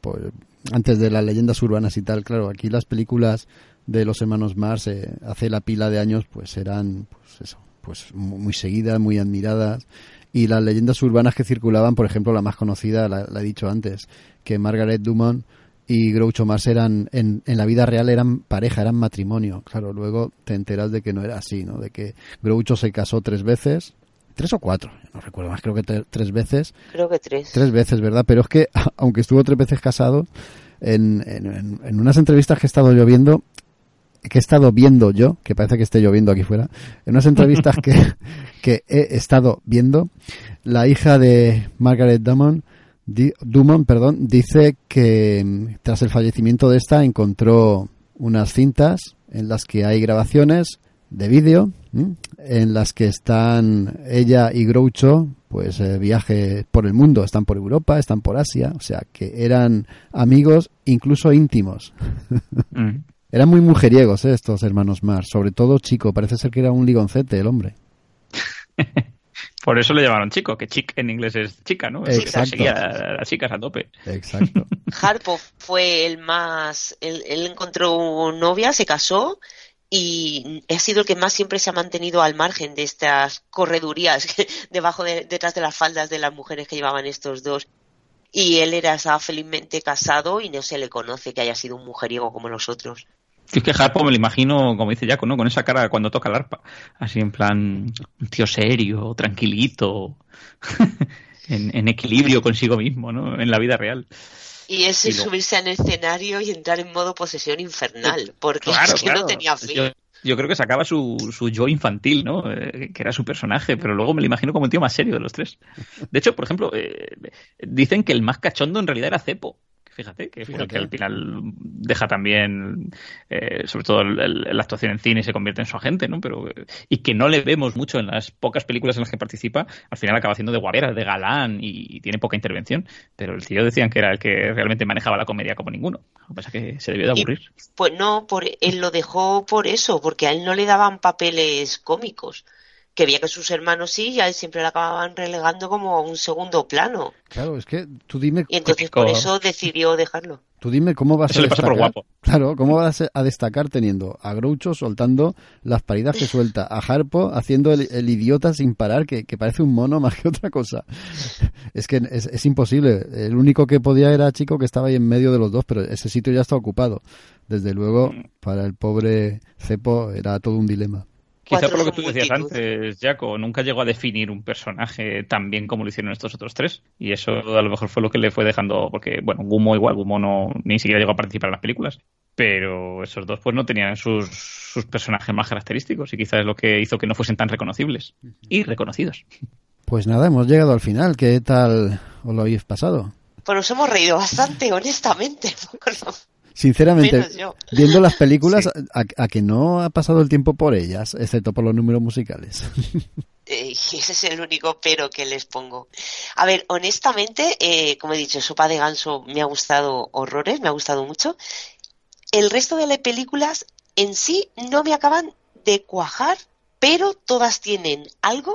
pues, antes de las leyendas urbanas y tal, claro, aquí las películas de los hermanos Mars eh, hace la pila de años pues eran pues eso, pues muy seguidas, muy admiradas y las leyendas urbanas que circulaban, por ejemplo, la más conocida, la, he dicho antes, que Margaret Dumont y Groucho Mars eran en, en, la vida real eran pareja, eran matrimonio. Claro, luego te enteras de que no era así, ¿no? De que Groucho se casó tres veces, tres o cuatro, no recuerdo más, creo que tres veces. Creo que tres. Tres veces, ¿verdad? Pero es que, aunque estuvo tres veces casado, en, en, unas entrevistas que he estado lloviendo, que he estado viendo yo, que parece que esté lloviendo aquí fuera, en unas entrevistas que, que he estado viendo, la hija de Margaret Dumont, Dumont perdón, dice que tras el fallecimiento de esta encontró unas cintas en las que hay grabaciones de vídeo en las que están ella y Groucho pues eh, viaje por el mundo, están por Europa, están por Asia, o sea que eran amigos incluso íntimos. Mm. Eran muy mujeriegos eh, estos hermanos Mars, sobre todo chico, parece ser que era un ligoncete el hombre. Por eso le llamaron chico, que chic en inglés es chica, ¿no? Exacto. Seguía a las chicas a tope. Exacto. Harpo fue el más. Él, él encontró novia, se casó y ha sido el que más siempre se ha mantenido al margen de estas corredurías debajo de, detrás de las faldas de las mujeres que llevaban estos dos. Y él era estaba felizmente casado y no se le conoce que haya sido un mujeriego como los otros. Es que Harpo me lo imagino, como dice Jaco, ¿no? Con esa cara cuando toca el arpa. Así en plan, un tío serio, tranquilito, en, equilibrio consigo mismo, ¿no? En la vida real. Y ese subirse al escenario y entrar en modo posesión infernal, porque es que no tenía fin. Yo, creo que sacaba su, su yo infantil, ¿no? Eh, que era su personaje, pero luego me lo imagino como el tío más serio de los tres. De hecho, por ejemplo, eh, dicen que el más cachondo en realidad era Cepo fíjate, que que al final deja también, eh, sobre todo la actuación en cine, se convierte en su agente, ¿no? Pero, y que no le vemos mucho en las pocas películas en las que participa, al final acaba haciendo de guarera, de galán y, tiene poca intervención. Pero el tío decían que era el que realmente manejaba la comedia como ninguno. Lo que pasa es que se debió de aburrir. pues no, por, él lo dejó por eso, porque a él no le daban papeles cómicos que veía que sus hermanos sí, y a él siempre le acababan relegando como a un segundo plano. Claro, es que tú dime... Y entonces por eso decidió dejarlo. Tú dime cómo vas a destacar. guapo. Claro, cómo vas a destacar teniendo a Groucho soltando las paridas que suelta, a Harpo haciendo el, idiota sin parar, que, parece un mono más que otra cosa. Es que es, es, imposible. El único que podía era chico que estaba ahí en medio de los dos, pero ese sitio ya está ocupado. Desde luego, para el pobre Cepo era todo un dilema. Quizá por lo que tú decías antes, Jaco, nunca llegó a definir un personaje tan bien como lo hicieron estos otros tres. Y eso a lo mejor fue lo que le fue dejando, porque, bueno, Gumo igual, Gumo no, ni siquiera llegó a participar en las películas. Pero esos dos pues no tenían sus, sus personajes más característicos y quizás es lo que hizo que no fuesen tan reconocibles y reconocidos. Pues nada, hemos llegado al final. ¿Qué tal os lo habéis pasado? Pues nos hemos reído bastante, honestamente. Sinceramente, viendo las películas, a, a que no ha pasado el tiempo por ellas, excepto por los números musicales. Eh, ese es el único pero que les pongo. A ver, honestamente, eh, como he dicho, Sopa de Ganso me ha gustado horrores, me ha gustado mucho. El resto de las películas en sí no me acaban de cuajar, pero todas tienen algo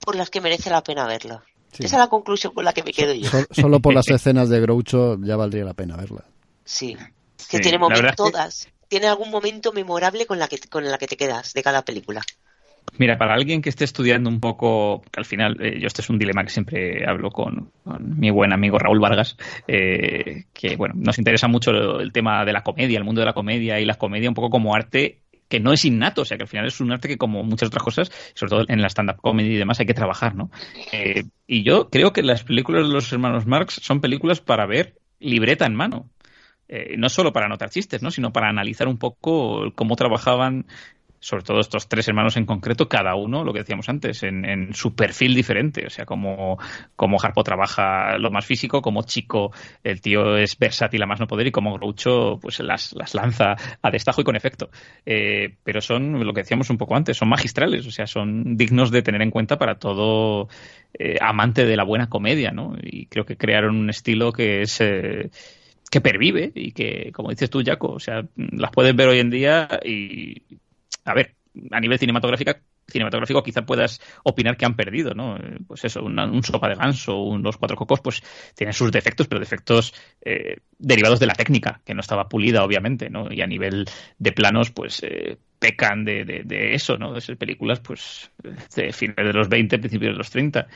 por las que merece la pena verlo. Sí. Esa es la conclusión con la que me quedo yo. Sol- solo por las escenas de Groucho ya valdría la pena verla. Sí. Que Sí, tiene momentos, que- todas. Tiene algún momento memorable con la que con la que te quedas de cada película. Mira, para alguien que esté estudiando un poco, que al final, eh, yo este es un dilema que siempre hablo con, con mi buen amigo Raúl Vargas, eh, que bueno, nos interesa mucho el, el tema de la comedia, el mundo de la comedia y la comedia un poco como arte que no es innato, o sea que al final es un arte que como muchas otras cosas, sobre todo en la stand-up comedy y demás, hay que trabajar, ¿no? Eh, y yo creo que las películas de los hermanos Marx son películas para ver libreta en mano. Eh, no solo para anotar chistes, ¿no? sino para analizar un poco cómo trabajaban sobre todo estos tres hermanos en concreto, cada uno, lo que decíamos antes, en, su perfil diferente. O sea, como Harpo trabaja lo más físico, como Chico, el tío es versátil a más no poder, y como Groucho, pues las, las lanza a destajo y con efecto. Eh, pero son, lo que decíamos un poco antes, son magistrales, o sea, son dignos de tener en cuenta para todo eh, amante de la buena comedia, ¿no? Y creo que crearon un estilo que es. Que pervive y que, como dices tú, Jaco, o sea, las puedes ver hoy en día y, a ver, a nivel cinematográfico, cinematográfico quizá puedas opinar que han perdido, ¿no? Eh, Pues eso, una- un sopa de ganso, un los cuatro cocos, pues tienen sus defectos, pero defectos eh, derivados de la técnica, que no estaba pulida, obviamente, ¿no? Y a nivel de planos, pues eh, pecan de, de- eso, ¿no? De esas películas, pues, de finales de los 20, principios de los 30.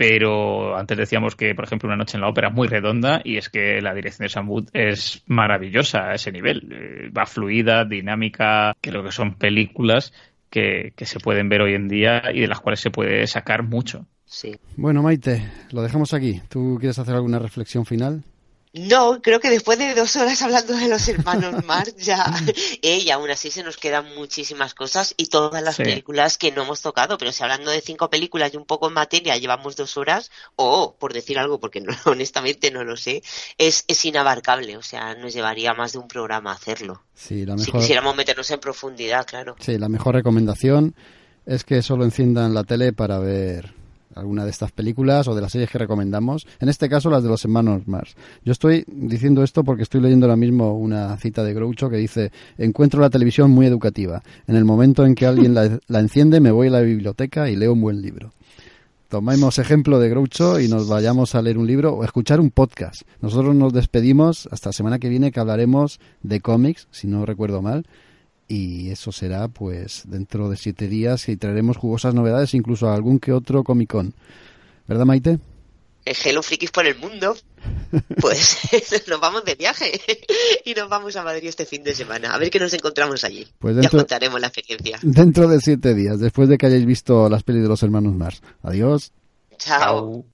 Pero antes decíamos que, por ejemplo, Una noche en la ópera es muy redonda y es que la dirección de Sam Wood es maravillosa a ese nivel. Eh, va fluida, dinámica, creo que son películas que, que se pueden ver hoy en día y de las cuales se puede sacar mucho. Sí. Bueno, Maite, lo dejamos aquí. ¿Tú quieres hacer alguna reflexión final? No, creo que después de dos horas hablando de los hermanos Marx ya, eh, y aún así se nos quedan muchísimas cosas y todas las Sí. películas que no hemos tocado, pero si hablando de cinco películas y un poco en materia llevamos dos horas, o por decir algo, porque no, honestamente no lo sé, es, es inabarcable, o sea, nos llevaría más de un programa hacerlo. Sí, la Si mejor, quisiéramos meternos en profundidad, claro. sí, la mejor recomendación es que solo enciendan la tele para ver alguna de estas películas o de las series que recomendamos. En este caso, las de los hermanos Mars. Yo estoy diciendo esto porque estoy leyendo ahora mismo una cita de Groucho que dice: Encuentro la televisión muy educativa. En el momento en que alguien la, enciende, me voy a la biblioteca y leo un buen libro. Tomemos ejemplo de Groucho y nos vayamos a leer un libro o escuchar un podcast. Nosotros nos despedimos hasta la semana que viene que hablaremos de cómics, si no recuerdo mal. Y eso será pues dentro de siete días y traeremos jugosas novedades, incluso algún que otro Comic Con. ¿Verdad, Maite? Hello Frikis por el mundo, pues nos vamos de viaje y nos vamos a Madrid este fin de semana. A ver qué nos encontramos allí. Pues Ya dentro- contaremos la experiencia. Dentro de siete días, después de que hayáis visto las pelis de los hermanos Mars. Adiós. Chao. Chao.